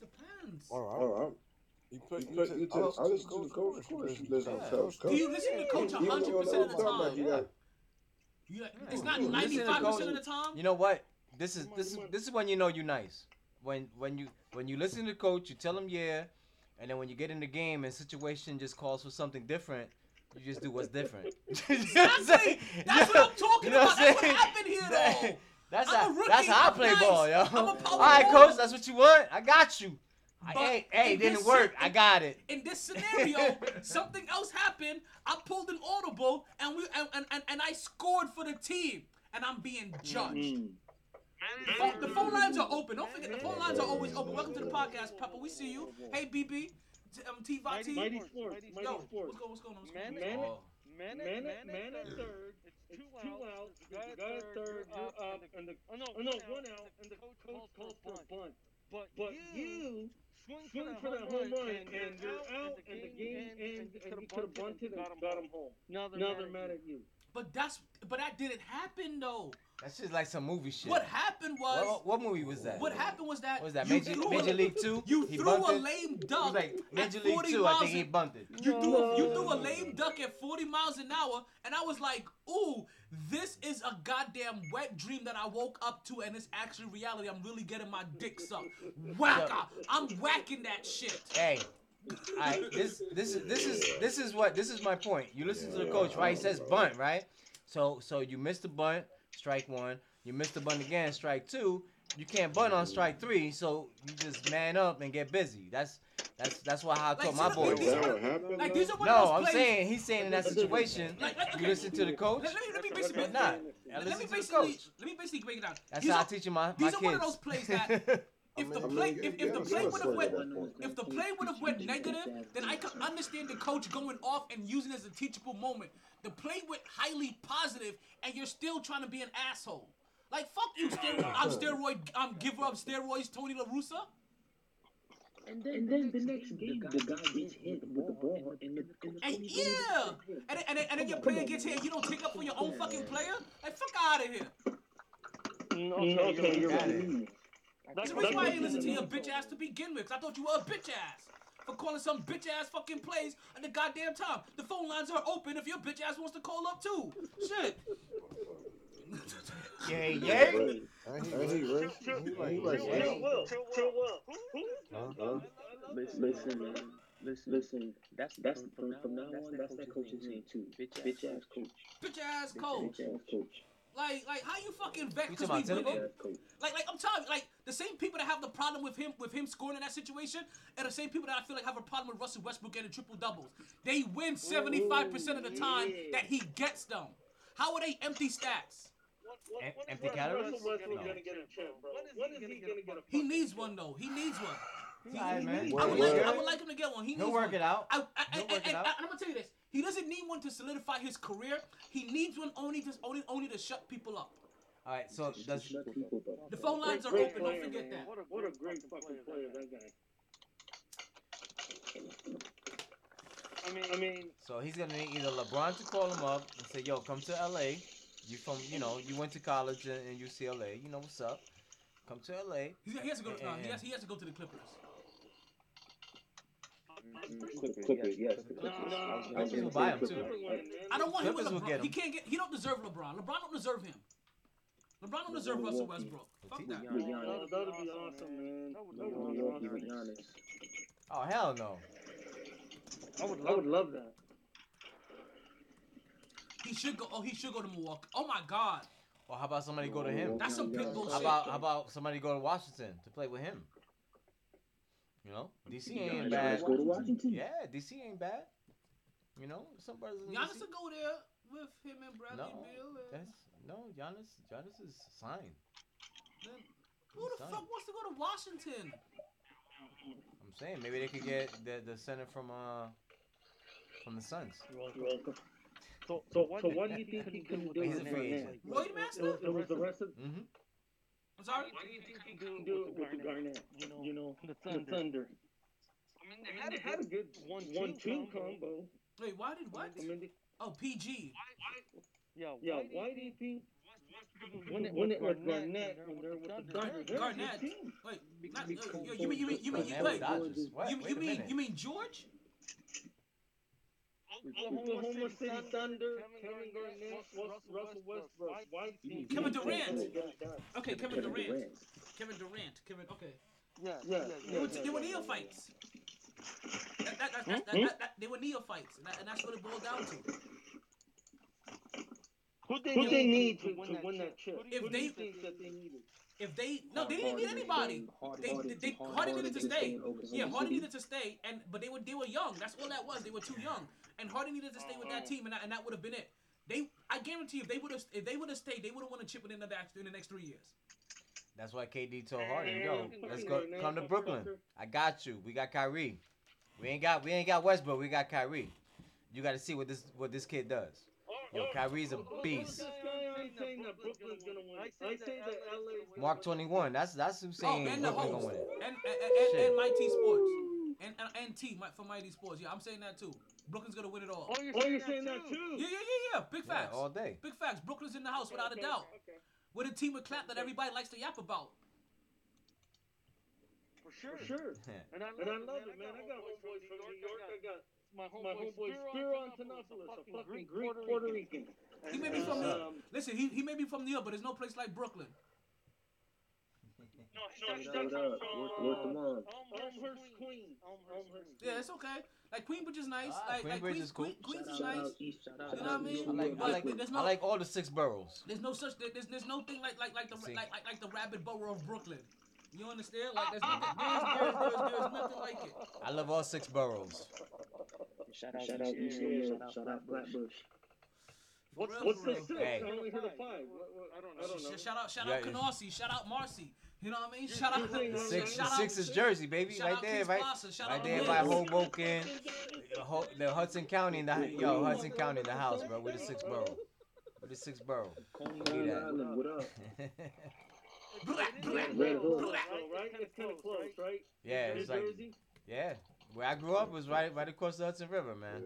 depends. Oh, I, you put, you put, you oh, I listen to the coach. Of course, you listen to Yeah. coach. Do you listen to the coach Even hundred on percent of the other time? you got- You, it's not You listen ninety to five percent of the time. You know what? This is this is this is when you know you're nice. When when you when you listen to the coach, you tell him yeah, and then when you get in the game and situation just calls for something different, you just do what's different. You know what I'm saying? That's what I'm talking You know about. what That's what happened here, though. That's I'm a how rookie. that's how I play nice. ball, yo. I'm a power right, coach, that's what you want. I got you. But hey, hey, didn't work. si- I got it. In this scenario, something else happened. I pulled an audible, and we and, and, and, and I scored for the team, and I'm being judged. Mm. The phone, the phone lines are open. Don't forget, the phone lines are always open. Welcome to the podcast, Papa. We see you. Hey, BB. T- Um, T Mighty, T. mighty Mighty sports. Sports, Mighty Yo, Mighty sports. what's going, what's going on? What's Man, going on? man, Oh. man, Man, man, at, man at third. It's It's two two outs. outs. The The guy guy at at third. You're up, and the Oh no, oh no, one out, and the coach calls for a bunt. But, But you you swing, swing for that home run, and you're out, and the game ends, and you could have bunted and got him home. Now they're, mad, at you. At you. But that's but that didn't happen though. That's just like some movie shit. What happened was What, what movie was that? what happened was that What was that? Major, threw Major a, League Two? You He threw a bunted? lame It duck was like at Major League 40 Two. I think he an- bunted. You threw a, you threw a lame duck at 40 miles an hour, and I was like, "Ooh, this is a goddamn wet dream that I woke up to, and it's actually reality. I'm really getting my dick sucked. Whacka! I'm whacking that shit. Hey, I this this is this is this is what this is my point. You listen to the coach, right? He says bunt, right? So so you missed the bunt, strike one. You missed the bunt again, strike two. You can't bunt on strike three, so you just man up and get busy. That's that's that's why I Like, my look, boys. these are- happened? Like these are one No, I'm plays. saying he's saying in that situation, Like, like, you listen to the coach, Let, let me let me basically not. I let listen me to the basically coach. let me basically break it down. That's These how I teach my my these kids. are one of those plays that if the play if, if the play would have went at that point. if the play would have went negative, then I could understand the coach going off and using it as a teachable moment. The play went highly positive, and you're still trying to be an asshole. Like fuck you, steroid, I'm steroid, I'm giver of steroids, Tony La Russa. And then, and then the next game, the guy gets hit with the ball in the, in the And yeah, and then, and then, and then your player gets hit, you don't take up for your own fucking player. Like fuck out of here. Mm, Mm, Okay, Okay, you're you're right. Right. That's the reason why I didn't listen to your bitch ass to begin with. 'cause I thought you were a bitch ass. For calling some bitch ass fucking plays at the goddamn time. The phone lines are open if your bitch ass wants to call up too. Shit. Ain't. Chill, Will. Uh-huh. Listen, listen, man. Listen, listen. That's that's from, from now on. That's that coach's name too. Bitch ass coach. Bitch ass coach. Bitch ass coach. Like, like how you fucking vex You because talking we about winning? Bitch ass coach. Like, like I'm telling you, like the same people that have the problem with him, with him scoring in that situation, and the same people that I feel like have a problem with Russell Westbrook getting triple doubles. They win 75 percent of the time that he gets them. How are they empty stats? Em- When is empty Russell? Westbrook No. gonna get a chip, bro? When is he gonna get a He needs one though. He needs one. He- Alright, he man. needs- I would, like, I would like him to get one. He needs He'll work one. it out. I, I, He'll and, work it out. and I'm gonna tell you this: he doesn't need one to solidify his career. He needs one only to only only to shut people up. All right, so does shut people up. The phone lines are open. player, Don't forget man. that. What a, What a great fucking player that guy. I mean, I mean, so he's gonna need either LeBron to call him up and say, "Yo, come to LA. You from you know you went to college in, in UCLA. You know what's up. Come to LA. He has to go. To, uh, he has he has to go to the Clippers. Clippers, Clippers, yes. the Clippers. I was gonna Clippers say will the buy him, Clippers. too. I don't want him with Clippers will LeBron. get him. He can't get. He don't deserve LeBron. LeBron don't deserve him. LeBron don't deserve Russell Westbrook. Fuck that. Oh, that would be awesome, man. That would- That that would be awesome. Giannis. Oh hell no. I would I love would love that. He should go. Oh, he should go to Milwaukee. Oh my God. Well, how about somebody go to him? That's some pit bull How about how about somebody go to Washington to play with him? You know, DC ain't Giannis bad. go to Washington. Yeah, DC ain't bad. You know, some brothers in Giannis will go there with him and Bradley No, Beal. and- that's no Giannis. Giannis is signed. Then who the Son. fuck wants to go to Washington? I'm saying maybe they could get the the center from uh from the Suns. You're welcome. So, So, so what do you think he can do He's a free agent. man? Roy It was, it was the rest of Mm-hmm. I'm sorry. Why do you think he do, Do it with the Garnett? You know, You know, the the Thunder. Thunder. I mean, they had, a, had a good one-two One-two combo. combo. Wait, why did what? I mean, they- Oh, PG. Yeah, yeah, why, why do you think when it, when it was Garnett, Garnett, when they're with the Thunder, Garnett. Wait, not, you, you mean you mean you mean you, Garnett with wait, Dodgers. What? you, Wait you a mean you mean George? Oklahoma City Thunder, Kevin Garnett, Russell, Russell Westbrook. Why do you think Kevin Durant. Okay, Kevin Kevin Durant. Durant. Kevin Durant. Kevin. Okay. Yeah, Yeah, They were, yeah, they were neophytes. That, that, that, that, that, that, that, they were neophytes, and, that, and that's what it boiled down to. Who they, Who they need need to, to win that chip? Who do you If they- think that they needed? If they no, they didn't need anybody. They, they, they Harden needed to stay. Yeah, Harden needed to stay, and but they were they were young. That's all that was. They were too young, and Harden needed to stay with that team, and that, and that would have been it. They, I guarantee, if they would have if they would have stayed, they would have won a chip within the next in the next three years. That's why KD told Harden, "Yo, let's go, come to Brooklyn. I got you. We got Kyrie. We ain't got, we ain't got Westbrook. We got Kyrie. You got to see what this, what this kid does. Yo, Kyrie's a beast. I'm saying Brooklyn's gonna win. I say that LA. Mark 21. That's that's who's Oh, saying and the Brooklyn host, gonna win and it. and, and, Shit. and Mighty Sports, and and, and T Mi- for Mighty Sports. Yeah, I'm saying that too. Brooklyn's gonna win it all. Oh, you're, Oh, you're saying that too? Yeah, yeah, yeah, yeah. Big Yeah, facts. all day. Big facts. Brooklyn's in the house without a doubt. Okay. With a team of clap that everybody likes to yap about. For sure. For sure. And I love, And I it, love man. it, man. I got homeboys from New York. I got my my homeboy, homeboy Spiro Antonopoulos, a fucking Greek Puerto Rican. He may be from New York. Um, Listen, he, he may be from New York, but there's no place like Brooklyn. No, Shout he's out, from, from, uh, work them. Elmhurst, Queens. Yeah, it's okay. Like Queenbridge is nice. Ah, like, like Queensbridge Queens, is cool. Queen- Queens is shout nice. out East, shout out You know what I mean? I like, I like, there's I like all the six boroughs. There's no such. There's there's no thing like like like the See. like like, like the rabbit borough of Brooklyn. You understand? Like ah, there's nothing. Ah, ah, there's, there's, there's, there's nothing like it. I love all six boroughs. Shout out, shout out East Area, shout out Flatbush. For What's, real, what's for the six? Hey. I only heard of five. What, what, I don't know. I don't know. Shout out, shout Yeah, out yeah. Canarsie, shout out Marcy. You know what I mean? Shout out, saying The Shout six, out, six is Jersey, baby, shout right out there, right, Plaza, shout right out there by Hoboken, the the Hudson County, in the yo Hudson County, in the house, bro. With the six borough, with the six borough. Coney Island, what up? Black, black, Red Hook. Right? It's kind of close, right? yeah, it's like yeah. Where I grew up was right right across the Hudson River, man.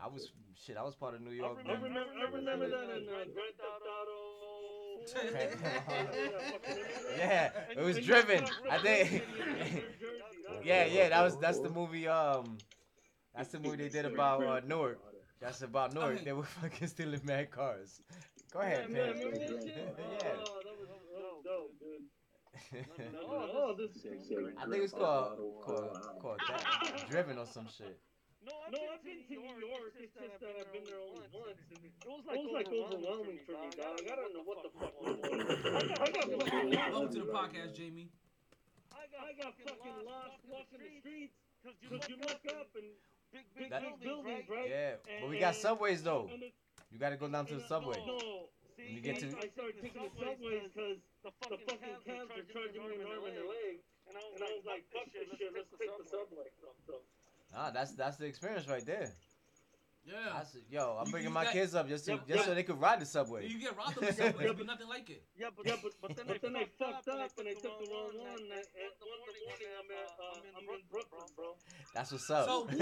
I was shit. I was part of New I York, remember. I remember that in uh, Grand Theft Auto. Yeah, it was And- driven. I think. New Jersey, that yeah, yeah. That was that's the movie. Um, that's the movie they did about uh, Newark. That's about Newark. They were fucking stealing mad cars. Go ahead, Yeah, man. man, remember that shit? Yeah. Oh, that was, dope, dude. Oh, this is I think it's called called, called that, Driven or some shit. No, I've been to New York. It's just that I've been there only once. and It was like, it was like overwhelming for me, dog. I don't know what the fuck was going on. I got, I got fucking Welcome to the podcast, Jamie. I got, I got fucking lost walking the streets because you look up and big, big, That- big buildings, right? Yeah, but we got subways though. You gotta go down to the subway. No, When you get to I started taking the subways because the fucking cabs are charging me an arm and a leg. And I was like, fuck this shit, let's take the subway. So, ah, that's that's the experience right there. Yeah. That's, yo, I'm You- bringing you my got- kids up just to, Yep, just yep. so they could ride the subway. You get robbed on the subway. It'd be nothing like it. Yeah, but, yeah, but, but then, but then I fucked up and I took the wrong one. And at one in the morning, I'm, at, uh, I'm in Brooklyn, bro. That's what's up. So-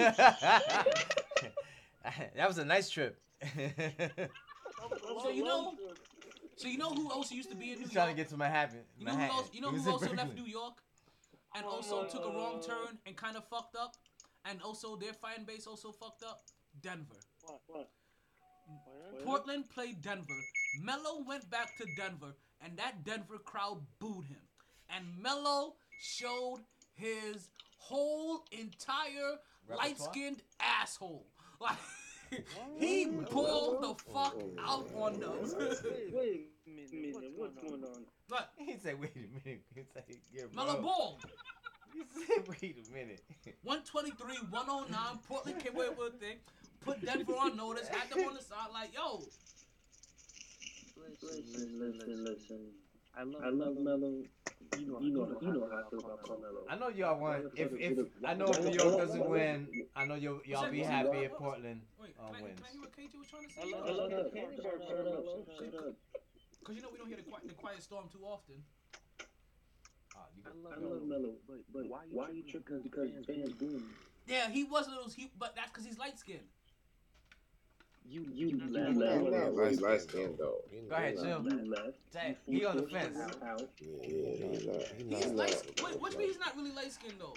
that was a nice trip. So you know, so you know who also used to be in New He's trying to get to Manhattan. You know who Manhattan. else? You know who also left New York, and also took a wrong turn and kind of fucked up, and also their fan base also fucked up. Denver. What? What? Portland played Denver. Melo went back to Denver, and that Denver crowd booed him. And Melo showed his whole entire light-skinned asshole. Like he pulled the fuck out on them. Wait a minute, what's going on? Look, He said, "Wait a minute." He said, "Yeah, Melo bro." Ball. He said, "Wait a minute." 123, 109. Portland came away with a thing. Put Denver on notice. Had them on the side. Like, yo, Listen, listen, listen. I love, I love Melo. You know, you know, you know how I feel about Carmelo. I know y'all want. If if I know if New York doesn't win, I know y'all y'all be happy if Portland wait, uh, can, I, wins. can I hear what KJ was trying to I love, I love up, the candy shut up, shut up. Because you know we don't hear the quiet, the quiet storm too often. You I can- love, yo, I love Melo, but, but why, why are you tripping because fans boo him? Yeah, he was a little, he, but that's because he's light skinned. You you He's left. not You light- light light skinned though. Go ahead, chill. You. Dang, he on the fence. him. Yeah, he's not. He's not- light. Wait, which means he's not really light skinned though.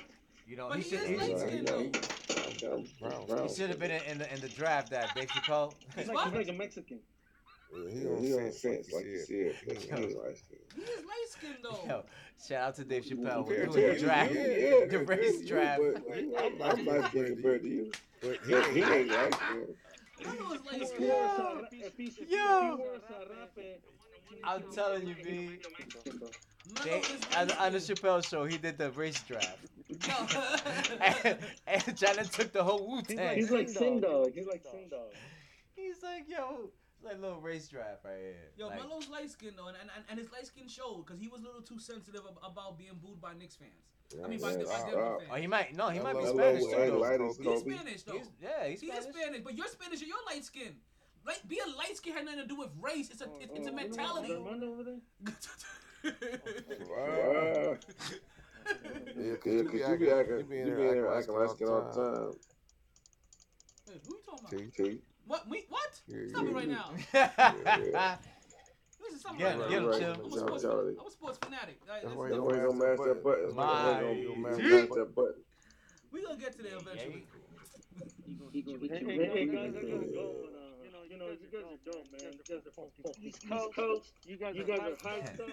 You know, But he he should is he, light He's skinned though. he's brown. he should have been in, in the in the draft that Big Chappelle. He's like, he's like a Mexican. Yeah, he on the fence like you said. but He ain't light skinned. He is light skinned though. Yo, shout out to Dave Chappelle. Compared We're doing the you, draft, yeah, yeah, the race you, draft. but, like, I'm I'm light skinned compared to you. But he he ain't ain't light skinned. Melo is light If skinned. he wore a sa- if he- if he Yo. wore a sarape, I'm telling you, B. They, on, on the. Chappelle show, he did the race draft, and, and Janet took the whole Wu he's like, Tang. he's like Sing Dog. He's like Sing Dog. He's like, yo, it's like a little race draft right here. Yo, like, Melo's light skinned though, and, and, and his light skin showed because he was a little too sensitive ab- about being booed by Knicks fans. I mean, by, Yeah, by stop. Denver oh, he might no, he might be Spanish too. though. He's Spanish though. He's, yeah, he's He is Spanish. Spanish, but you're Spanish and you're light skinned. Like being light skinned had nothing to do with race. It's a it, it's a Oh, mentality. Armando over there? Wow. Yeah, cause you be acting, you be in there acting light skinned all the time. Wait, who you talking about? T. T. What? Me? What? Yeah, Stop it right now. Listen, stop it Get right him, now. get him, Right, chill. I'm a sports, Mentality. I'm a sports fanatic. Like, That's listen, why That's you why you don't gonna mash that button. That's why you My- gonna mash that button. we gonna get to there eventually. He gonna Hey, hit you hey, with hey, everything. guys, I gotta go. And, uh, you know, you guys are dope, man. You guys are fucking East Coast. You guys, you guys are hyped up.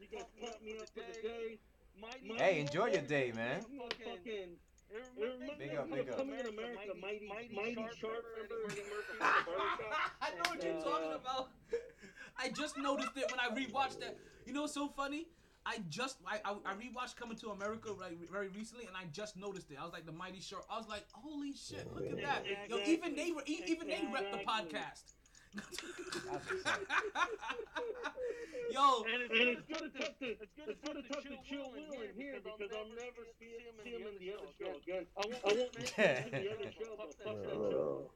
You guys pump me up for the day. Hey, enjoy your day, man. Fucking. Big up, big up. Coming in America, mighty, mighty sharp. Remember Eddie Murphy in the barbershop? I know what you're talking about. I just noticed it when I rewatched that. You know what's so funny? I just I, I, I rewatched Coming to America right, very recently, and I just noticed it. I was like the Mighty Shark. I was like, holy shit, look at that. Yo, even they were even they rep the podcast. Yo, And it's, and it's good to talk to it's good to talk to Chill Will in here because I'll never see him, see him in the other show again. I won't, I won't mention him in the other show, but fuck that show.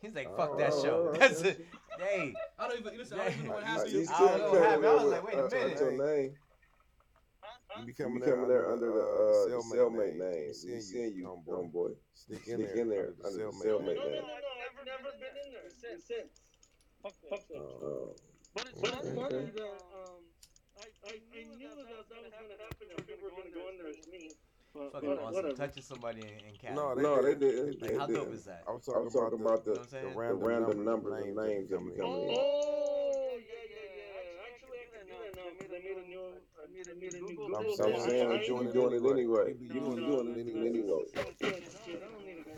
He's like, fuck that show. That's it. Hey, I don't even listen. I don't even know what Like, happened. he's I still don't know what coming happened. I was there like, wait a uh, minute. Your name. You be You coming there coming there under the uh, the cellmate name. name. We We seeing seeing you, you, homeboy. homeboy. Sneak Sneak in there under the No, cellmate no, no, name. No, I've never been in there since. since. Fuck, fuck that. Uh, But it's Okay. funny funny that um, I, I, I knew that that was gonna happen and people were gonna go in there as me. But fucking what- awesome. whatever. Touching somebody in, in Canada. No, they no, they did. didn't. Like, They how dope didn't. is that? I was I talking was talking about You know the, what I'm saying? the random, random numbers numbers of of names that be coming coming in. in. Oh, yeah, yeah, yeah. Actually, I can do that now I made a new, I made a, made a new Google. I'm I'm saying, saying I you ain't doing it anyway. You be You be doing doing it it anyway. Shit, I don't need to go.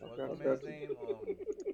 Yeah. What's my name? Um,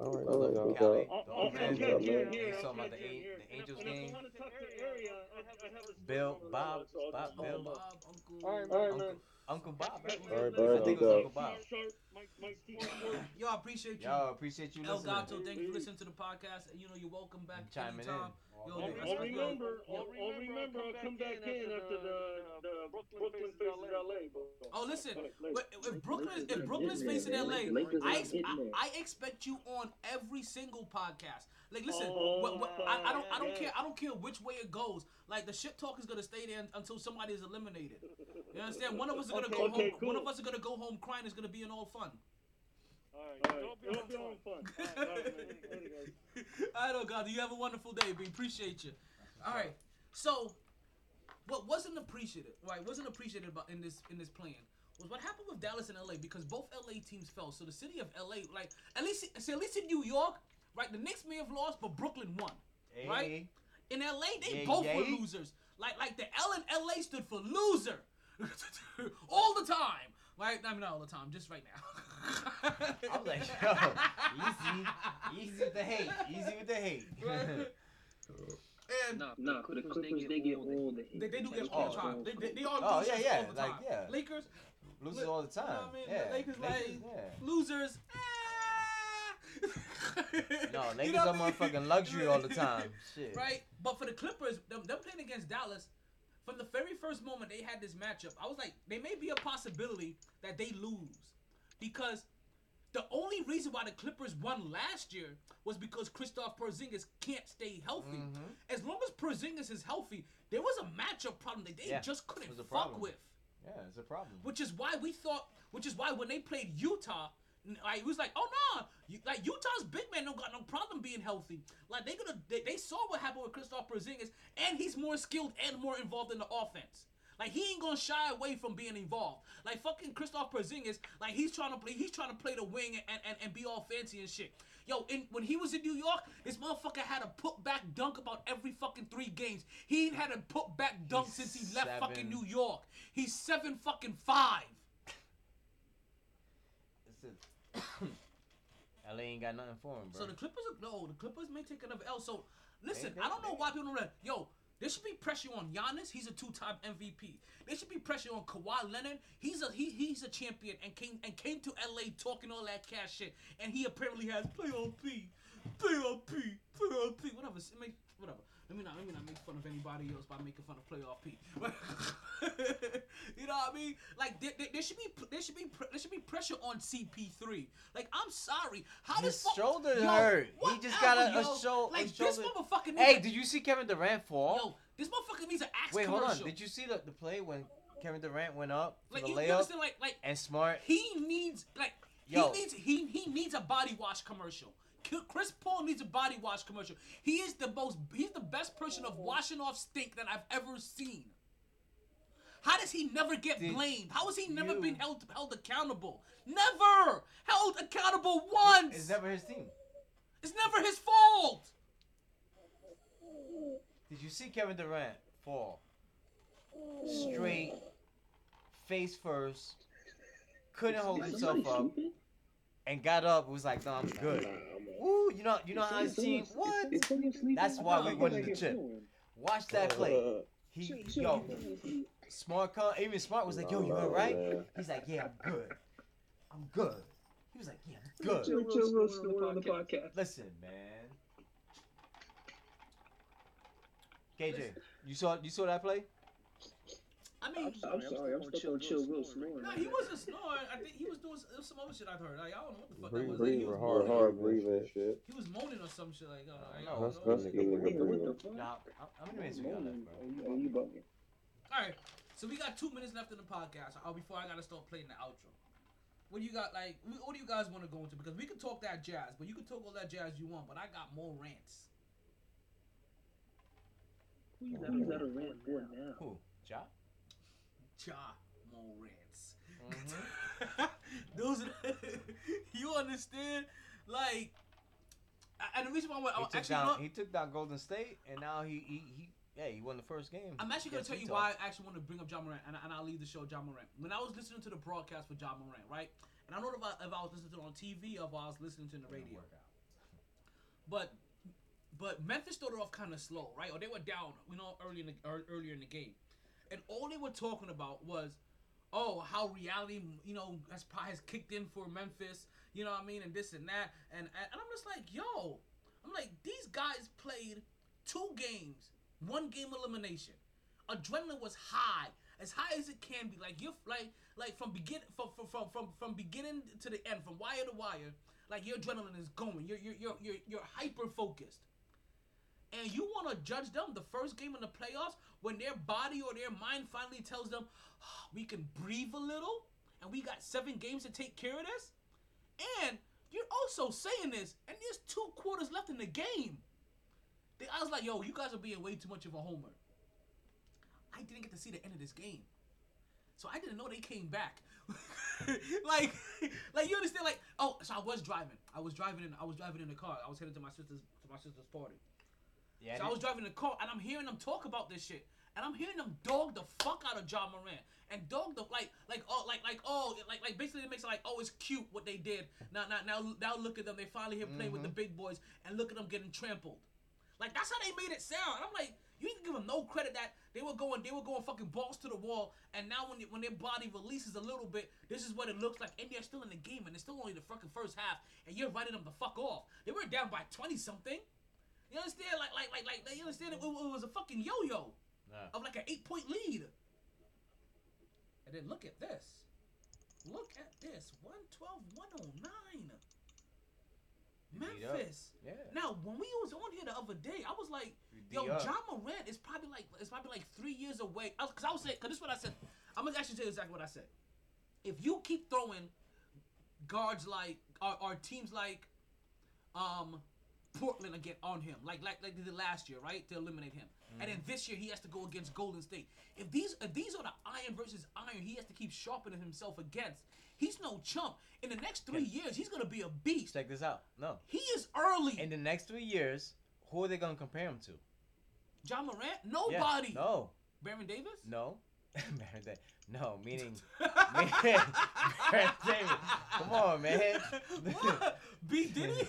All right, all right, all right. Cali. I'll, The I'll, man. man. He's talking about the, An- the Angels game. I want to talk to area, I, I have his Bill, Bob, Bob, Bill. Bob, Uncle. All right, all right, man. Uncle Bob, right? All right, I think it was. Uncle Bob. Sharp, Mike, Mike, Steve Ford. Yo, I appreciate you. Yo, appreciate you El listening. Gato, thank you for listening to the podcast. You know, you're welcome back Chiming in. anytime. Yo, I'll, yo, I'll yo, remember. I'll, I'll remember. I'll come back in after the the uh, Brooklyn faces LA. bro. Oh, listen. Like, If if Brooklyn, if Brooklyn's Hitting facing there, LA, I, ain't ex- hitting I. I expect you on every single podcast. Like, listen, Oh, what, what, I, I don't, I don't oh, care, I don't care which way it goes. Like, the shit talk is gonna stay there until somebody is eliminated. You understand? One of us is gonna Okay, go okay, home. One of us is gonna go home crying. It's gonna be an all fun. All right, it'll be all fun. All right, all right, man. Later, guys. I know, God. You have a wonderful day, B. Appreciate you. All right. So, what wasn't appreciated, right? Wasn't appreciated about in this in this plan was what happened with Dallas and LA because both LA teams fell. So the city of LA, like at least, see, at least in New York, right? The Knicks may have lost, but Brooklyn won. Right? Hey. In LA, they Yay, both were losers. Like like the L in LA stood for loser all the time. Right? I mean, not all the time, just right now. I was like, yo, easy, easy with the hate, easy with the hate. and Nah, nah, the Clippers, they get all the hate. They, they do get Oh. all the time. They, they, they are Oh, yeah, yeah, all the time. like, yeah. Lakers, Loses Look, all the time. you know what I mean? Yeah, Lakers, like, yeah. losers. No, ah. You Lakers know are what I mean? motherfucking luxury all the time. Shit. Right? But for the Clippers, them, them playing against Dallas, from the very first moment they had this matchup, I was like, they may be a possibility that they lose. Because The only reason why the Clippers won last year was because Kristaps Porzingis can't stay healthy. Mhm. As long as Porzingis is healthy, there was a matchup problem that they Yeah, just couldn't it was a fuck problem. with. Yeah, it's a problem. Which is why we thought, which is why when they played Utah, like it was like, oh no, you, like Utah's big man don't got no problem being healthy. Like they gonna, they, they saw what happened with Kristaps Porzingis, and he's more skilled and more involved in the offense. Like he ain't gonna shy away from being involved. Like fucking Kristaps Porzingis, like he's trying to play, he's trying to play the wing and, and, and be all fancy and shit. Yo, in, when he was in New York, this motherfucker had a put back dunk about every fucking three games. He ain't had a put back dunk He's since he left fucking. New York. He's seven fucking five. LA ain't got nothing for him, bro. So the Clippers are no, the Clippers may take another L. So listen, They- I don't know they- why people don't. Realize, yo, there should be pressure on Giannis. He's a two-time MVP. There should be pressure on Kawhi Leonard. He's a he, he's a champion and came and came to LA talking all that cash shit. And he apparently has playoff P, playoff P, playoff P. Whatever. it Whatever. Let me not let me not make fun of anybody else by making fun of playoff P. you know what I mean? Like there, there, there should be there should be there should be pressure on CP3. Like I'm sorry, how His does fuck- shoulder Yo, hurt. He just got a, a, yo. shou- Like a shoulder. this motherfucker Hey, a- did you see Kevin Durant fall? Yo, this motherfucker needs an axe Wait, hold on. Did you see the, the play when Kevin Durant went up for like the layup? Like like and Smart? he needs like Yo. he needs he he needs a body wash commercial. K- Chris Paul needs a body wash commercial. He is the most he's the best person of oh. washing off stink that I've ever seen. How does he never get Did blamed? How has he never you- been held held accountable? Never held accountable once. It's never his team. It's never his fault. Did you see Kevin Durant fall? Straight, face first, couldn't hold himself up, sleeping? And got up. Was like, no, I'm good. Ooh, you know, you know how his team. What? Is someone? That's why we I won the it chip. Watch that play. He, Chill, chill, yo, you fell asleep. Smart, come, even Smart was like, yo, you alright? He's like, yeah, I'm good. I'm good. He was like, yeah, I'm good. Chill, chill, real on the podcast. Listen, man. KJ, you saw you saw that play? I mean, I'm sorry, I'm stuck on chill, real snoring. No, he wasn't snoring. I think he was doing s- some other shit I've heard. Like, I don't know what the fuck that was. breathe Like, he, was hard, moaning. hard breathing and shit. he was moaning or some shit like. Uh, I No, don't That's know. that's nigga What the breathing. fuck? Nah, I'm, I'm gonna miss you on bro. Oh, you bugging. All right, so we got two minutes left in the podcast. Uh, before I gotta start playing the outro. What do you got? Like, what do you guys want to go into? Because we can talk that jazz, but you can talk all that jazz you want. But I got more rants. Who you got who you got a rant for now? Who? Ja? Ja, more rants. Mhm. Those, you understand? Like, and the reason why I, I actually down look, he took down Golden State, and now he he, he yeah he won the first game. I'm actually gonna tell you why I actually want to bring up Ja Morant, and, and I'll leave the show Ja Morant. When I was listening to the broadcast for Ja Morant, right, and I don't know if I, if I was listening to it on TV or if I was listening to it on the radio, but but Memphis started off kind of slow, right, or they were down, you know, early in the ear- earlier in the game, and all they were talking about was, oh, how reality, you know, has has kicked in for Memphis, you know what I mean, and this and that, and and, I'm just like, yo, I'm like, these guys played two games, one game elimination. Adrenaline was high, as high as it can be. Like you're like like from begin from from from from, from beginning to the end, from wire to wire. Like your adrenaline is going. You're you're you're you're, you're hyper focused. And you want to judge them the first game in the playoffs when their body or their mind finally tells them "Ah, we can breathe a little and we got seven games to take care of this. And you're also saying this, and there's two quarters left in the game. I was like, yo, you guys are being way too much of a homer. I didn't get to see the end of this game. So I didn't know they came back. like, like you understand? Like, oh, so I was driving. I was driving in. I was driving in the car. I was heading to my sister's to my sister's party. Yeah, so I was driving in the car, and I'm hearing them talk about this shit, and I'm hearing them dog the fuck out of Ja Morant, and dog the like, like oh, like like oh, like like basically it makes it like oh, it's cute what they did. Now now now now look at them. They finally here playing with the mm-hmm. big boys, and look at them getting trampled. Like that's how they made it sound. And I'm like, you didn't give them no credit that they were going, they were going fucking balls to the wall. And now when they, when their body releases a little bit, this is what it looks like. And they're still in the game, and it's still only the fucking first half, and you're writing them the fuck off. They were down by twenty something. You understand? Like like like like you understand? It, it was a fucking yo-yo Yeah. of like an eight point lead. And then look at this. Look at this. 112, 109. Memphis. Yeah. Now, when we was on here the other day, I was like, yo, Ja Morant is probably like it's probably like three years away. I was, Cause I was saying, cause this is what I said. I'm gonna actually tell you exactly what I said. If you keep throwing guards like or, or teams like um Portland again on him, like like like they did last year, right? To eliminate him. And then this year he has to go against Golden State. If these if these are the iron versus iron, he has to keep sharpening himself against. He's no chump. In the next three years, he's gonna be a beast. Check this out. No. He is early. In the next three years, who are they gonna compare him to? Ja Morant? Yeah, Nobody. No. Baron Davis? No. Baron Davis. No, meaning. meaning Baron Davis. Come on, man. what? B Diddy?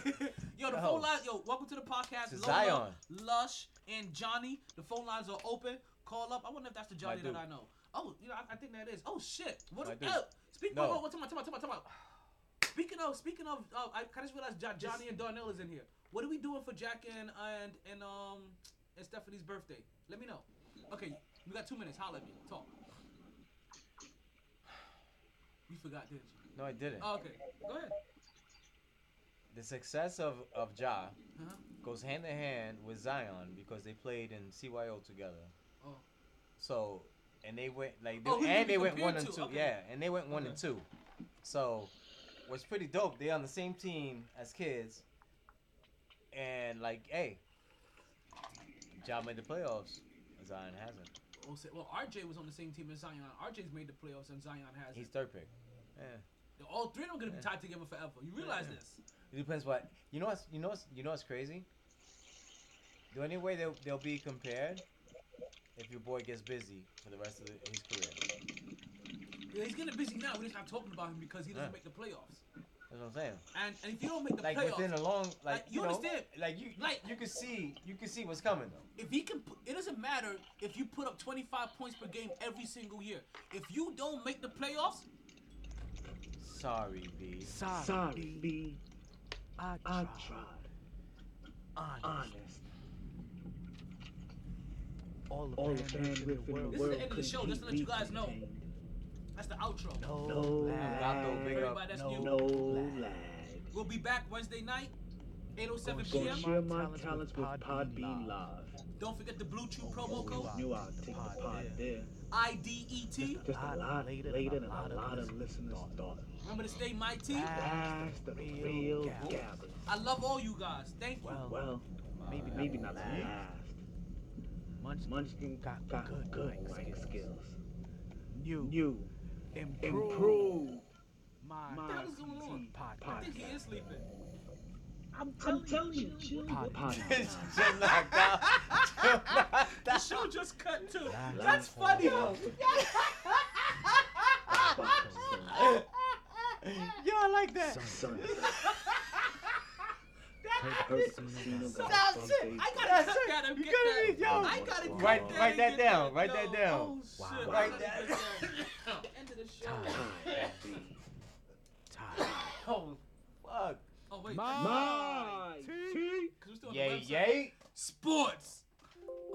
yo, the No. phone lines. Yo, welcome to the podcast. Lola, Zion. Lush, and Johnny. The phone lines are open. Call up. I wonder if that's the Johnny that. I know. Oh, you know, I, I think that is. Oh shit. What? My Oh, dude. speak. No. No. What? Talk about. Talk about. Talk about. Talk about. Speaking of. Speaking of. Uh, I kind of just realized Jo- Johnny and Darnell is in here. What are we doing for Jack and and and um and Stephanie's birthday? Let me know. Okay, we got two minutes. Holla at me. Talk. You forgot, didn't you? No, I didn't. Oh, okay. Go ahead. The success of of Ja Uh-huh. goes hand in hand with Zion because they played in CYO together. Oh. So, and they went like, they, Oh, and they went one and two. okay. Yeah, and they went one and two. So, what's pretty dope? They on the same team as kids, and like, hey, Ja made the playoffs. Zion hasn't. Oh, Well, RJ was on the same team as Zion. RJ's made the playoffs and Zion hasn't. He's third pick. Yeah. All three of them are gonna be tied together forever. You realize Yeah. this? It depends what you know. What's you know? What's, you know what's crazy? The only way they'll, they'll be compared if your boy gets busy for the rest of the, his career. Yeah, he's getting busy now. We're just have talking about him because he doesn't Yeah. make the playoffs. That's what I'm saying. And and if you don't make the playoffs, Like playoffs, within a long, like, Like, you know, understand? like you, Like- you can see, you can see what's coming though. if he can, put, it doesn't matter if you put up 25 points per game every single year. If you don't make the playoffs, Sorry, B. Sorry, B. I I tried. tried. Honest. Honest. All the All the bandwidth in the bandwidth in world. This is the end of the show, just to let you guys know. that's the outro. No, No lag. Gato, big up. Everybody that's No. new. No lag. lag. We'll be back Wednesday night, 8:07 Gonna Gonna p.m. share my Talents talents with with Podbean Podbean Live. Live. Don't forget the BlueChew promo code Knew I'd take the Pod pod there. There. I D E T. Just a lot later than a lot of listeners thought. Remember to stay mighty. That's the real gabbers. I love all you guys. Thank you. Well, Well, maybe not maybe not the last. last. Munchkin Munchkin got got good good writing writing skills. skills. New, New, improve, improve my What the hell is going on? podcast. I think he is sleeping. I'm telling you, chill. Pod- Just knocked out. Chill knocked The out. show just cut too. Last That's funny though. Yo, I like that. Son, That heard the casino got Stop some shit. I gotta That's cut it. that and You get gotta that. yo. I gotta cut Write- that write and that get down. Write that down. Oh Wow. shit. Write that- gotta that. End of the show. Time. Time. Oh, fuck. Wait. My T. T. Cause we're still on the Yay, website. yay. Sports.